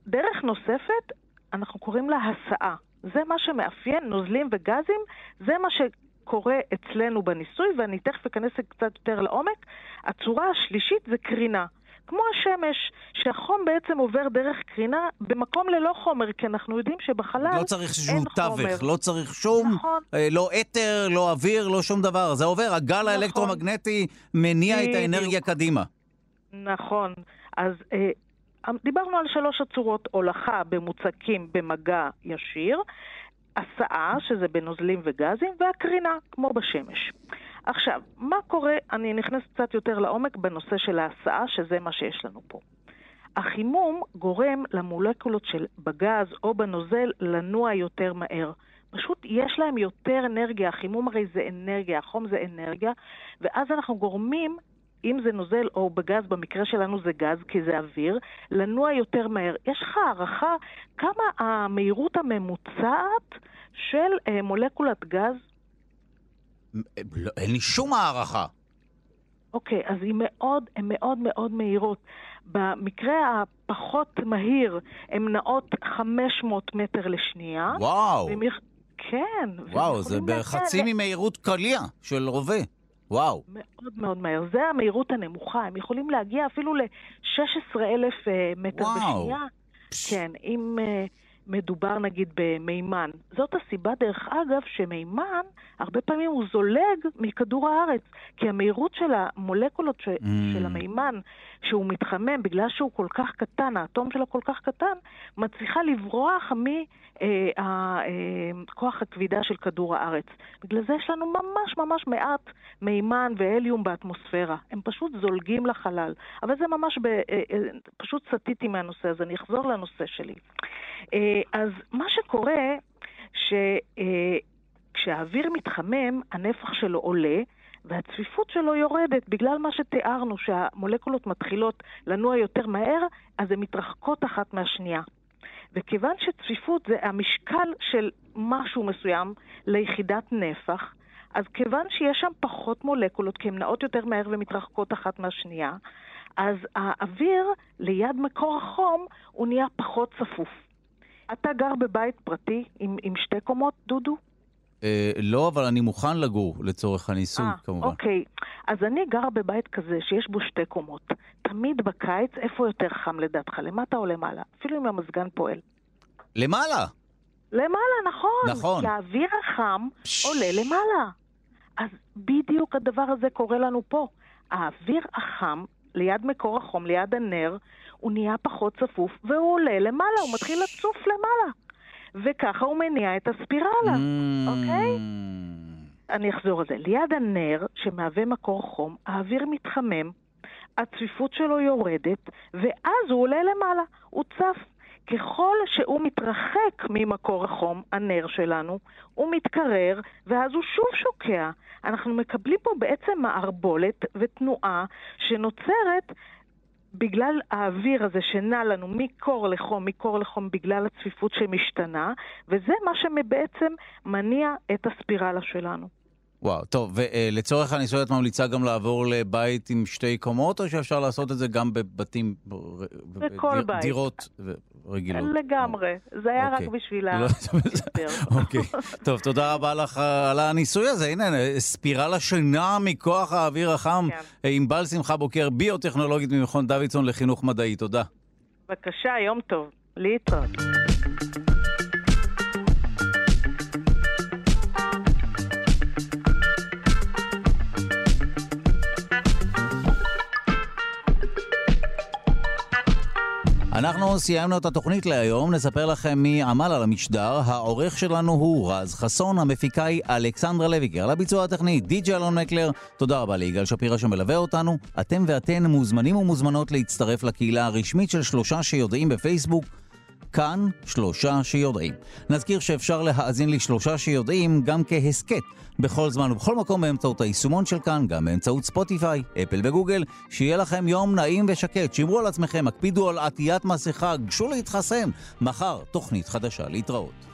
דרך נוספת, אנחנו קוראים לה הסעה. זה מה שמאפיין נוזלים וגזים, זה מה שקורה אצלנו בניסוי, ואני תכף אכנס קצת יותר לעומק. הצורה השלישית זה קרינה. כמו השמש, שהחום בעצם עובר דרך קרינה במקום ללא חומר, כי אנחנו יודעים שבחלל אין חומר. לא צריך איזשהו תווך, לא צריך שום, נכון. אה, לא אתר, לא אוויר, לא שום דבר. זה עובר, הגל נכון. האלקטרומגנטי מניע את האנרגיה קדימה. נכון. אז אה, דיברנו על שלוש הצורות, הולכה במוצקים במגע ישיר, הסעה, שזה בנוזלים וגזים, והקרינה, כמו בשמש. עכשיו, מה קורה, אני נכנסת קצת יותר לעומק בנושא של ההסעה, שזה מה שיש לנו פה. החימום גורם למולקולות של בגז או בנוזל לנוע יותר מהר. פשוט יש להם יותר אנרגיה, החימום הרי זה אנרגיה, החום זה אנרגיה, ואז אנחנו גורמים אם זה נוזל או בגז, במקרה שלנו זה גז, כי זה אוויר, לנוע יותר מהר. יש לך הערכה כמה המהירות הממוצעת של אה, מולקולת גז? לא, אין לי שום הערכה. אוקיי, אז הן מאוד, הן מאוד מאוד מהירות. במקרה הפחות מהיר, הן נעות 500 מטר לשנייה. וואו. ומ... כן. וואו, זה בחצי ממהירות קליע של רובה. וואו. מאוד מאוד מהר. זה המהירות הנמוכה. הם יכולים להגיע אפילו ל-16,000 אה, מטר וואו. בשנייה. כן, אם... Uh, מדובר נגיד במימן. זאת הסיבה, דרך אגב, שמימן, הרבה פעמים הוא זולג מכדור הארץ. כי המהירות של המולקולות ש... mm. של המימן, שהוא מתחמם, בגלל שהוא כל כך קטן, האטום שלו כל כך קטן, מצליחה לברוח מכוח אה, הכבידה של כדור הארץ. בגלל זה יש לנו ממש ממש מעט מימן והליום באטמוספירה. הם פשוט זולגים לחלל. אבל זה ממש, ב... אה, אה, פשוט סטיתי מהנושא הזה, אני אחזור לנושא שלי. אז מה שקורה, שכשהאוויר מתחמם, הנפח שלו עולה, והצפיפות שלו יורדת בגלל מה שתיארנו, שהמולקולות מתחילות לנוע יותר מהר, אז הן מתרחקות אחת מהשנייה. וכיוון שצפיפות זה המשקל של משהו מסוים ליחידת נפח, אז כיוון שיש שם פחות מולקולות, כי הן נעות יותר מהר ומתרחקות אחת מהשנייה, אז האוויר ליד מקור החום הוא נהיה פחות צפוף. אתה גר בבית פרטי עם, עם שתי קומות, דודו? אה, לא, אבל אני מוכן לגור לצורך הניסוי, 아, כמובן. אוקיי. אז אני גר בבית כזה שיש בו שתי קומות. תמיד בקיץ, איפה יותר חם לדעתך, למטה או למעלה? אפילו אם המזגן פועל. למעלה. למעלה, נכון. נכון. כי האוויר החם פש... עולה למעלה. אז בדיוק הדבר הזה קורה לנו פה. האוויר החם, ליד מקור החום, ליד הנר, הוא נהיה פחות צפוף, והוא עולה למעלה, הוא מתחיל לצוף למעלה. וככה הוא מניע את הספירלה, mm. אוקיי? אני אחזור על זה. ליד הנר, שמהווה מקור חום, האוויר מתחמם, הצפיפות שלו יורדת, ואז הוא עולה למעלה, הוא צף. ככל שהוא מתרחק ממקור החום, הנר שלנו, הוא מתקרר, ואז הוא שוב שוקע. אנחנו מקבלים פה בעצם מערבולת ותנועה שנוצרת בגלל האוויר הזה שנע לנו מקור לחום, מקור לחום, בגלל הצפיפות שמשתנה, וזה מה שבעצם מניע את הספירלה שלנו. וואו, טוב, ולצורך הניסוי את ממליצה גם לעבור לבית עם שתי קומות, או שאפשר לעשות את זה גם בבתים, בכל בית. דירות רגילות? לגמרי, זה היה רק אוקיי. בשביל ה... אוקיי, טוב, תודה רבה לך על הניסוי הזה. הנה, ספירלה שינה מכוח האוויר החם, כן. עם בל שמחה בוקר, ביוטכנולוגית ממכון דוידסון לחינוך מדעי. תודה. בבקשה, יום טוב. להתראות. אנחנו סיימנו את התוכנית להיום, נספר לכם מי עמל על המשדר. העורך שלנו הוא רז חסון, המפיקה היא אלכסנדרה לויקר. על הביצוע הטכני, די.ג'י אלון מקלר. תודה רבה ליגאל שפירא שמלווה אותנו. אתם ואתן מוזמנים ומוזמנות להצטרף לקהילה הרשמית של שלושה שיודעים בפייסבוק. כאן שלושה שיודעים. נזכיר שאפשר להאזין לשלושה שיודעים גם כהסכת בכל זמן ובכל מקום באמצעות היישומון של כאן, גם באמצעות ספוטיפיי, אפל וגוגל. שיהיה לכם יום נעים ושקט, שמרו על עצמכם, הקפידו על עטיית מסכה, גשו להתחסן. מחר, תוכנית חדשה להתראות.